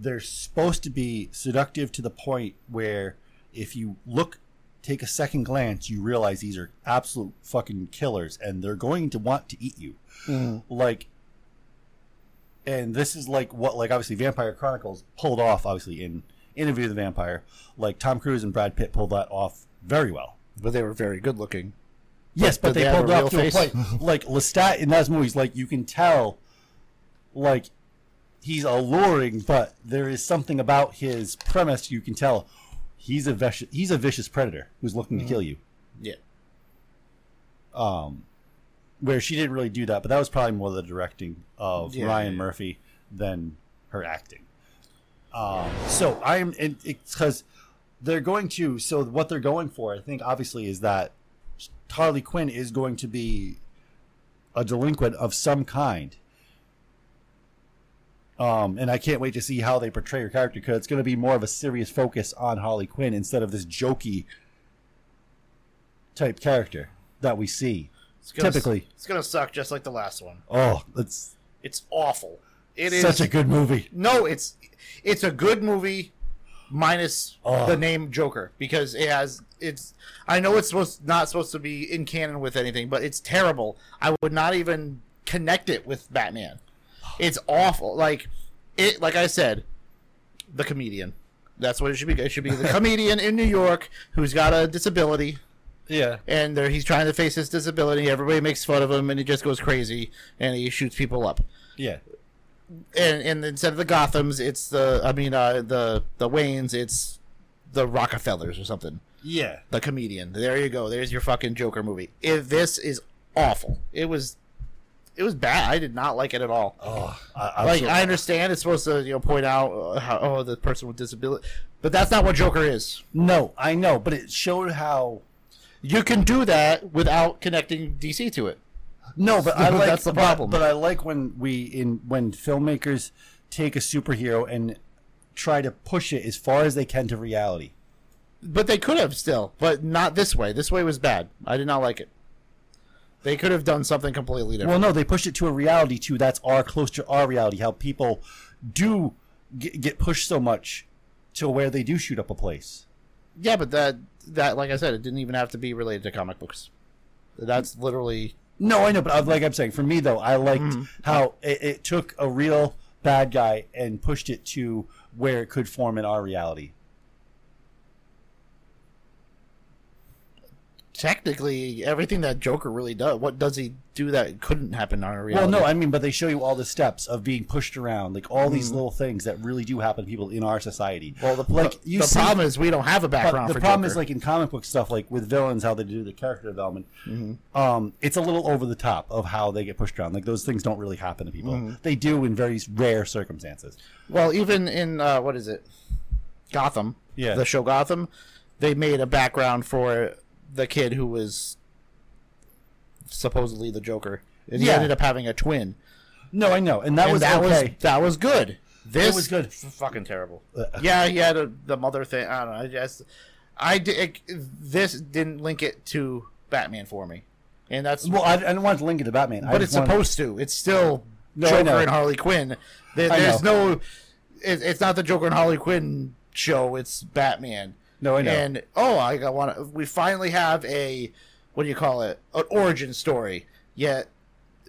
They're supposed to be seductive to the point where if you look take a second glance, you realize these are absolute fucking killers and they're going to want to eat you. Mm-hmm. Like and this is like what like obviously Vampire Chronicles pulled off obviously in Interview with the Vampire. Like Tom Cruise and Brad Pitt pulled that off very well. But they were very good looking. Yes, But but, they they pulled it off to a point. Like Lestat in those movies, like you can tell, like he's alluring, but there is something about his premise you can tell he's a vicious he's a vicious predator who's looking Mm-hmm. to kill you. Yeah. Um, where she didn't really do that, but that was probably more the directing of Yeah, Ryan yeah. Murphy than her acting. Um, so I'm and it's because they're going to. So what they're going for, I think, obviously, is that Harley Quinn is going to be a delinquent of some kind. Um, and I can't wait to see how they portray her character because it's going to be more of a serious focus on Harley Quinn instead of this jokey type character that we see. It's gonna, Typically. it's gonna suck just like the last one. Oh, it's It's awful. It is such a good movie. no. It's it's a good movie, minus Oh. the name Joker because it has it's. I know it's supposed not supposed to be in canon with anything, but it's terrible. I would not even connect it with Batman. It's awful. Like it. Like I said, the comedian. That's what it should be. It should be the [laughs] comedian in New York who's got a disability Yeah. and there, he's trying to face his disability. Everybody makes fun of him, and he just goes crazy, and he shoots people up. Yeah. And and instead of the Gotham's, it's the I mean uh, the the Waynes, it's the Rockefellers or something. Yeah. The comedian. There you go. There's your fucking Joker movie. If this is awful. It was. It was bad. I did not like it at all. Oh, I, like I understand it's supposed to you know point out uh, how oh the person with disability, but that's not what Joker is. no, I know, but it showed how. You can do that without connecting DC to it. No, but I [laughs] like That's the but- problem. But, I like when we in when filmmakers take a superhero and try to push it as far as they can to reality. But they could have still, but not this way. This way was bad. I did not like it. They could have done something completely different. Well, no, they pushed it to a reality too. That's our close to our reality. How people do get, get pushed so much to where they do shoot up a place. yeah, but that that like I said, it didn't even have to be related to comic books. That's literally No, I know, but I- like I'm saying, for me though, I liked Mm-hmm. how it, it took a real bad guy and pushed it to where it could form in our reality. Technically everything that Joker really does. What does he do that couldn't happen on a Well, reality? no, I mean, but they show you all the steps of being pushed around, like all Mm-hmm. these little things that really do happen to people in our society. well, the like the, you the see- problem is we don't have a background the problem Joker. is like in comic book stuff, like with villains, how they do the character development. Mm-hmm. Um, it's a little over the top of how they get pushed around. Like those things don't really happen to people. Mm-hmm. They do in very rare circumstances. Well, even in uh, what is it, Gotham? Yeah. the show Gotham. They made a background for the kid who was supposedly the Joker, and he Yeah. ended up having a twin. No, I know, and that and was that okay. was that was good. This was good. f- fucking terrible. Uh, yeah, he had a, the mother thing. I don't know. I just, I did. This didn't link it to Batman for me, and that's well, I, I didn't want to link it to Batman, I but just it's wanted- supposed to. It's still No, I Joker know. and Harley Quinn. There, I there's know. no. It, it's not the Joker and Harley Quinn show. It's Batman. No, I know. And oh, I got want. We finally have a what do you call it? An origin story. Yet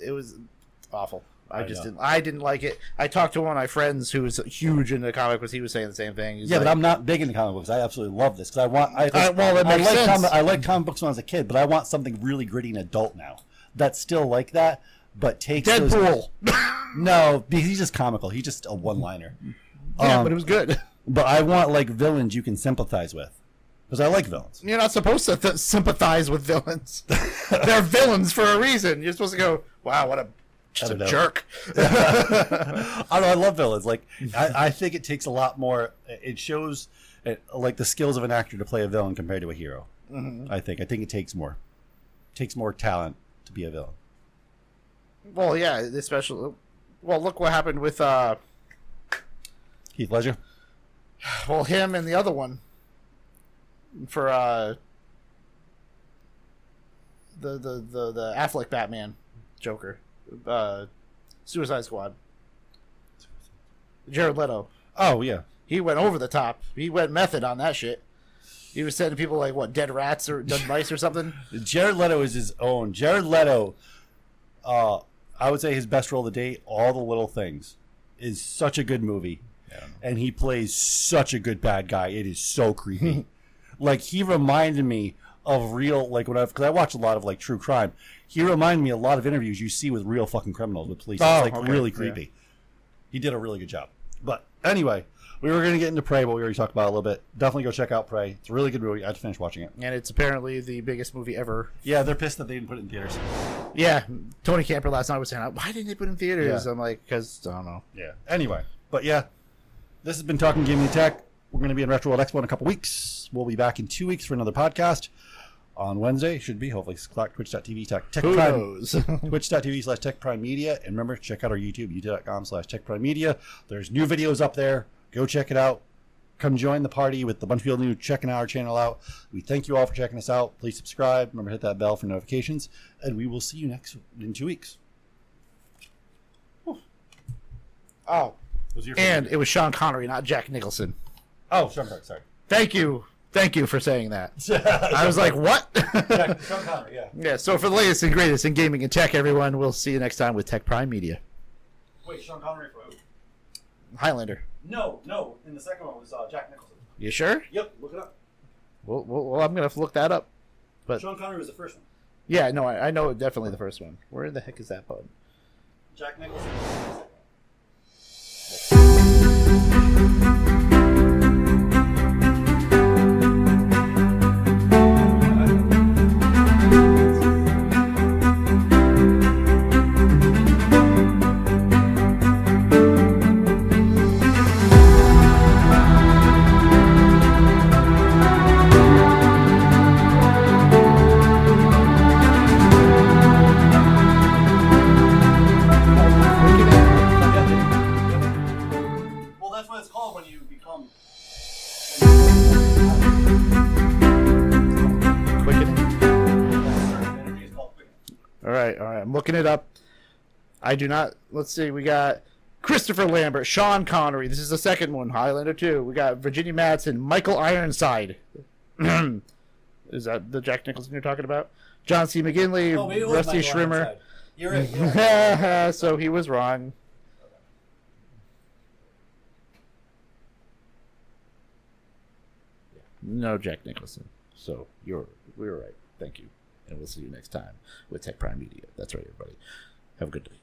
it was awful. I, I just know. didn't. I didn't like it. I talked to one of my friends who was huge into comic books. He was saying the same thing. He's Yeah, like, but I'm not big into comic books. I absolutely love this because I want. I, Uh, well, I like sense. comic. I like comic books when I was a kid, but I want something really gritty and adult now. That's still like that, but takes those- Deadpool. [laughs] no, he's just comical. He's just a one-liner. yeah, Um, but it was good. But I want like villains you can sympathize with, because I like villains. You're not supposed to th- sympathize with villains. [laughs] They're villains for a reason. You're supposed to go, "Wow, what a just a know. jerk." [laughs] I, know, I love villains. Like I, I [laughs] think it takes a lot more. It shows uh, like the skills of an actor to play a villain compared to a hero. I think. I think it takes more. It takes more talent to be a villain. Well, yeah, especially. Well, look what happened with uh, Heath Ledger. Well, him and the other one for uh, the the the the Affleck Batman Joker, uh, Suicide Squad. Jared Leto. Oh yeah, He went over the top. He went method on that shit. He was sending people like what dead rats or dead mice or something. [laughs] Jared Leto is his own. Jared Leto, uh, I would say his best role to date, All the Little Things, is such a good movie, and he plays such a good bad guy. It is so creepy. [laughs] like he reminded me of real, like when I because I watch a lot of like true crime. He reminded me a lot of interviews you see with real fucking criminals with police. Oh, it's like okay. really Yeah. creepy. He did a really good job. But anyway, we were going to get into Prey, but we already talked about it a little bit. Definitely go check out Prey. It's a really good movie. I had to finish watching it. And it's apparently the biggest movie ever. Yeah, they're pissed that they didn't put it in theaters. Yeah, Tony Camper last night was saying, "Why didn't they put it in theaters?" Yeah. I'm like, "Cause I don't know." Yeah. Anyway, but yeah, this has been Talking Gaming Tech. We're going to be in Retro World Expo in a couple weeks. We'll be back in two weeks for another podcast. On Wednesday, should be hopefully six o'clock, twitch.tv, tech, tech prime, [laughs] twitch.tv slash tech prime media. And remember, check out our YouTube, youtube.com slash tech prime media. There's new videos up there. Go check it out. Come join the party with a bunch of people new checking our channel out. We thank you all for checking us out. Please subscribe. Remember, hit that bell for notifications. And we will see you next in two weeks. oh, Was your and it was Sean Connery, not Jack Nicholson. oh, Sean Connery, sorry. Thank you, thank you for saying that. [laughs] I was like, "What?" [laughs] Sean Connery, yeah. yeah. So for the latest and greatest in gaming and tech, everyone, we'll see you next time with Tech Prime Media. Wait, Sean Connery for who? Highlander. No, no. In the second one was uh, Jack Nicholson. You sure? Yep, look it up. Well, well, well, I'm gonna have to look that up. But Sean Connery was the first one. yeah, no, I, I know definitely the first one. Where the heck is that button? Jack Nicholson. was the second one. Right, all right. I'm looking it up. I do not. Let's see. We got Christopher Lambert, Sean Connery. This is the second one. Highlander two. We got Virginia Madsen, Michael Ironside. [clears throat] is that the Jack Nicholson you're talking about? John C. McGinley, Oh, maybe it was Rusty Schwimmer. You're right. You're right. [laughs] so he was wrong. No Jack Nicholson. So you're we were right. Thank you. And we'll see you next time with Tech Prime Media. That's right, everybody. Have a good day.